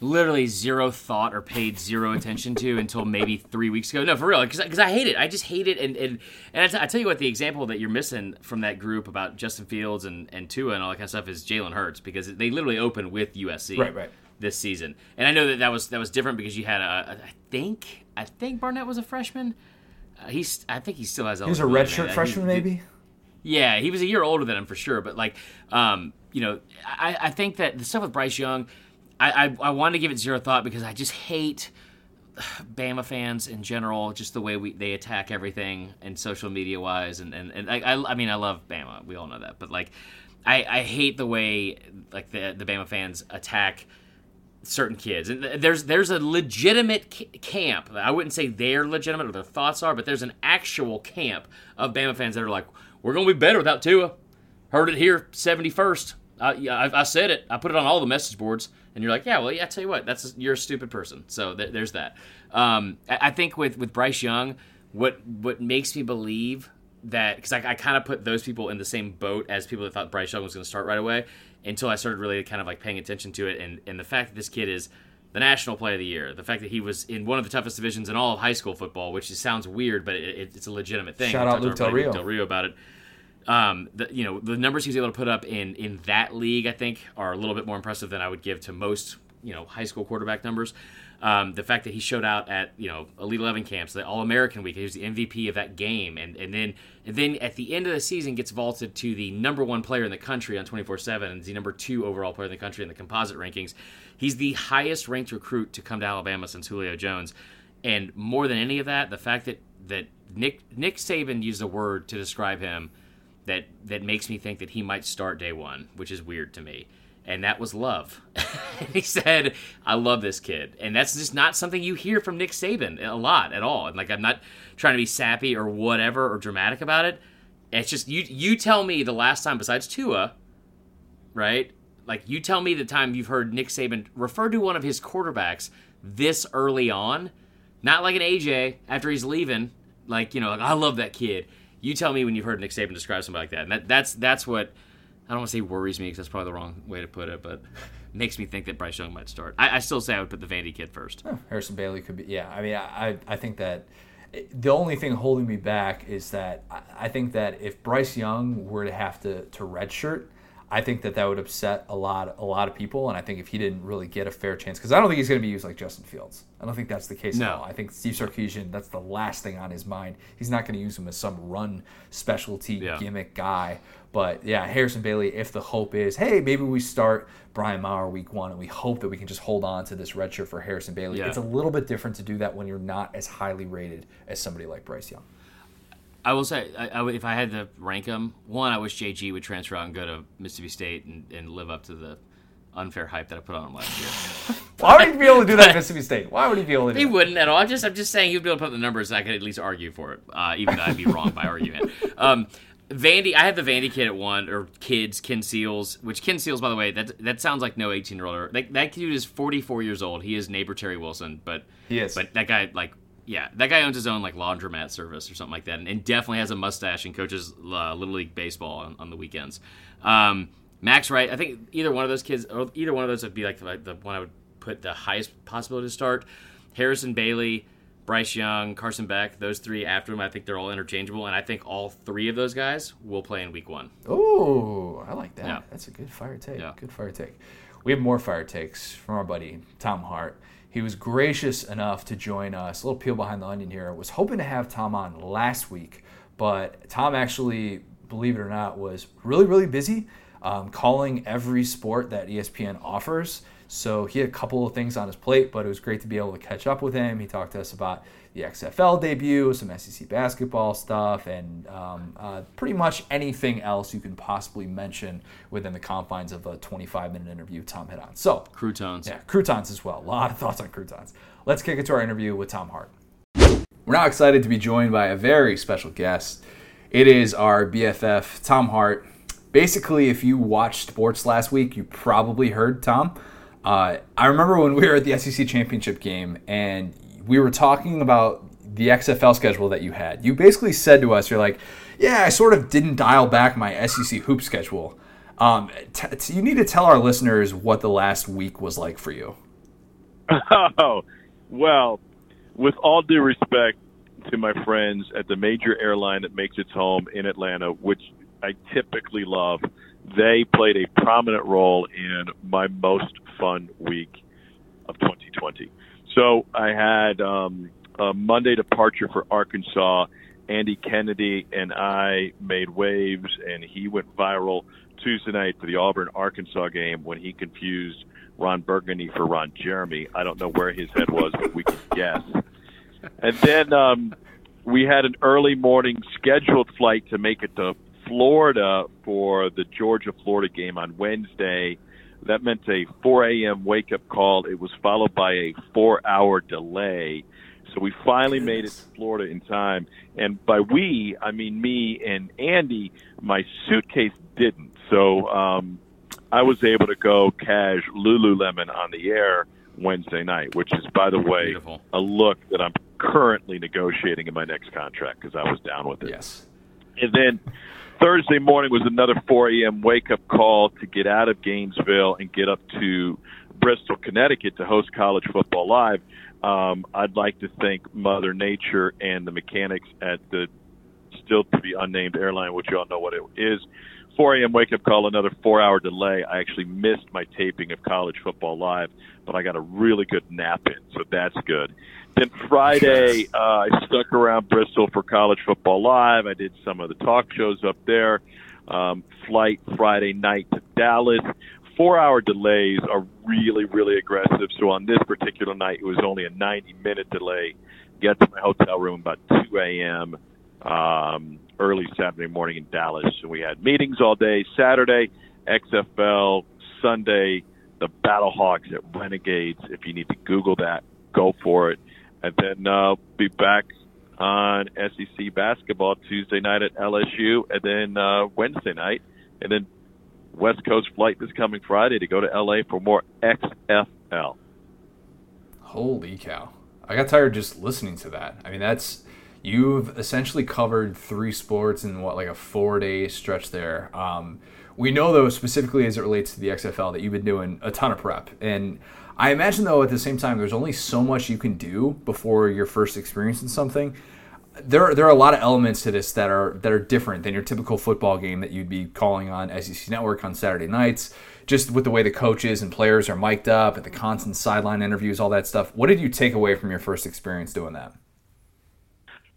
literally zero thought or paid zero attention to until maybe three weeks ago. No, for real, because I hate it. I just hate it. And and, and I, t- I tell you what, the example that you're missing from that group about Justin Fields and, and Tua and all that kind of stuff is Jalen Hurts because they literally opened with USC Right, right. this season. And I know that that was that was different because you had a, a I think I think Barnett was a freshman. Uh, he's I think he still has. He was a redshirt man. Freshman, he- maybe? yeah, he was a year older than him for sure. But like, um, you know, I, I think that the stuff with Bryce Young, I, I I wanted to give it zero thought because I just hate Bama fans in general, just the way we they attack everything and social media wise, and and, and I, I I mean I love Bama, we all know that, but like, I I hate the way like the the Bama fans attack certain kids. And there's there's a legitimate camp. I wouldn't say they're legitimate or their thoughts are but there's an actual camp of bama fans that are like we're going to be better without tua. Heard it here 71st I, I, I said it. I put it on all the message boards and you're like yeah well yeah i tell you what that's you're a stupid person so th- there's that um, I, I think with with bryce young what what makes me believe that because I, I kind of put those people in the same boat as people that thought Bryce Young was going to start right away until I started really kind of like paying attention to it and and the fact that this kid is the national player of the year, the fact that he was in one of the toughest divisions in all of high school football, which sounds weird, but it, it's a legitimate thing. Shout out Luke Del Rio. Del Rio about it. Um, the, you know the numbers he's able to put up in in that league, I think, are a little bit more impressive than I would give to most you know high school quarterback numbers. Um, the fact that he showed out at you know Elite Eleven camps, the All American week, he was the MVP of that game, and and then and then at the end of the season gets vaulted to the number one player in the country on twenty four seven, and the number two overall player in the country in the composite rankings. He's the highest ranked recruit to come to Alabama since Julio Jones, and more than any of that, the fact that that Nick Nick Saban used a word to describe him that that makes me think that he might start day one, which is weird to me and that was love. he said, "I love this kid," and that's just not something you hear from Nick Saban a lot at all. And like, I'm not trying to be sappy or whatever or dramatic about it. It's just you. You tell me the last time besides Tua, right? Like, you tell me the time you've heard Nick Saban refer to one of his quarterbacks this early on, not like an AJ after he's leaving. Like, you know, like I love that kid. You tell me when you've heard Nick Saban describe somebody like that, and that, that's that's what I don't want to say worries me because that's probably the wrong way to put it, but makes me think that Bryce Young might start. I, I still say I would put the Vandy kid first. Oh, Harrison Bailey could be. Yeah, I mean, I I think that the only thing holding me back is that I think that if Bryce Young were to have to to redshirt, I think that that would upset a lot a lot of people, and I think if he didn't really get a fair chance, because I don't think he's going to be used like Justin Fields. I don't think that's the case no. at all. I think Steve Sarkisian, that's the last thing on his mind. He's not going to use him as some run specialty yeah. gimmick guy. But yeah, Harrison Bailey, if the hope is, hey, maybe we start Brian Maurer week one and we hope that we can just hold on to this red shirt for Harrison Bailey. Yeah. It's a little bit different to do that when you're not as highly rated as somebody like Bryce Young. I will say, I, I, if I had to rank them, one, I wish JG would transfer out and go to Mississippi State and, and live up to the unfair hype that I put on him last year. Why would he be able to do that at Mississippi State? Why would he be able to? he that? wouldn't at all. I'm just, I'm just saying he'd be able to put the numbers. I could at least argue for it, uh, even though I'd be wrong by argument. Um, Vandy, I have the Vandy kid at one, or kids, Ken Seals, which Ken Seals, by the way, that that sounds like no 18 year old. That, that dude is 44 years old. He is neighbor Terry Wilson, but he is. But that guy, like, yeah, that guy owns his own like laundromat service or something like that, and, and definitely has a mustache and coaches uh, little league baseball on, on the weekends. Um, Max Wright, I think either one of those kids, or either one of those would be like the, the one I would put the highest possibility to start. Harrison Bailey, Bryce Young, Carson Beck, those three after him, I think they're all interchangeable, and I think all three of those guys will play in Week One. Oh, I like that. Yeah. That's a good fire take. Yeah. Good fire take. We have more fire takes from our buddy Tom Hart. He was gracious enough to join us. A little peel behind the onion here. Was hoping to have Tom on last week, but Tom actually, believe it or not, was really really busy um, calling every sport that ESPN offers. So he had a couple of things on his plate, but it was great to be able to catch up with him. He talked to us about the XFL debut, some SEC basketball stuff, and um, uh, pretty much anything else you can possibly mention within the confines of a 25 minute interview Tom hit on. So, croutons. Yeah, croutons as well. A lot of thoughts on croutons. Let's kick it to our interview with Tom Hart. We're now excited to be joined by a very special guest. It is our BFF, Tom Hart. Basically, if you watched sports last week, you probably heard Tom. Uh, I remember when we were at the SEC championship game and we were talking about the XFL schedule that you had. You basically said to us, "You're like, yeah, I sort of didn't dial back my SEC hoop schedule." Um, t- t- you need to tell our listeners what the last week was like for you. Oh, well, with all due respect to my friends at the major airline that makes its home in Atlanta, which I typically love, they played a prominent role in my most fun week of 2020. So I had um, a Monday departure for Arkansas. Andy Kennedy and I made waves, and he went viral Tuesday night for the Auburn Arkansas game when he confused Ron Burgundy for Ron Jeremy. I don't know where his head was, but we can guess. And then um, we had an early morning scheduled flight to make it to Florida for the Georgia Florida game on Wednesday. That meant a 4 a.m. wake up call. It was followed by a four hour delay. So we finally made it to Florida in time. And by we, I mean me and Andy. My suitcase didn't. So um, I was able to go cash Lululemon on the air Wednesday night, which is, by the way, Beautiful. a look that I'm currently negotiating in my next contract because I was down with it. Yes. And then Thursday morning was another 4 a.m. wake up call to get out of Gainesville and get up to Bristol, Connecticut to host College Football Live. Um, I'd like to thank Mother Nature and the mechanics at the still to be unnamed airline, which you all know what it is. 4 a.m. wake up call, another four hour delay. I actually missed my taping of College Football Live, but I got a really good nap in, so that's good. Then Friday, uh, I stuck around Bristol for College Football Live. I did some of the talk shows up there. Um, flight Friday night to Dallas. Four hour delays are really, really aggressive. So on this particular night, it was only a 90 minute delay. Get to my hotel room about 2 a.m. Um, early Saturday morning in Dallas. And we had meetings all day Saturday, XFL, Sunday, the Battlehawks at Renegades. If you need to Google that, go for it. And then uh, be back on SEC basketball Tuesday night at LSU, and then uh, Wednesday night, and then West Coast flight this coming Friday to go to LA for more XFL. Holy cow! I got tired just listening to that. I mean, that's you've essentially covered three sports in what like a four day stretch there. Um, we know though specifically as it relates to the XFL that you've been doing a ton of prep, and I imagine though at the same time there's only so much you can do before your first experience in something. There, there are a lot of elements to this that are that are different than your typical football game that you'd be calling on SEC Network on Saturday nights. Just with the way the coaches and players are mic'd up, and the constant sideline interviews, all that stuff. What did you take away from your first experience doing that?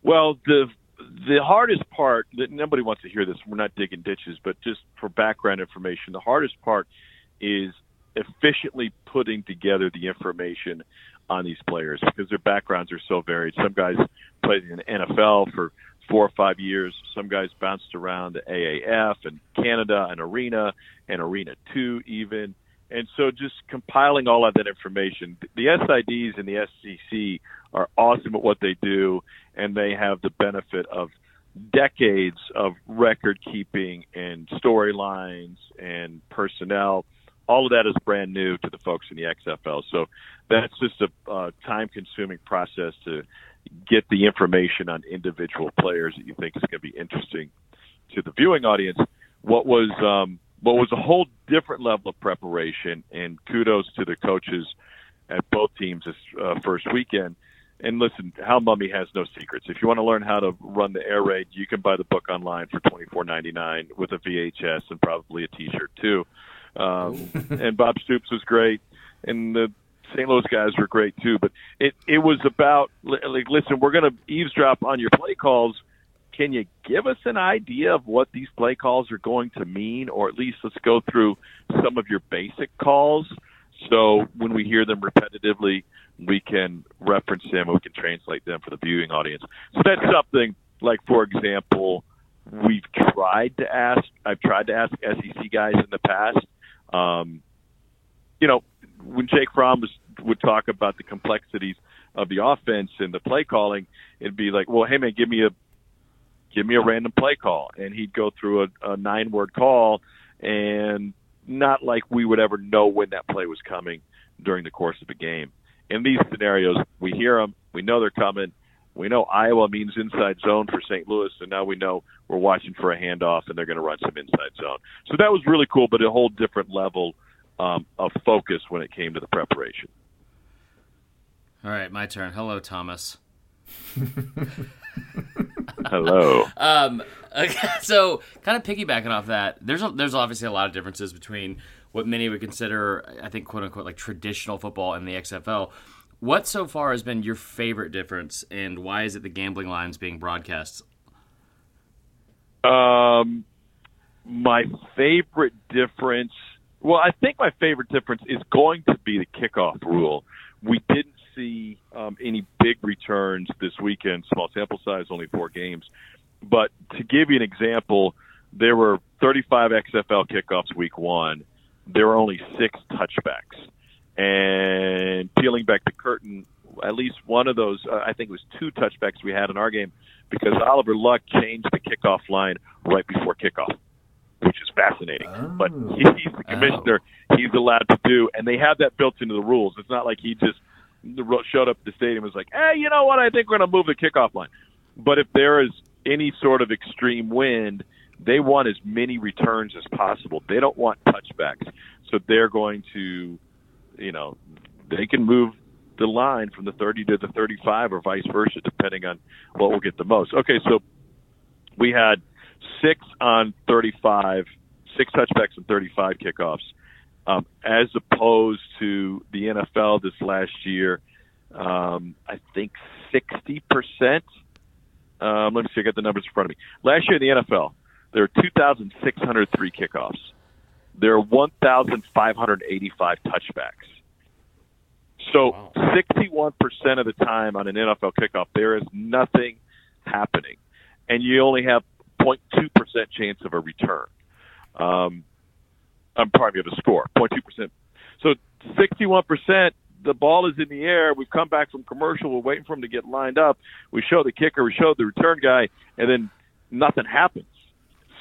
Well, the the hardest part that nobody wants to hear this. We're not digging ditches, but just for background information, the hardest part is efficiently putting together the information on these players because their backgrounds are so varied. Some guys played in the NFL for four or five years. Some guys bounced around the AAF and Canada and Arena and Arena Two even. And so just compiling all of that information, the SIDs and the SEC are awesome at what they do, and they have the benefit of decades of record keeping and storylines and personnel. All of that is brand new to the folks in the XFL. So that's just a uh, time consuming process to get the information on individual players that you think is going to be interesting to the viewing audience. What was um, what was a whole different level of preparation, and kudos to the coaches at both teams this uh, first weekend. And listen, Hal Mumme has no secrets. If you want to learn how to run the air raid, you can buy the book online for twenty four ninety nine with a VHS and probably a T-shirt too. Um, and Bob Stoops was great, and the St. Louis guys were great too. But it it was about like, listen, we're going to eavesdrop on your play calls can you give us an idea of what these play calls are going to mean, or at least let's go through some of your basic calls so when we hear them repetitively, we can reference them and we can translate them for the viewing audience. So that's something like, for example, we've tried to ask, I've tried to ask SEC guys in the past. Um, you know, when Jake Fromm was, would talk about the complexities of the offense and the play calling, it'd be like, well, hey man, give me a give me a random play call, and he'd go through a, a nine word call, and not like we would ever know when that play was coming during the course of a game. In these scenarios, we hear them, we know they're coming. We know Iowa means inside zone for St. Louis, and now we know we're watching for a handoff, and they're going to run some inside zone. So that was really cool, but a whole different level um, of focus when it came to the preparation. All right, my turn. Hello, Thomas. Hello. um, okay, so kind of piggybacking off that, there's a, there's obviously a lot of differences between what many would consider, I think, quote unquote, like traditional football and the XFL. What so far has been your favorite difference, and why is it the gambling lines being broadcast? Um, my favorite difference. Well, I think my favorite difference is going to be the kickoff rule. We didn't see um, any big returns this weekend. Small sample size, only four games. But to give you an example, there were 35 XFL kickoffs week one. There were only six touchbacks. And peeling back the curtain, at least one of those, uh, I think it was two touchbacks we had in our game because Oliver Luck changed the kickoff line right before kickoff, which is fascinating. Oh. But he's the commissioner; oh. he's allowed to do, and they have that built into the rules. It's not like he just showed up at the stadium and was like, hey, you know what? I think we're going to move the kickoff line. But if there is any sort of extreme wind, they want as many returns as possible. They don't want touchbacks. So they're going to, you know, they can move the line from the 30 to the 35 or vice versa, depending on what will get the most. Okay, so we had six on 35, six touchbacks and 35 kickoffs, um, as opposed to the NFL this last year. Um, I think 60%. Um, let me see, I got the numbers in front of me. Last year in the NFL, there are 2,603 kickoffs. There are 1,585 touchbacks. So Wow. 61% of the time on an NFL kickoff, there is nothing happening. And you only have 0.2% chance of a return. Um, I'm pardon me of a score, 0.2%. So 61%, the ball is in the air. We've come back from commercial. We're waiting for him to get lined up. We show the kicker, we show the return guy, and then nothing happens.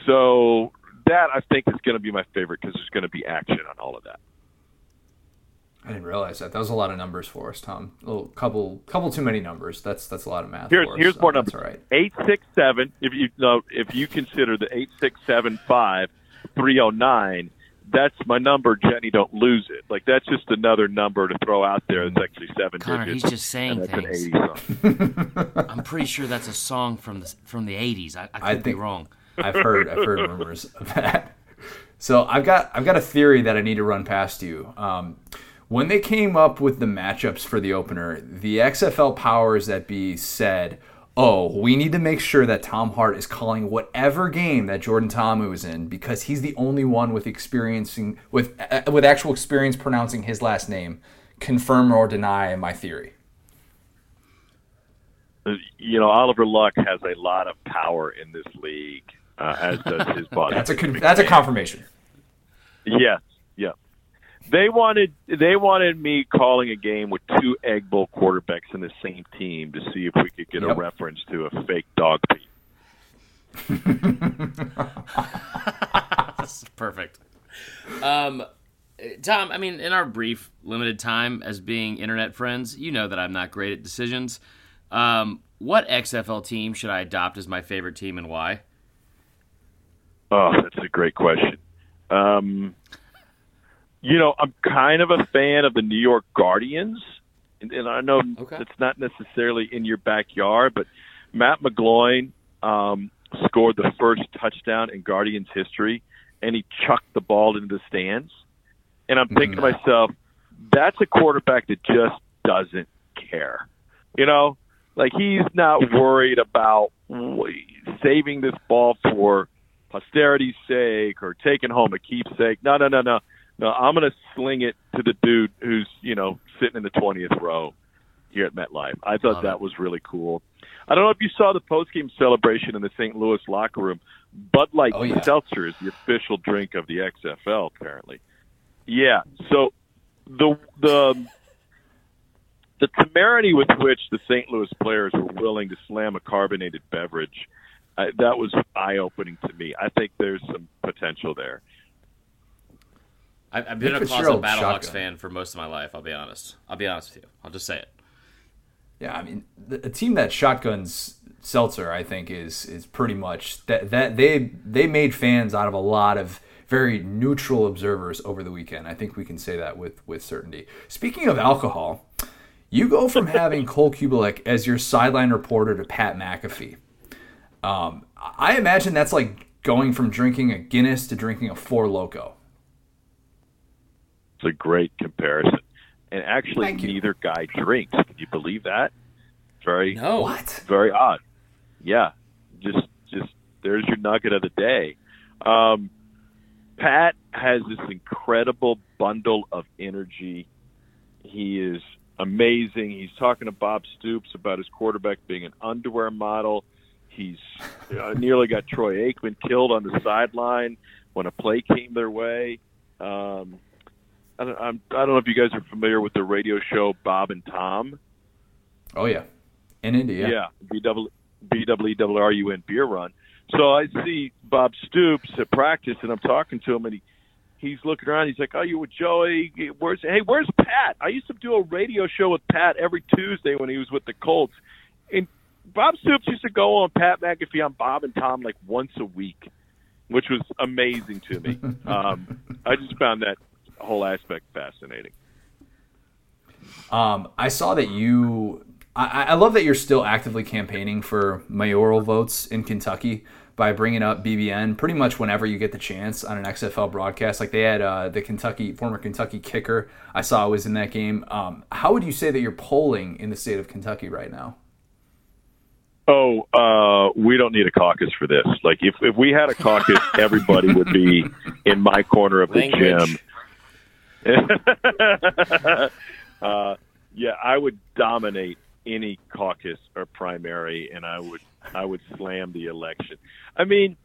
So that I think is going to be my favorite because there's going to be action on all of that. I didn't realize that. That was a lot of numbers for us, Tom. A little, couple, couple too many numbers. That's that's a lot of math. Here's for us, here's so more oh, numbers. All right. Eight six seven. If you know, if you consider the eight six seven five three oh nine, that's my number. Jenny, don't lose it. Like that's just another number to throw out there. It's actually seven Connor, digits. he's just saying and that's an things. song. I'm pretty sure that's a song from the from the 80s. I, I could I be wrong. I've heard I've heard rumors of that. So I've got I've got a theory that I need to run past you. Um, when they came up with the matchups for the opener, the XFL powers that be said, "Oh, we need to make sure that Tom Hart is calling whatever game that Jordan Ta'amu is in because he's the only one with experiencing with uh, with actual experience pronouncing his last name." Confirm or deny my theory. You know, Oliver Luck has a lot of power in this league, uh, as does his boss. That's a con- that's a confirmation. Yes, yeah. They wanted they wanted me calling a game with two Egg Bowl quarterbacks in the same team to see if we could get a reference to a fake dog pee. That's perfect. Um, Tom, I mean, in our brief, limited time as being internet friends, you know that I'm not great at decisions. Um, what XFL team should I adopt as my favorite team and why? Oh, that's a great question. Um, you know, I'm kind of a fan of the New York Guardians, and, and I know Okay. it's not necessarily in your backyard, but Matt McGloin um, scored the first touchdown in Guardians history, and he chucked the ball into the stands. And I'm thinking to myself, that's a quarterback that just doesn't care. You know, like he's not worried about saving this ball for posterity's sake or taking home a keepsake. No, no, no, no. No, I'm going to sling it to the dude who's, you know, sitting in the 20th row here at MetLife. I thought Love that it. was really cool. I don't know if you saw the postgame celebration in the St. Louis locker room. Bud Light Oh, yeah. Seltzer is the official drink of the XFL, apparently. Yeah. So the the the temerity with which the St. Louis players were willing to slam a carbonated beverage, uh, that was eye opening to me. I think there's some potential there. I, I've been Nick a closet Fitzgerald Battlehawks fan for most of my life. I'll be honest. I'll be honest with you. I'll just say it. Yeah, I mean, the, a team that shotguns seltzer, I think, is is pretty much that that they they made fans out of a lot of very neutral observers over the weekend. I think we can say that with with certainty. Speaking of alcohol, you go from having Cole Cubelic as your sideline reporter to Pat McAfee. Um, I imagine that's like going from drinking a Guinness to drinking a Four Loco. It's a great comparison. And actually, Thank you. neither guy drinks. Can you believe that? Very, No. What? very odd. Yeah, just, just there's your nugget of the day. Um, Pat has this incredible bundle of energy. He is amazing. He's talking to Bob Stoops about his quarterback being an underwear model. He's uh, nearly got Troy Aikman killed on the sideline when a play came their way. Um, I don't, I'm, I don't know if you guys are familiar with the radio show Bob and Tom. Oh yeah, in India. Yeah, B W B W double R U N beer run. So I see Bob Stoops at practice, and I'm talking to him, and he he's looking around. He's like, "Oh, you with Joey? Where's hey? Where's Pat? I used to do a radio show with Pat every Tuesday when he was with the Colts." And Bob Stoops used to go on Pat McAfee on Bob and Tom like once a week, which was amazing to me. um, I just found that whole aspect fascinating. Um, I saw that you. I, I love that you're still actively campaigning for mayoral votes in Kentucky by bringing up BBN pretty much whenever you get the chance on an XFL broadcast. Like they had uh, the Kentucky former Kentucky kicker I saw was in that game. Um, how would you say that you're polling in the state of Kentucky right now? Oh, uh, we don't need a caucus for this. Like if if we had a caucus, everybody would be in my corner of the Language. gym. uh, yeah, I would dominate any caucus or primary, and I would I would slam the election. I mean,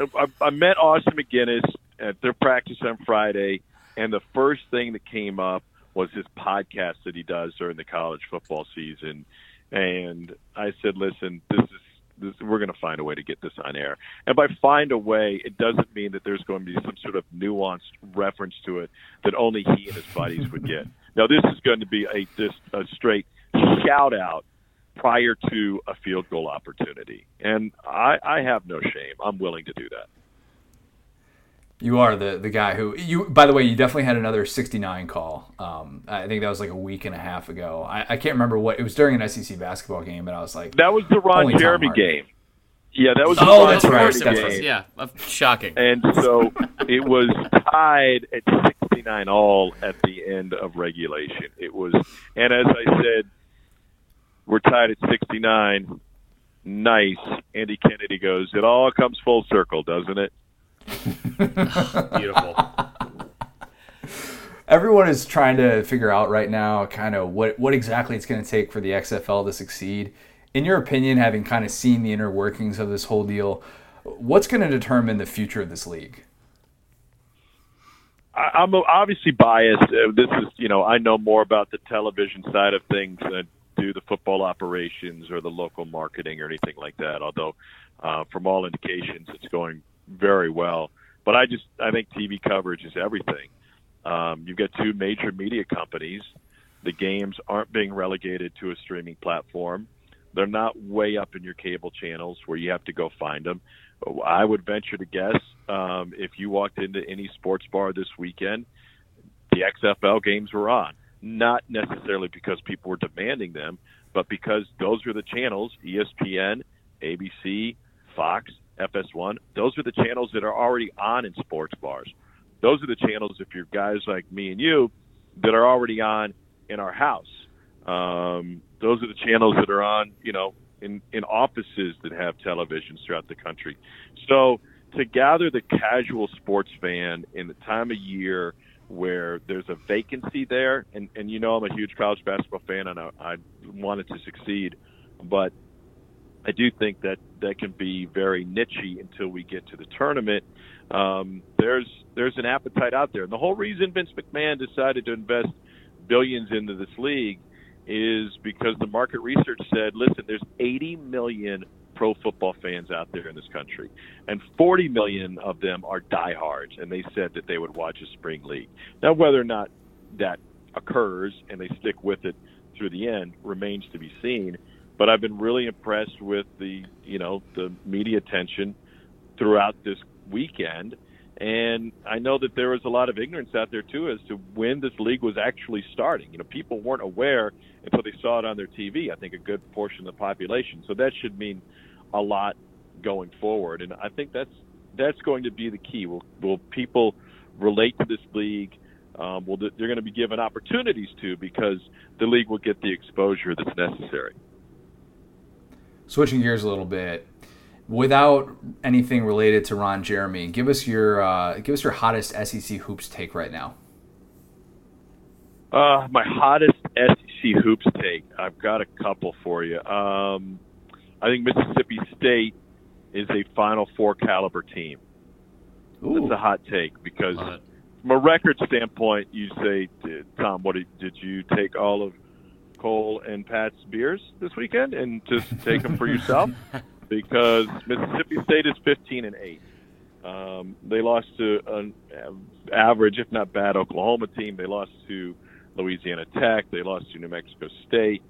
I, I met Austin MacGinnis at their practice on Friday, and the first thing that came up was his podcast that he does during the college football season. And I said, "Listen, this is this, we're going to find a way to get this on air. And by find a way, it doesn't mean that there's going to be some sort of nuanced reference to it that only he and his buddies would get. Now, this is going to be a a straight shout out prior to a field goal opportunity, and I, I have no shame. I'm willing to do that. You are the the guy who you. By the way, you definitely had another 69 call. Um, I think that was like a week and a half ago. I, I can't remember what it was during an SEC basketball game, but I was like, That was the Ron Jeremy game. Yeah, that was the Oh, Ron that's of right, Jeremy that's game. Yeah, shocking. And so it was tied at 69 all at the end of regulation. It was, and as I said, we're tied at 69. Nice. Andy Kennedy goes, it all comes full circle, doesn't it? Beautiful. everyone is trying to figure out right now kind of what, what exactly it's going to take for the XFL to succeed. In your opinion, having kind of seen the inner workings of this whole deal, what's going to determine the future of this league? I, I'm obviously biased. Uh, This is, you know, I know more about the television side of things than I do the football operations or the local marketing or anything like that. Although, uh, from all indications, it's going very well. But I just, I think TV coverage is everything. Um, you've got two major media companies. The games aren't being relegated to a streaming platform. They're not way up in your cable channels where you have to go find them. I would venture to guess um, if you walked into any sports bar this weekend, the XFL games were on. Not necessarily because people were demanding them, but because those are the channels ESPN, ABC, Fox, FS1. Those are the channels that are already on in sports bars. Those are the channels, if you're guys like me and you, that are already on in our house. Um, those are the channels that are on, you know, in, in offices that have televisions throughout the country. So to gather the casual sports fan in the time of year where there's a vacancy there, and, and you know I'm a huge college basketball fan and I, I want it to succeed, but I do think that that can be very nichey until we get to the tournament. Um, there's there's an appetite out there, and the whole reason Vince McMahon decided to invest billions into this league is because the market research said, listen, there's 80 million pro football fans out there in this country, and 40 million of them are diehards, and they said that they would watch a spring league. Now, whether or not that occurs and they stick with it through the end remains to be seen. But I've been really impressed with the you know the media attention throughout this weekend. And I know that there was a lot of ignorance out there too as to when this league was actually starting. You know, people weren't aware until they saw it on their TV. I think a good portion of the population. So that should mean a lot going forward. And I think that's that's going to be the key. Will will people relate to this league? Um, will they're going to be given opportunities to because the league will get the exposure that's necessary. Switching gears a little bit, without anything related to Ron Jeremy, give us your uh, give us your hottest SEC hoops take right now. Uh, my hottest SEC hoops take. I've got a couple for you. Um, I think Mississippi State is a Final Four caliber team. Ooh. That's a hot take because Love from a record standpoint, you say, Tom, what did, did you take all of Cole and Pat's beers this weekend and just take them for yourself? Because Mississippi State is 15 and 8. Um, they lost to an average, if not bad, Oklahoma team. They lost to Louisiana Tech. They lost to New Mexico State.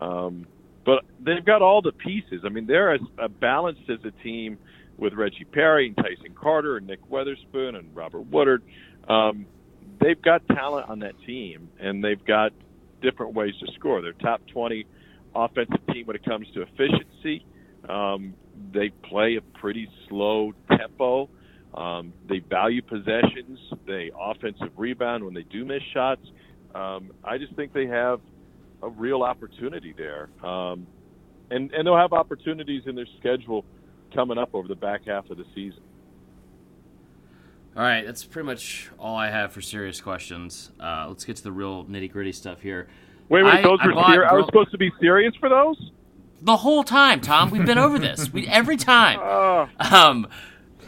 Um, but they've got all the pieces. I mean, they're as uh, balanced as a team with Reggie Perry and Tyson Carter and Nick Weatherspoon and Robert Woodard. Um, they've got talent on that team, and they've got different ways to score. They're top 20 offensive team when it comes to efficiency. Um, they play a pretty slow tempo. Um, they value possessions. They offensive rebound when they do miss shots. Um, I just think they have a real opportunity there, um, and and they'll have opportunities in their schedule coming up over the back half of the season. All right, that's pretty much all I have for serious questions. Uh, let's get to the real nitty gritty stuff here. Wait, wait, I- those I were bought ser- I was supposed to be serious for those. The whole time, Tom, we've been over this. We every time. Oh, Um,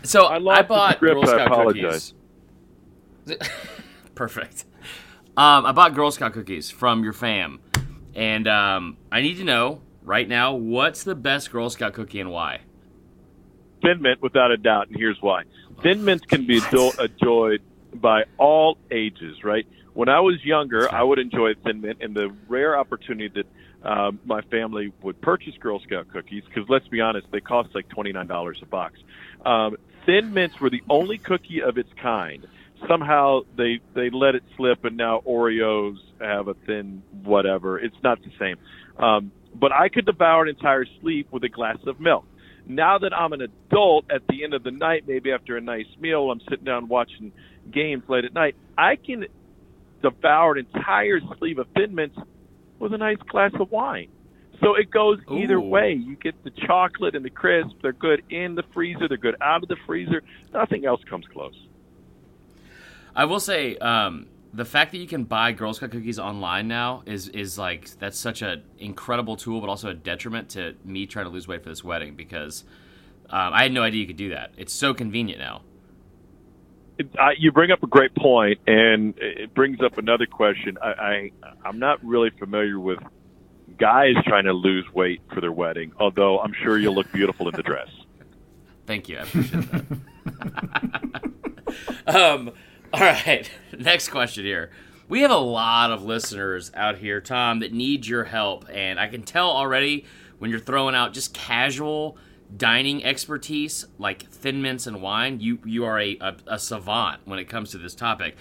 so I I, bought script, Girl I Scout apologize. cookies. Perfect. Um, I bought Girl Scout cookies from your fam, and um, I need to know right now what's the best Girl Scout cookie and why. Thin Mint, without a doubt, and here's why. Thin Mints can be ado- enjoyed by all ages, right? When I was younger, I would enjoy Thin Mint, and the rare opportunity that um, my family would purchase Girl Scout cookies, because let's be honest, they cost like $29 a box. Um, Thin Mints were the only cookie of its kind. Somehow they they let it slip, and now Oreos have a thin whatever. It's not the same. Um, but I could devour an entire sleeve with a glass of milk now that I'm an adult at the end of the night, maybe after a nice meal, I'm sitting down watching games late at night, I can devour an entire sleeve of Thin Mints with a nice glass of wine. So it goes either Ooh. way. You get the chocolate and the crisp. They're good in the freezer. They're good out of the freezer. Nothing else comes close. I will say um, the fact that you can buy Girl Scout cookies online now is is like that's such an incredible tool, but also a detriment to me trying to lose weight for this wedding because um, I had no idea you could do that. It's so convenient now. It, I, you bring up a great point, and it brings up another question. I, I I'm not really familiar with guys trying to lose weight for their wedding, although I'm sure you'll look beautiful in the dress. Thank you. I appreciate that. um, all right. Next question here. We have a lot of listeners out here, Tom, that need your help. And I can tell already when you're throwing out just casual dining expertise like thin mints and wine, you, you are a, a, a savant when it comes to this topic.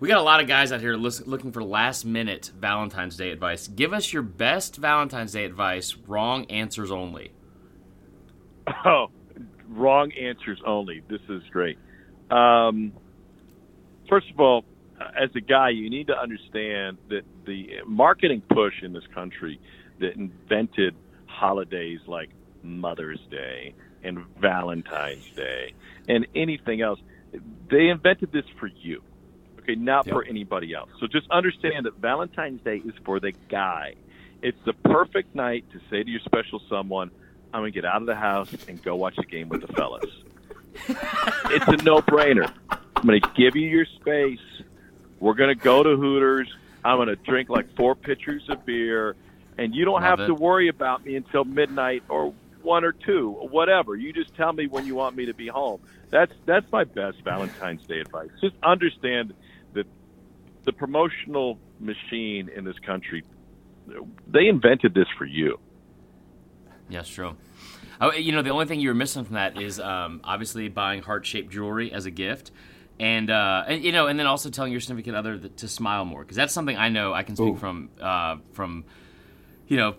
We got a lot of guys out here lis- looking for last minute Valentine's Day advice. Give us your best Valentine's Day advice, wrong answers only. Oh, wrong answers only. This is great. Um, first of all, as a guy, you need to understand that the marketing push in this country that invented holidays like Mother's Day and Valentine's Day and anything else, they invented this for you. Okay, not for anybody else. So just understand that Valentine's Day is for the guy. It's the perfect night to say to your special someone, I'm going to get out of the house and go watch the game with the fellas. it's a no brainer. I'm going to give you your space. We're going to go to Hooters. I'm going to drink like four pitchers of beer, and you don't Love have it. to worry about me until midnight or one or two, or whatever. You just tell me when you want me to be home. That's that's my best Valentine's Day advice. Just understand that the promotional machine in this country, they invented this for you. Yes, true. Oh, you know, the only thing you were missing from that is um, obviously buying heart-shaped jewelry as a gift, and uh, and you know, and then also telling your significant other that, to smile more because that's something I know I can speak Ooh. from uh, from. You know,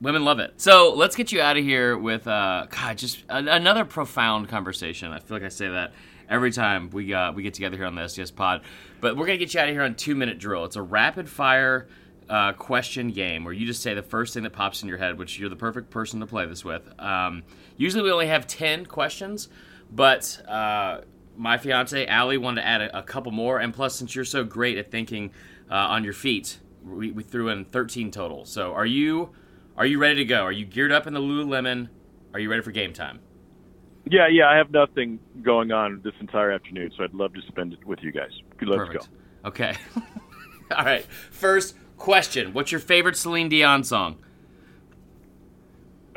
women love it. So let's get you out of here with, uh, God, just a- another profound conversation. I feel like I say that every time we uh, we get together here on the STS Pod. But we're gonna get you out of here on two minute drill. It's a rapid fire uh, question game where you just say the first thing that pops in your head, which you're the perfect person to play this with. Um, usually we only have 10 questions, but uh, my fiance, Allie, wanted to add a, a couple more. And plus, since you're so great at thinking uh, on your feet, we, we threw in 13 total. So are you are you ready to go? Are you geared up in the Lululemon? Are you ready for game time? Yeah, yeah, I have nothing going on this entire afternoon, so I'd love to spend it with you guys. Let's Perfect. Okay. All right. First question What's your favorite Celine Dion song?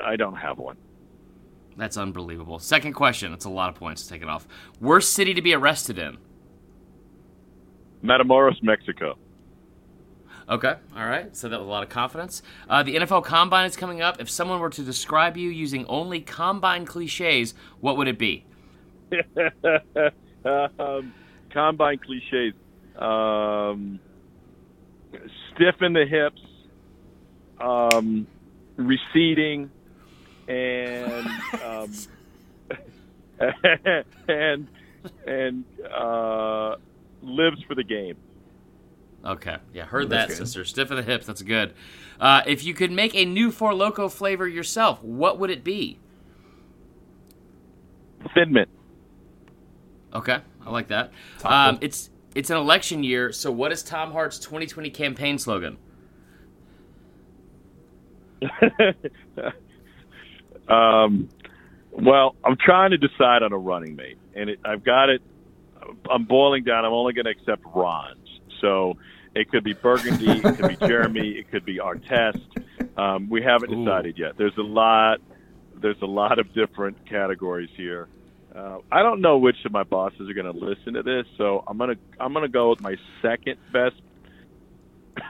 I don't have one. That's unbelievable. Second question. That's a lot of points to take it off. Worst city to be arrested in? Matamoros, Mexico. Okay, all right. So that was a lot of confidence. Uh, the NFL Combine is coming up. If someone were to describe you using only Combine cliches, what would it be? um, combine cliches. Um, stiff in the hips, um, receding, and um, and and uh, lives for the game. Okay, yeah, heard that, good. sister. Stiff in the hips. That's good. Uh, if you could make a new Four Loco flavor yourself, what would it be? Thin mint. Okay, I like that. Um, it's it's an election year, so what is Tom Hart's 2020 campaign slogan? um, well, I'm trying to decide on a running mate, and it, I've got it. I'm boiling down. I'm only going to accept Ron's. So it could be Burgundy, it could be Jeremy, it could be Artest. Um, we haven't Ooh. decided yet. There's a lot. There's a lot of different categories here. Uh, I don't know which of my bosses are going to listen to this, so I'm gonna I'm gonna go with my second best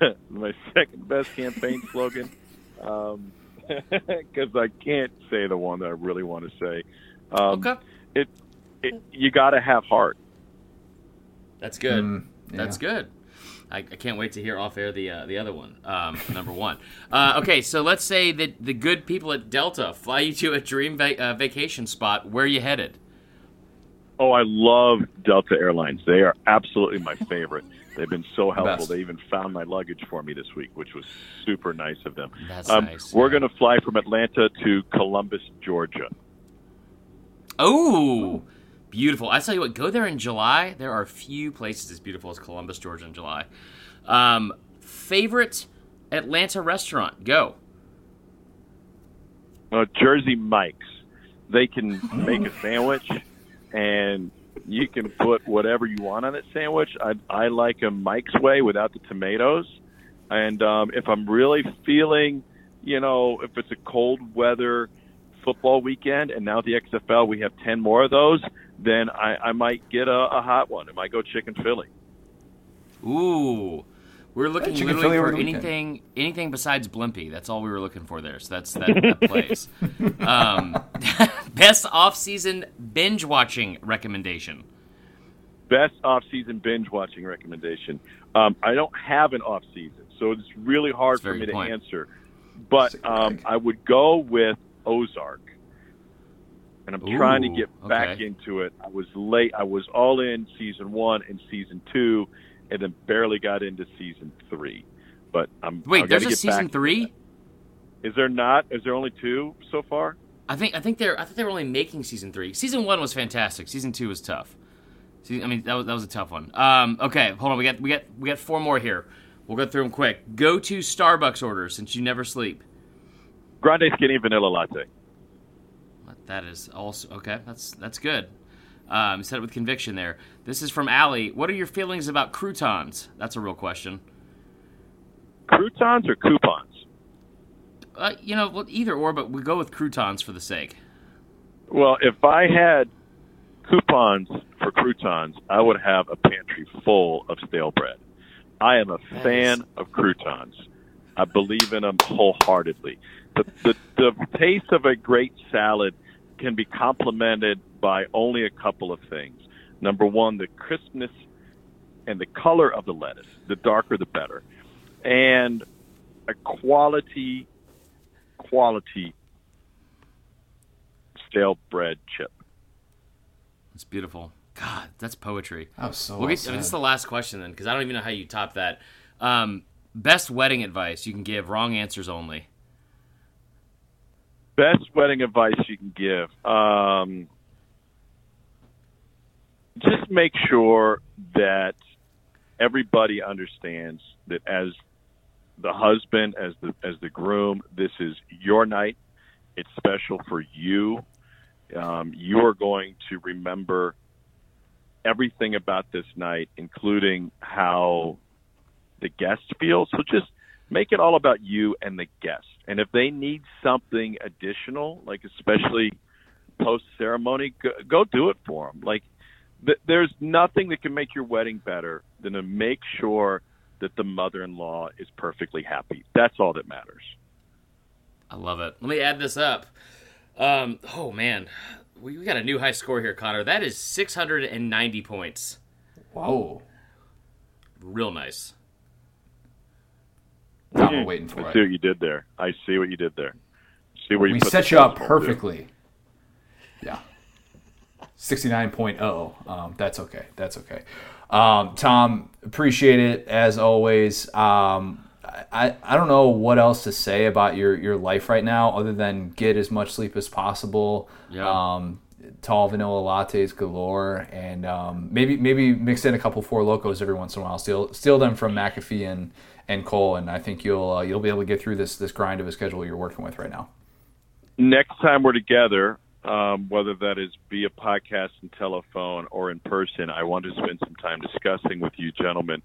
my second best campaign slogan. Um, because I can't say the one that I really want to say. Um, okay, It, it you got to have heart. that's good. Mm, That's good. I, I can't wait to hear off air the uh, the other one, um, number one. Uh, okay, so let's say that the good people at Delta fly you to a dream va- uh, vacation spot. Where are you headed? Oh, I love Delta Airlines. They are absolutely my favorite. They've been so helpful. Best. They even found my luggage for me this week, which was super nice of them. That's Um, nice. We're yeah. going to fly from Atlanta to Columbus, Georgia. Oh, beautiful! I tell you what, go there in July. There are few places as beautiful as Columbus, Georgia, in July. Um, favorite Atlanta restaurant? Go. Uh, Jersey Mike's. They can make a sandwich, and you can put whatever you want on that sandwich. I, I like a Mike's way without the tomatoes. And um, if I'm really feeling, you know, if it's a cold weather football weekend, and now the XFL, we have 10 more of those, then I, I might get a, a hot one. I might go chicken Philly. Ooh, we're looking chicken literally for the weekend. anything anything besides Blimpie. That's all we were looking for there. So that's that, that plays. Um, best off season binge watching recommendation. best off-season binge watching recommendation. Um, I don't have an off-season, so it's really hard for me to point. answer. But Sick um. I would go with Ozark, and I'm trying to Ooh, get back okay. into it. I was late. I was all in season one and season two, and then barely got into season three. But I'm Wait, there's a season three. Is there not? Is there only two so far? I think I think they're I think they were only making season three. Season one was fantastic. Season two was tough. See, I mean that was that was a tough one. Um, okay, hold on. We got we got we got four more here. We'll go through them quick. Go to Starbucks order since you never sleep. Grande skinny vanilla latte. That is also okay. That's that's good. Um, said it with conviction there. This is from Allie. What are your feelings about croutons? That's a real question. Croutons or coupons? Uh, you know, well, either or, but we go with croutons for the sake. Well, if I had coupons for croutons, I would have a pantry full of stale bread. I am a That fan of croutons. I believe in them wholeheartedly. The, the, the taste of a great salad can be complemented by only a couple of things. Number one, the crispness and the color of the lettuce. The darker, the better. And a quality, quality stale bread chip. It's beautiful. God, that's poetry. That was so We'll well get, I this is the last question then, because I don't even know how you top that. Um, best wedding advice you can give. Wrong answers only. best wedding advice you can give um, just make sure that everybody understands that as the husband as the as the groom this is your night it's special for you um, you are going to remember everything about this night including how the guest feels so just make it all about you and the guest. And if they need something additional, like especially post ceremony, go, go do it for them. Like th- there's nothing that can make your wedding better than to make sure that the mother-in-law is perfectly happy. That's all that matters. I love it. Let me add this up. Um, oh man, we, we got a new high score here, Connor. That is 690 points. Whoa. Real nice. Now we're waiting for I it. see what you did there. I see what you did there. See where you we put set you up decimal, too. perfectly. Yeah. 69.0. Um, that's okay. That's okay. Um, Tom, appreciate it as always. Um, I, I don't know what else to say about your, your life right now other than get as much sleep as possible. Yeah. Um, tall vanilla lattes galore, and um, maybe maybe mix in a couple four locos every once in a while. Steal steal them from McAfee and, and Cole, and I think you'll uh, you'll be able to get through this this grind of a schedule you're working with right now. next time we're together, um, whether that is via podcast and telephone or in person, I want to spend some time discussing with you, gentlemen,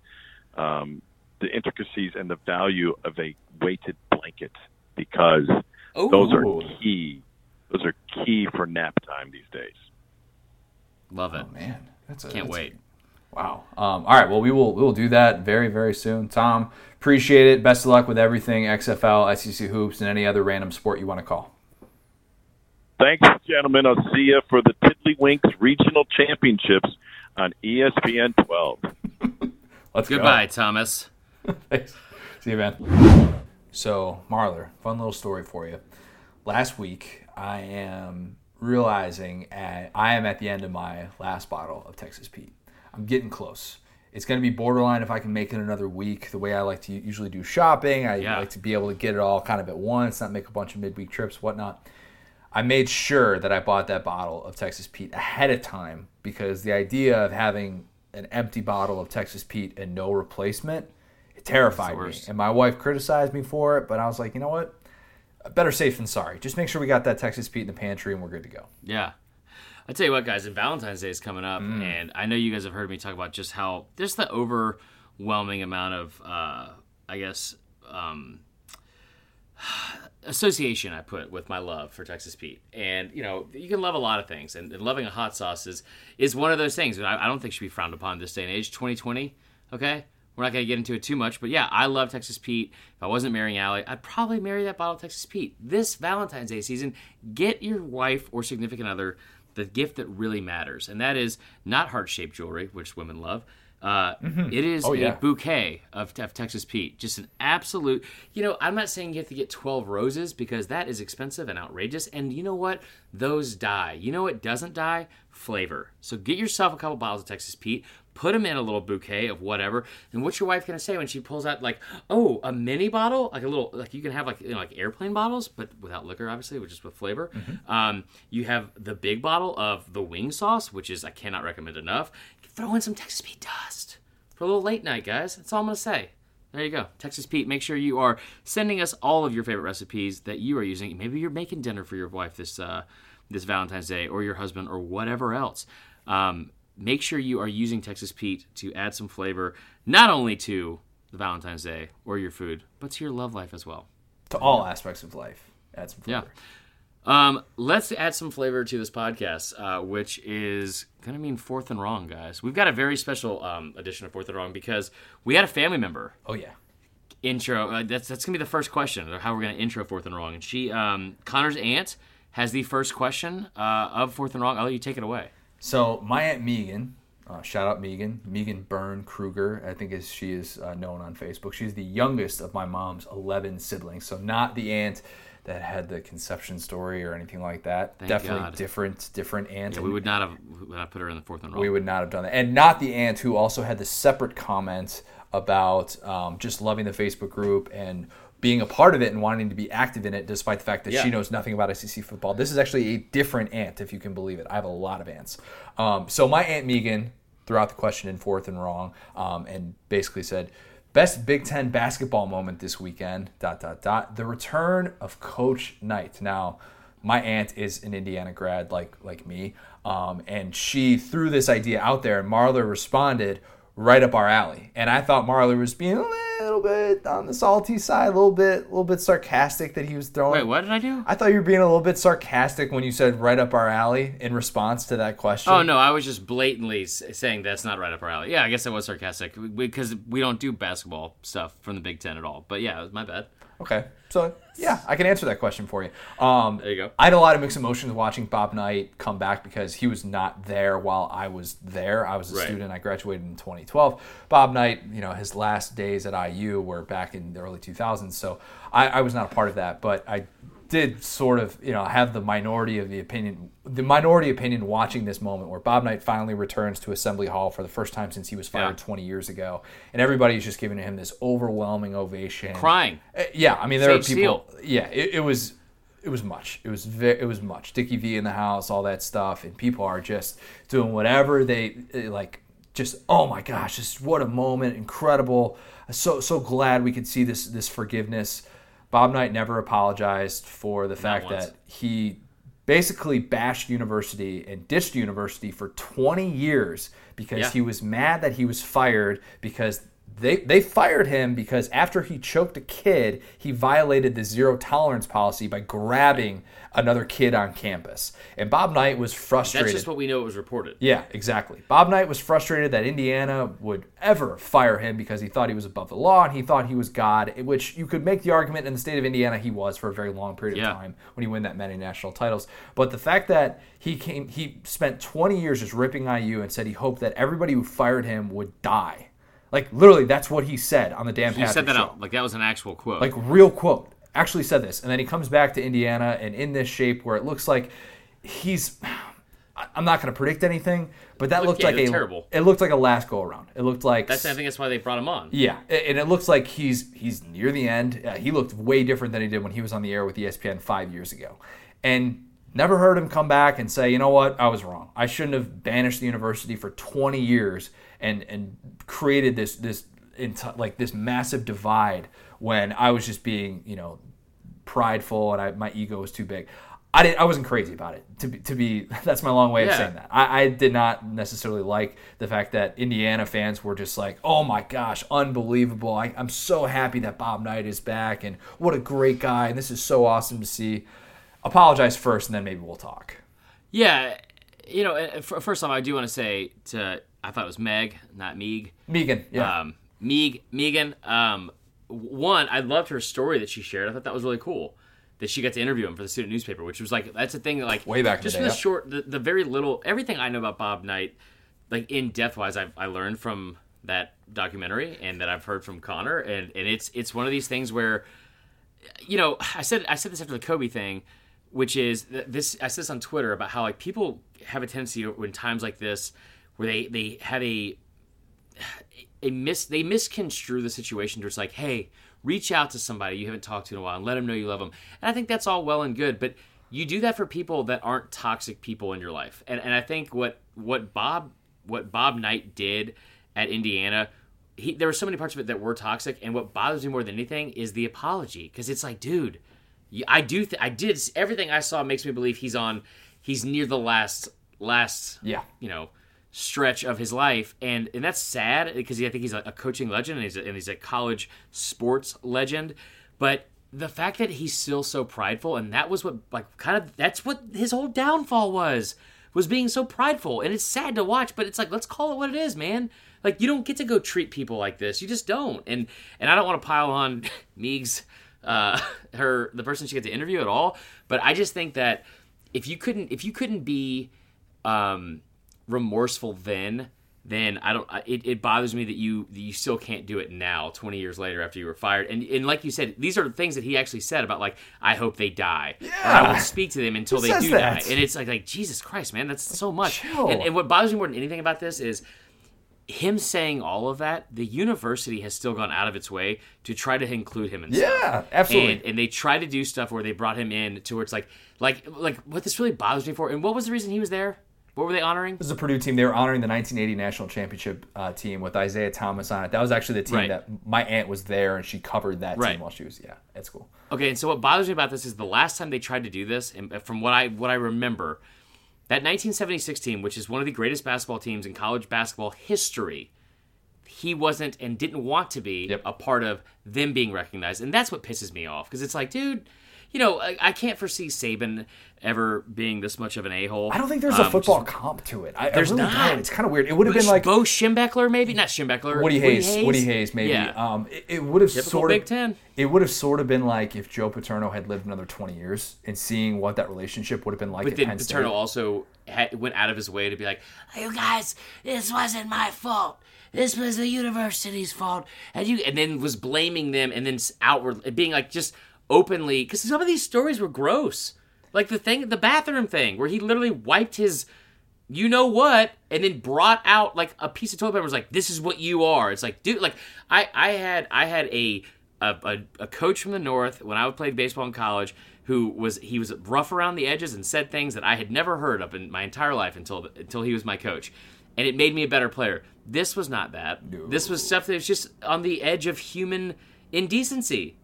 um, the intricacies and the value of a weighted blanket because those are key. Those are key for nap time these days. Love it. Oh man, that's a, Can't that's a- wait. wow. Um, all right. Well, we will we will do that very very soon. Tom, appreciate it. Best of luck with everything XFL, SEC hoops, and any other random sport you want to call. Thanks, gentlemen. I'll see you for the Tiddlywinks Regional Championships on ESPN 12. Let's Goodbye, Thomas. Thanks. See you, man. So, Marler, fun little story for you. Last week, I am realizing at, I am at the end of my last bottle of Texas Pete. I'm getting close. It's going to be borderline if I can make it another week. The way I like to usually do shopping, I Yeah. like to be able to get it all kind of at once, not make a bunch of midweek trips, whatnot. I made sure that I bought that bottle of Texas Pete ahead of time because the idea of having an empty bottle of Texas Pete and no replacement it terrified me. And my wife criticized me for it, but I was like, you know what? Better safe than sorry. Just make sure we got that Texas Pete in the pantry and we're good to go. Yeah. I tell you what, guys, and Valentine's Day is coming up, Mm. and I know you guys have heard me talk about just how there's the overwhelming amount of, uh, I guess, um, association I put with my love for Texas Pete. And you know, you can love a lot of things, and, and loving a hot sauce is is one of those things that I, I don't think should be frowned upon this day and age. 2020, okay. We're not going to get into it too much, but yeah, I love Texas Pete. If I wasn't marrying Allie, I'd probably marry that bottle of Texas Pete. This Valentine's Day season, get your wife or significant other the gift that really matters, and that is not heart shaped jewelry, which women love. Uh, it is Oh, a yeah. bouquet of, of Texas Pete. Just an absolute. You know, I'm not saying you have to get 12 roses because that is expensive and outrageous. And you know what? Those die. You know what doesn't die? Flavor. So get yourself a couple bottles of Texas Pete. Put them in a little bouquet of whatever. And what's your wife gonna say when she pulls out like, oh, a mini bottle, like a little, like you can have like you know, like airplane bottles, but without liquor, obviously, which is with flavor. Um, you have the big bottle of the wing sauce, which is I cannot recommend enough. Throw in some Texas Pete dust for a little late night, guys. That's all I'm gonna say. There you go, Texas Pete. Make sure you are sending us all of your favorite recipes that you are using. Maybe you're making dinner for your wife this uh, this Valentine's Day, or your husband, or whatever else. Um, make sure you are using Texas Pete to add some flavor, not only to the Valentine's Day or your food, but to your love life as well. To all aspects of life. Add some Yeah. flavor. Um, let's add some flavor to this podcast, uh, which is to mean Fourth and Wrong, guys. We've got a very special um, edition of Fourth and Wrong because we had a family member Oh, yeah. intro. Uh, that's that's gonna be the first question of how we're gonna intro Fourth and Wrong. And she, um, Connor's aunt, has the first question uh, of Fourth and Wrong. I'll let you take it away. So my aunt Megan, uh, shout out Megan, Megan Byrne Kruger, I think is she is uh, known on Facebook. She's the youngest of my mom's eleven siblings, so not the aunt that had the conception story or anything like that. Thank Definitely God. different, different aunt. Yeah, we would not have would not put her in the Fourth and Wrong. We would not have done that. And not the aunt who also had the separate comment about um, just loving the Facebook group and being a part of it and wanting to be active in it despite the fact that Yeah. she knows nothing about SEC football. This is actually a different aunt, if you can believe it. I have a lot of aunts. Um, so my Aunt Megan threw out the question in fourth and wrong um, and basically said, Best Big Ten basketball moment this weekend, dot, dot, dot. The return of Coach Knight. Now, my aunt is an Indiana grad like like me, um, and she threw this idea out there, and Marler responded right up our alley. And I thought Marler was being a little bit on the salty side, a little bit, a little bit sarcastic that he was throwing. Wait, what did I do? I thought you were being a little bit sarcastic when you said right up our alley in response to that question. Oh no, I was just blatantly saying that's not right up our alley. Yeah, I guess I was sarcastic because we don't do basketball stuff from the Big Ten at all. But yeah, it was my bad. Okay. So yeah, I can answer that question for you. Um, There you go. I had a lot of mixed emotions watching Bob Knight come back because he was not there while I was there. I was a Right. student. I graduated in 2012. Bob Knight, you know, his last days at IU were back in the early 2000s. So I, I was not a part of that, but I did sort of, you know, have the minority of the opinion, the minority opinion watching this moment where Bob Knight finally returns to Assembly Hall for the first time since he was fired Yeah. 20 years ago, and everybody's just giving him this overwhelming ovation. Crying. Uh, Yeah, I mean there are Sage people. Yeah, it, it was it was much. It was ve- it was much. Dickie V in the house, all that stuff, and people are just doing whatever they uh, like. Just oh my gosh, just what a moment, incredible. So so glad we could see this this forgiveness. Bob Knight never apologized for the fact that he basically bashed university and ditched university for 20 years because Yeah. he was mad that he was fired because they they fired him because after he choked a kid, he violated the zero tolerance policy by grabbing another kid on campus. And Bob Knight was frustrated. That's just what we know it was reported. Yeah, exactly. Bob Knight was frustrated that Indiana would ever fire him because he thought he was above the law and he thought he was God, which you could make the argument in the state of Indiana he was for a very long period Yeah. of time when he won that many national titles. But the fact that he came he spent 20 years just ripping IU and said he hoped that everybody who fired him would die. Like literally that's what he said on the Dan You Patrick said that show out like that was an actual quote. like real quote actually said this and then he comes back to indiana and in this shape where it looks like he's i'm not going to predict anything but that Look, looked yeah, like he a terrible. it looked like a last go around it looked like that's I think that's why they brought him on. yeah, and it looks like he's he's near the end. Uh, he looked way different than he did when he was on the air with ESPN five years ago, and never heard him come back and say, you know what, I was wrong. I shouldn't have banished the university for 20 years and and created this this like this massive divide when I was just being you know prideful and I, my ego was too big. I didn't. I wasn't crazy about it. To be, to be that's my long way of saying that. I, I did not necessarily like the fact that Indiana fans were just like, "Oh my gosh, unbelievable! I, I'm so happy that Bob Knight is back, and what a great guy, and this is so awesome to see." Apologize first, and then maybe we'll talk. Yeah, you know, uh, first off, I do want to say to I thought it was Meg, not Meeg. Megan, yeah, Um, Meeg, Megan. Um, one, I loved her story that she shared. I thought that was really cool that she got to interview him for the student newspaper, which was like that's a thing that like Way back just the yeah. short, the, the very little, everything I know about Bob Knight, like in depth wise, I I learned from that documentary and that I've heard from Connor, and and it's it's one of these things where you know, I said I said this after the Kobe thing, which is th- this. I said this on Twitter about how like people have a tendency when times like this where they they have a a mis they misconstrue the situation to it's like, hey, reach out to somebody you haven't talked to in a while and let them know you love them. And I think that's all well and good, but you do that for people that aren't toxic people in your life. And and I think what what Bob what Bob Knight did at Indiana. He, there were so many parts of it that were toxic, and what bothers me more than anything is the apology. Because it's like, dude, I do, th- I did everything I saw makes me believe he's on, he's near the last, last, Yeah. you know, stretch of his life, and and that's sad because I think he's a, coaching legend and he's a, and he's a college sports legend, but the fact that he's still so prideful and that was what like kind of that's what his whole downfall was was being so prideful and it's sad to watch but it's like let's call it what it is man. Like you don't get to go treat people like this you just don't and and i don't want to pile on meeg's uh her the person she got to interview at all but i just think that if you couldn't if you couldn't be um remorseful then then I don't. It, it bothers me that you that you still can't do it now, twenty years later after you were fired. And and like you said, these are the things that he actually said about like I hope they die. Or I won't speak to them until Who they do that? die. And it's like like Jesus Christ, man, that's so much. And, and what bothers me more than anything about this is him saying all of that. The university has still gone out of its way to try to include him in stuff. Yeah, absolutely. And, and they try to do stuff where they brought him in to where it's like like like what this really bothers me for. And what was the reason he was there? What were they honoring? This is a Purdue team. They were honoring the 1980 national championship uh, team with Isiah Thomas on it. That was actually the team Right. that my aunt was there and she covered that Right. team while she was. Yeah, it's cool. Okay, and so what bothers me about this is the last time they tried to do this, and from what I what I remember, that 1976 team, which is one of the greatest basketball teams in college basketball history, he wasn't and didn't want to be Yep. a part of them being recognized, and that's what pisses me off because it's like, dude, you know, I, I can't foresee Saban ever being this much of an a hole. I don't think there's a football comp to it. I, There's I really not. don't. It's kind of weird. It would have been like Bo Schembechler, maybe not Schembechler. Woody Hayes, Woody Hayes, maybe. Yeah. Um, it, it would have Typical sort of Big Ten. It would have sort of been like if Joe Paterno had lived another 20 years and seeing what that relationship would have been like But then Penn State. Paterno also had, went out of his way to be like, "You guys, this wasn't my fault. This was the university's fault," and you, and then was blaming them, and then outward being like just openly because some of these stories were gross, like the thing, the bathroom thing, where he literally wiped his, you know what, and then brought out like a piece of toilet paper. and Was like, "This is what you are." It's like, dude, like I, I had, I had a a, a, a coach from the north when I played baseball in college who was he was rough around the edges and said things that I had never heard of in my entire life until until he was my coach, and it made me a better player. This was not that. This was stuff that was just on the edge of human indecency.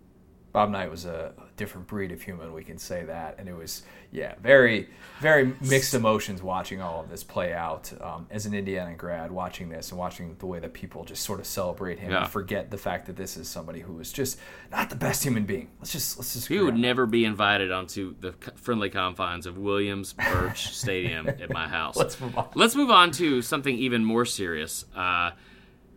Bob Knight was a different breed of human, we can say that. And it was, yeah, very, very mixed emotions watching all of this play out. Um, as an Indiana grad, watching this and watching the way that people just sort of celebrate him Yeah. and forget the fact that this is somebody who is just not the best human being. Let's just, let's just. He would never be invited onto the friendly confines of Williams-Brice Stadium at my house. Let's move on. Let's move on to something even more serious. Uh,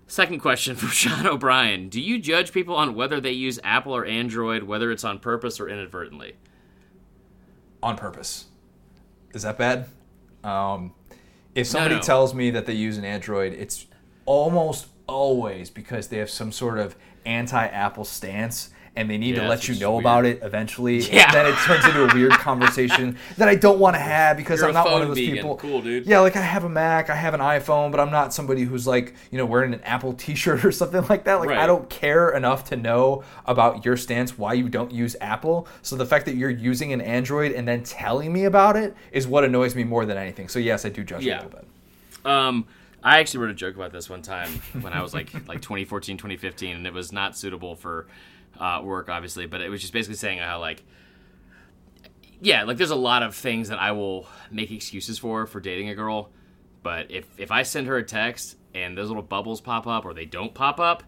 second question from Sean O'Brien: Do you judge people on whether they use Apple or Android, whether it's on purpose or inadvertently? on purpose. Is that bad? Um, if somebody no. tells me that they use an Android, it's almost always because they have some sort of anti-Apple stance and they need Yeah, to let you know weird. about it eventually. Yeah. Then it turns into a weird conversation that I don't want to have because You're I'm not one of those vegan. people. Cool, dude. Yeah, like I have a Mac, I have an iPhone, but I'm not somebody who's like, you know, wearing an Apple t-shirt or something like that. Like Right. I don't care enough to know about your stance why you don't use Apple. So the fact that you're using an Android and then telling me about it is what annoys me more than anything. So yes, I do judge Yeah. a little bit. Um, I actually wrote a joke about this one time when I was like like 2014, 2015, and it was not suitable for uh, work, obviously, but it was just basically saying how like, yeah, like there's a lot of things that I will make excuses for for dating a girl, but if if I send her a text and those little bubbles pop up or they don't pop up,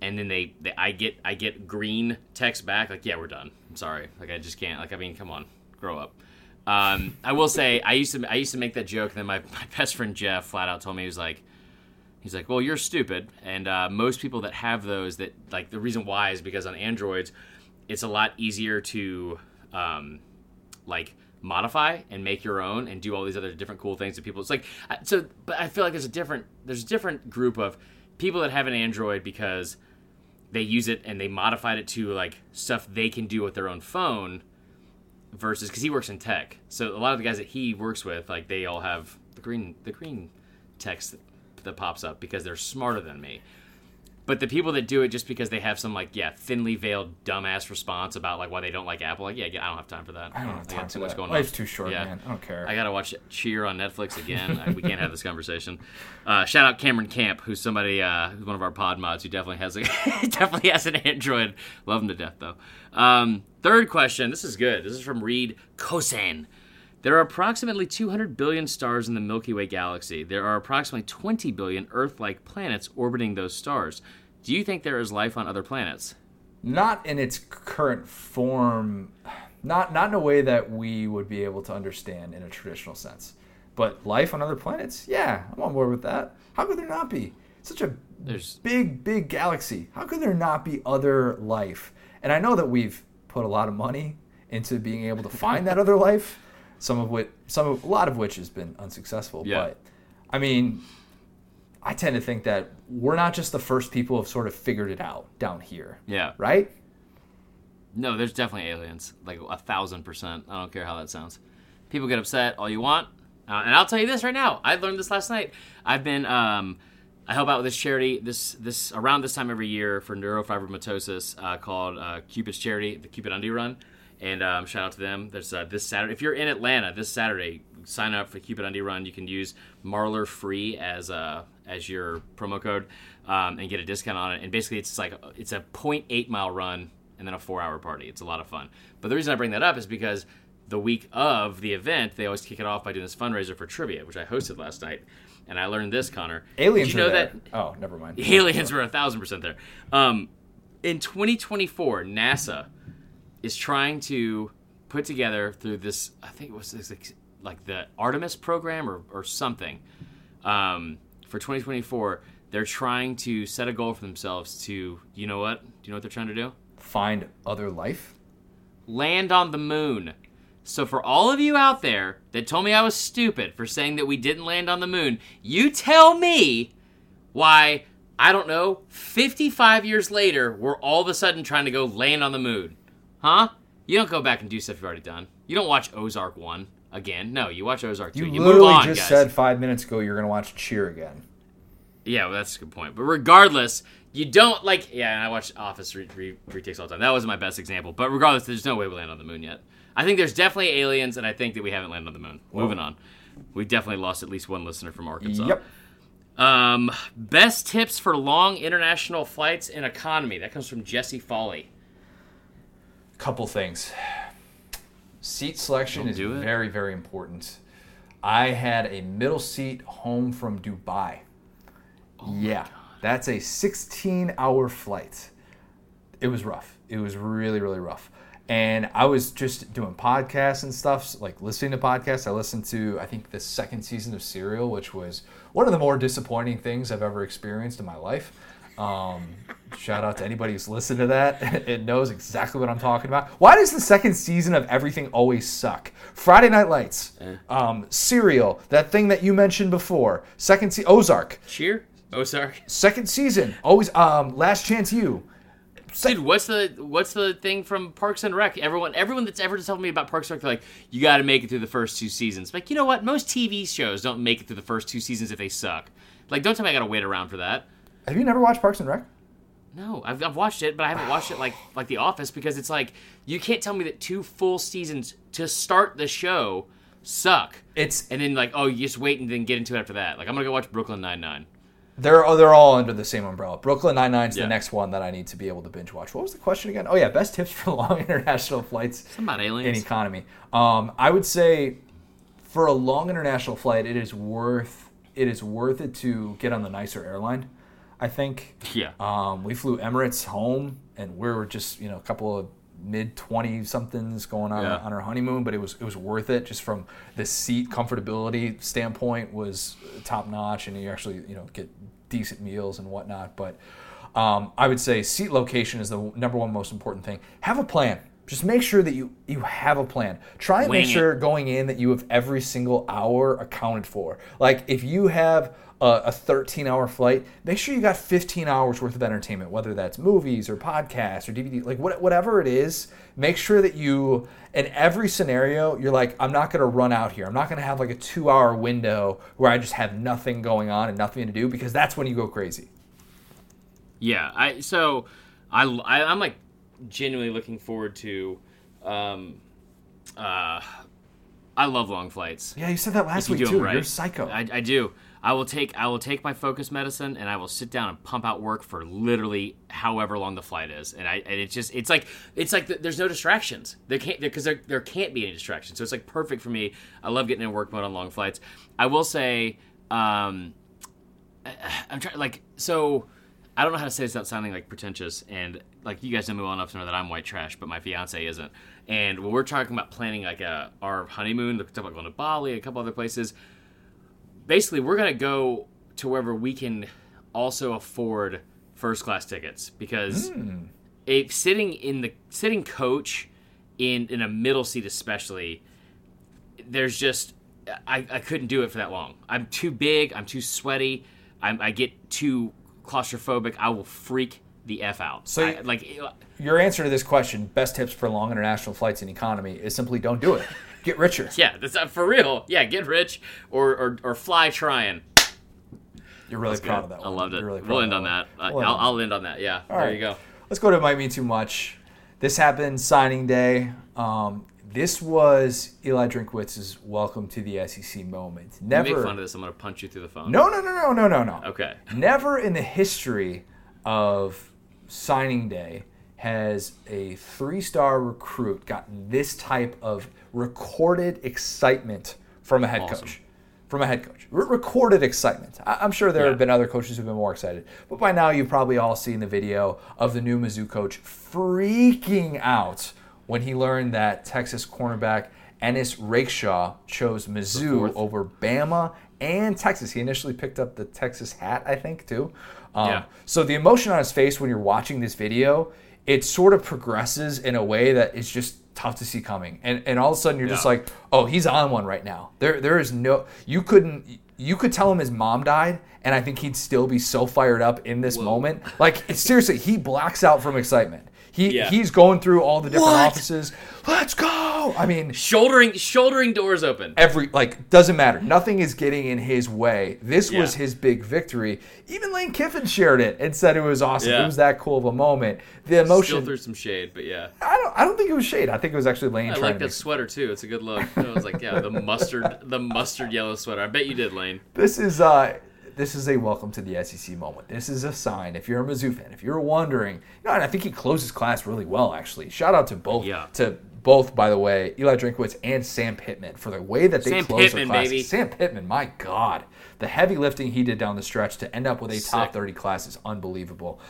and then they, they I get I get green text back like yeah we're done I'm sorry like I just can't like I mean come on grow up. Um, I will say I used to I used to make that joke. And then my, my best friend Jeff flat out told me he was like, he's like, well, you're stupid. And uh, most people that have those that like the reason why is because on Androids, it's a lot easier to um, like modify and make your own and do all these other different cool things that people. It's like so, but I feel like there's a different there's a different group of people that have an Android because they use it and they modified it to like stuff they can do with their own phone versus because he works in tech. So a lot of the guys that he works with, like they all have the green the green text that, pops up because they're smarter than me. But the people that do it just because they have some like yeah thinly veiled dumbass response about like why they don't like Apple, like yeah, I don't have time for that. I don't have got time too for much that. going on. Life's too short, Yeah. man. I don't care. I gotta watch Cheer on Netflix again. I, we can't have this conversation. Uh, shout out Cameron Camp, who's somebody uh, who's one of our pod mods who definitely has a definitely has an Android. Love him to death though. Um, third question. This is good. This is from Reed Kosan. There are approximately 200 billion stars in the Milky Way galaxy. There are approximately 20 billion Earth-like planets orbiting those stars. Do you think there is life on other planets? not in its current form. Not not in a way that we would be able to understand in a traditional sense. But life on other planets? Yeah i'm on board with that. How could there not be? Such a There's big big galaxy. How could there not be other life? And i know that we've put a lot of money into being able to find that other life some of which some of, a lot of which has been unsuccessful Yeah. but i mean i tend to think that we're not just the first people who have sort of figured it out down here yeah. right No, there's definitely aliens. Like a thousand percent. I don't care how that sounds. People get upset all you want. Uh, and I'll tell you this right now. I learned this last night. I've been um, I help out with this charity this this around this time every year for neurofibromatosis uh, called uh, Cupid's Charity, the Cupid Undie Run. And um, shout out to them. There's uh, this Saturday. If you're in Atlanta this Saturday, sign up for Cupid Undie Run. You can use Marler Free as uh, as your promo code um, and get a discount on it. And basically, it's like it's a 0.8 mile run and then a four hour party. It's a lot of fun. But the reason I bring that up is because the week of the event, they always kick it off by doing this fundraiser for trivia, which I hosted last night. and I learned this, Connor. Aliens Did you know are there. that Oh, never mind. aliens were a thousand percent there. Um, in 2024, NASA is trying to put together through this. I think it was this, like- the Artemis program or or something. Um, for 2024, they're trying to set a goal for themselves to. You know what? Do you know what they're trying to do? Find other life. land on the moon. So for all of you out there that told me I was stupid for saying that we didn't land on the moon, you tell me why I don't know, 55 years later we're all of a sudden trying to go land on the moon. Huh? You don't go back and do stuff you've already done. You don't watch Ozark 1 again. No, you watch Ozark 2. You, You, move literally on, just guys. said five minutes ago you're gonna watch Cheer again. Yeah, well, that's a good point. But regardless, you don't like. Yeah, and I watch Office re- re- retakes all the time. That was my best example. But regardless, there's no way we land on the moon yet. I think there's definitely aliens, and I think that we haven't landed on the moon. Moving on. We definitely lost at least one listener from Arkansas. Yep. Um, best tips for long international flights and economy. That comes from Jesse Foley. Couple things. Seat selection Don't is very, very important. I had a middle seat home from Dubai. Oh yeah, that's a 16 hour flight. It was rough. It was really, really rough. And I was just doing podcasts and stuff, like listening to podcasts. I listened to, I think, the second season of Serial, which was one of the more disappointing things I've ever experienced in my life. Um, shout out to anybody who's listened to that. It knows exactly what I'm talking about. Why does the second season of everything always suck? Friday Night Lights, um, Serial, that thing that you mentioned before, second se- Ozark, Cheer. Ozark, second season, always um, Last Chance U. Dude, what's the what's the thing from Parks and Rec? Everyone everyone that's ever told me about Parks and Rec, they're like, you got to make it through the first two seasons. Like, you know what? Most TV shows don't make it through the first two seasons if they suck. Like, don't tell me I got to wait around for that. Have you never watched Parks and Rec? No, I've, I've watched it, but I haven't watched it like like The Office because it's like you can't tell me that two full seasons to start the show suck, It's and then like oh you just wait and then get into it after that. Like I'm gonna go watch Brooklyn Nine Nine. they're oh, they're all under the same umbrella. Brooklyn Nine Nine's Yeah. the next one that I need to be able to binge watch. What was the question again? Oh yeah, best tips for long international flights Something about aliens in economy. Um, I would say for a long international flight, it is worth it is worth it to get on the nicer airline. I think. Yeah. Um, we flew Emirates home, and we were just you know a couple of mid twenty somethings going on Yeah. on our honeymoon, but it was it was worth it just from the seat comfortability standpoint was top notch, and you actually you know get decent meals and whatnot. But um, I would say seat location is the number one most important thing. Have a plan. Just make sure that you you have a plan. Try and Wing make it. sure going in that you have every single hour accounted for. Like if you have a, a 13 hour flight, make sure you got 15 hours worth of entertainment, whether that's movies or podcasts or DVD, like what, whatever it is. Make sure that you, in every scenario, you're like, I'm not going to run out here. I'm not going to have like a two hour window where I just have nothing going on and nothing to do because that's when you go crazy. Yeah, I so I, I am like genuinely looking forward to um uh I love long flights. Yeah, you said that last week too. right. You're psycho. I, I do. I will take I will take my focus medicine and I will sit down and pump out work for literally however long the flight is. And I and it's just it's like it's like th- there's no distractions. There can't because there, there can't be any distractions. So it's like perfect for me. I love getting in work mode on long flights. I will say um I'm trying like so I don't know how to say this without sounding like pretentious and like you guys know me well enough to know that I'm white trash, but my fiance isn't. And when we're talking about planning like a our honeymoon, we're talking about going to Bali, a couple other places. Basically, we're gonna go to wherever we can also afford first class tickets because hmm. if sitting in the sitting coach in in a middle seat especially there's just I, I couldn't do it for that long. I'm too big. I'm too sweaty. I'm, I get too claustrophobic. I will freak the f out. So I, like Your answer to this question, best tips for long international flights and economy, is simply don't do it. Get richer. yeah, that's uh, for real. Yeah, get rich or or, or fly trying. You're really That's proud good. of that I loved it. Really we'll end on one. that. I- We'll end I'll, on I'll end on that. Yeah. All there right. you go. Let's go to Might Me Too Much. This happened signing day. Um, this was Eli Drinkwitz's welcome to the SEC moment. You Never. make fun of this. I'm gonna punch you through the phone. no, no, no, no, no, no, no. Okay. Never in the history of signing day has a three-star recruit gotten this type of recorded excitement from a head Awesome. coach. from a head coach. Re- recorded excitement. I- am sure there Yeah. have been other coaches who've been more excited, but by now you've probably all seen the video of the new Mizzou coach freaking out when he learned that Texas cornerback Ennis Rakestraw chose Mizzou over Bama and Texas. He initially picked up the Texas hat, I think, too. Um, Yeah. So the emotion on his face when you're watching this video, it sort of progresses in a way that is just tough to see coming. And and all of a sudden you're just like, oh, he's on one right now. There there is no you couldn't you could tell him his mom died, and I think he'd still be so fired up in this moment. Like seriously, he blacks out from excitement. He Yeah. he's going through all the different What? offices. Let's go. I mean, Shouldering shouldering doors open. every like doesn't matter. Nothing is getting in his way. This was his big victory. Even Lane Kiffin shared it and said it was awesome. Yeah. It was that cool of a moment. The emotion Still threw some shade, but yeah. I don't. I don't think it was shade. I think it was actually Lane I trying like to that make sweater too. It's a good look. I was like, yeah, the mustard, the mustard yellow sweater. I bet you did, Lane. This is uh this is a welcome to the SEC moment. This is a sign. If you're a Mizzou fan, if you're wondering, you know, and I think he closed his class really well. Actually, shout out to both. Yeah. To both, by the way, Eli Drinkwitz and Sam Pittman for the way that they Sam closed Pittman, their classes. baby. Sam Pittman, my God, the heavy lifting he did down the stretch to end up with a top 30 class is unbelievable.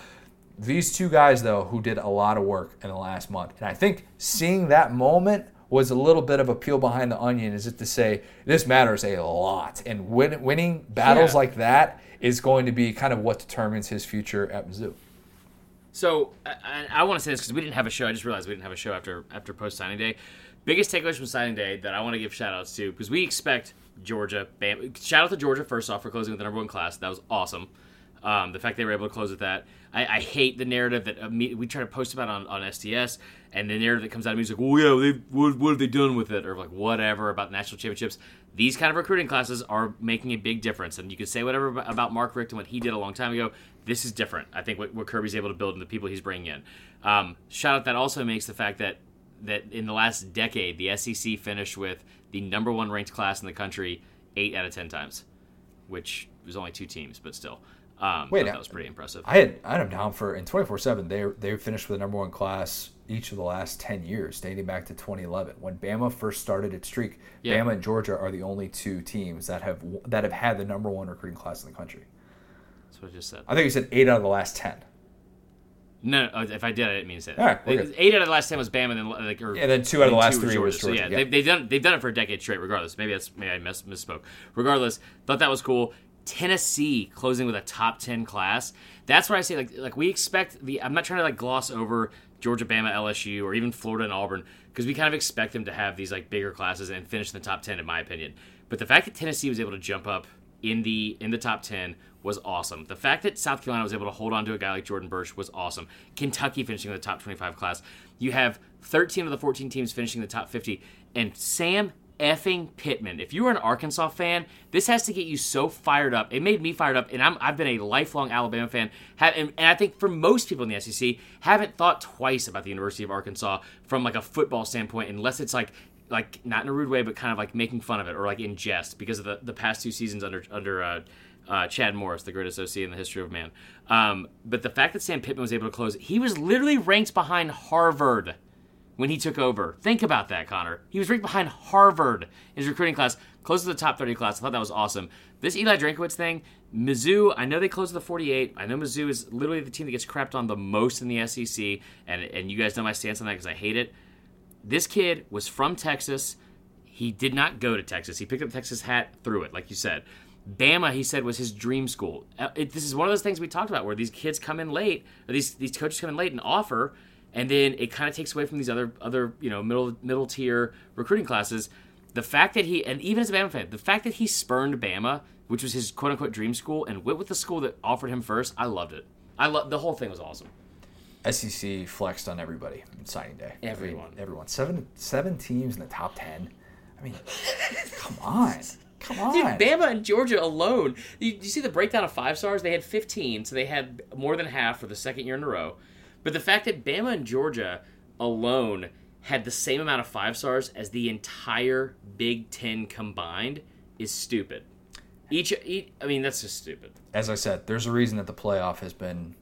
These two guys, though, who did a lot of work in the last month, and I think seeing that moment was a little bit of a peel behind the onion. Is it to say this matters a lot, and win, winning battles Yeah. like that is going to be kind of what determines his future at Mizzou. So I, I, want to say this because we didn't have a show. I just realized we didn't have a show after after post signing day. Biggest takeaways from signing day that I want to give shout outs to because we expect Georgia. Bam, shout out to Georgia first off for closing with the number one class. That was awesome. Um, the fact they were able to close with that. I, I hate the narrative that we try to post about on, on SDS, and the narrative that comes out of me is like, "Well, yeah, they what, what have they done with it?" or like whatever about national championships. These kind of recruiting classes are making a big difference, and you can say whatever about Mark Richt and what he did a long time ago. This is different. I think what, what Kirby's able to build and the people he's bringing in. Um, shout out that also makes the fact that that in the last decade the SEC finished with the number one ranked class in the country eight out of ten times, which was only two teams, but still. Um, Wait, that was pretty impressive. I had I had him down for in 24 seven. They they finished with the number one class each of the last 10 years, dating back to 2011 when Bama first started its streak. Yeah. Bama and Georgia are the only two teams that have that have had the number one recruiting class in the country. That's what I just said. I think you said eight out of the last 10. No, no, if I did, I didn't mean to say that. Right, They- eight out of the last ten was Bama, and then like, or, Yeah, then two out of the last three was So Georgia, yeah, yeah. They've, they've done they've done it for a decade straight. Regardless, maybe that's maybe I mis- misspoke. Regardless, thought that was cool. Tennessee closing with a top ten class. That's where I say like like we expect the. I'm not trying to like gloss over Georgia, Bama, LSU, or even Florida and Auburn because we kind of expect them to have these like bigger classes and finish in the top ten, in my opinion. But the fact that Tennessee was able to jump up in the in the top 10 was awesome. The fact that South Carolina was able to hold on to a guy like Jordan Burch was awesome. Kentucky finishing in the top 25 class. You have 13 of the 14 teams finishing in the top 50 and Sam effing Pittman. If you are an Arkansas fan, this has to get you so fired up. It made me fired up and I'm, I've been a lifelong Alabama fan. Have, and, and I think for most people in the SEC haven't thought twice about the University of Arkansas from like a football standpoint unless it's like like not in a rude way, but kind of like making fun of it or like in jest because of the, the past two seasons under under uh, uh, Chad Morris, the greatest OC in the history of man. Um, but the fact that Sam Pittman was able to close, he was literally ranked behind Harvard when he took over. Think about that, Connor. He was ranked behind Harvard in his recruiting class, close to the top 30 class. I thought that was awesome. This Eli Drinkwitz thing, Mizzou, I know they closed to the 48. I know Mizzou is literally the team that gets crapped on the most in the SEC, and, and you guys know my stance on that because I hate it this kid was from Texas. He did not go to Texas. He picked up the Texas hat through it, like you said. Bama, he said, was his dream school. Uh, It, this is one of those things we talked about where these kids come in late, or these these coaches come in late and offer, and then it kind of takes away from these other other you know middle middle tier recruiting classes. The fact that he and even as a Bama fan, the fact that he spurned Bama, which was his quote unquote dream school, and went with the school that offered him first, I loved it. I love the whole thing was awesome. SEC flexed on everybody on signing day. I mean, Everyone. everyone. Seven seven teams in the top ten. I mean, come on. Come on. Dude, Bama and Georgia alone. You, you see the breakdown of five stars? They had 15, so they had more than half for the second year in a row. But the fact that Bama and Georgia alone had the same amount of five stars as the entire Big Ten combined is stupid. Each, each I mean, that's just stupid. As I said, there's a reason that the playoff has been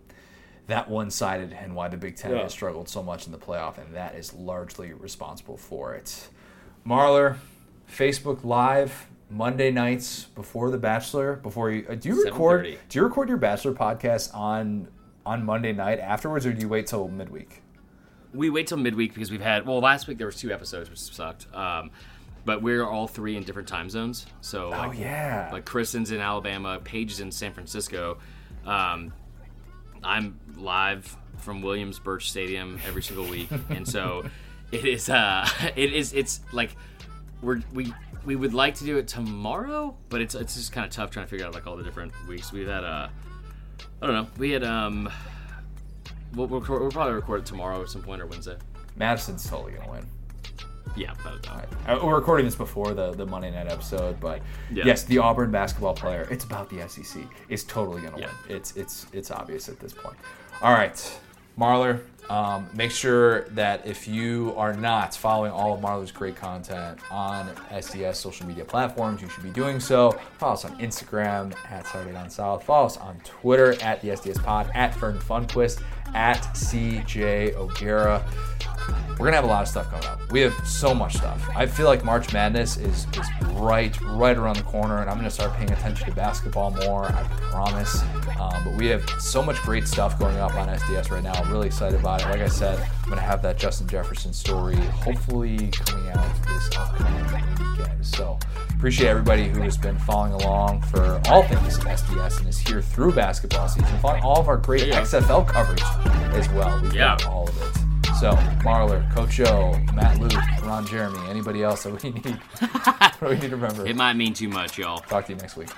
that one sided and why the Big Ten Yeah. has struggled so much in the playoff, and that is largely responsible for it. Marler, Facebook Live Monday nights before The Bachelor. Before you uh, do you record do you record your Bachelor podcast on on Monday night afterwards, or do you wait till midweek? We wait till midweek because we've had well last week there was two episodes which sucked. Um, but we're all three in different time zones. So Oh like, yeah, like Kristen's in Alabama, Paige is in San Francisco. Um, I'm live from Williams-Brice Stadium every single week, and so it is. Uh, it is. It's like we're we we would like to do it tomorrow, but it's it's just kind of tough trying to figure out like all the different weeks. We've had uh, I don't know. We had um, we'll, we'll, we'll probably record it tomorrow at some point or Wednesday. Madison's totally gonna win. Yeah, without a doubt. Uh, We're recording this before the, the Monday night episode, but Yeah. yes, the Auburn basketball player. It's about the SEC. Is totally going to Yeah. win. It's it's it's obvious at this point. All right, Marler. Um, make sure that if you are not following all of Marler's great content on SDS social media platforms, you should be doing so. Follow us on Instagram at Saturday Down South. Follow us on Twitter at the SDS Pod, at Fern Funquist, at CJ O'Gara we're gonna have a lot of stuff coming up. We have so much stuff. I feel like March Madness is is right right around the corner, and I'm gonna start paying attention to basketball more. I promise. Um, but we have so much great stuff going up on SDS right now. I'm really excited about it. Like I said, I'm gonna have that Justin Jefferson story hopefully coming out this upcoming weekend. So appreciate everybody who has been following along for all things SDS and is here through basketball season. Following all of our great XFL coverage as well. We've Yeah. got all of it. So, Marler, Coach Joe, Matt Luke, Ron Jeremy, anybody else that we need, we need to remember? It might mean too much, y'all. Talk to you next week.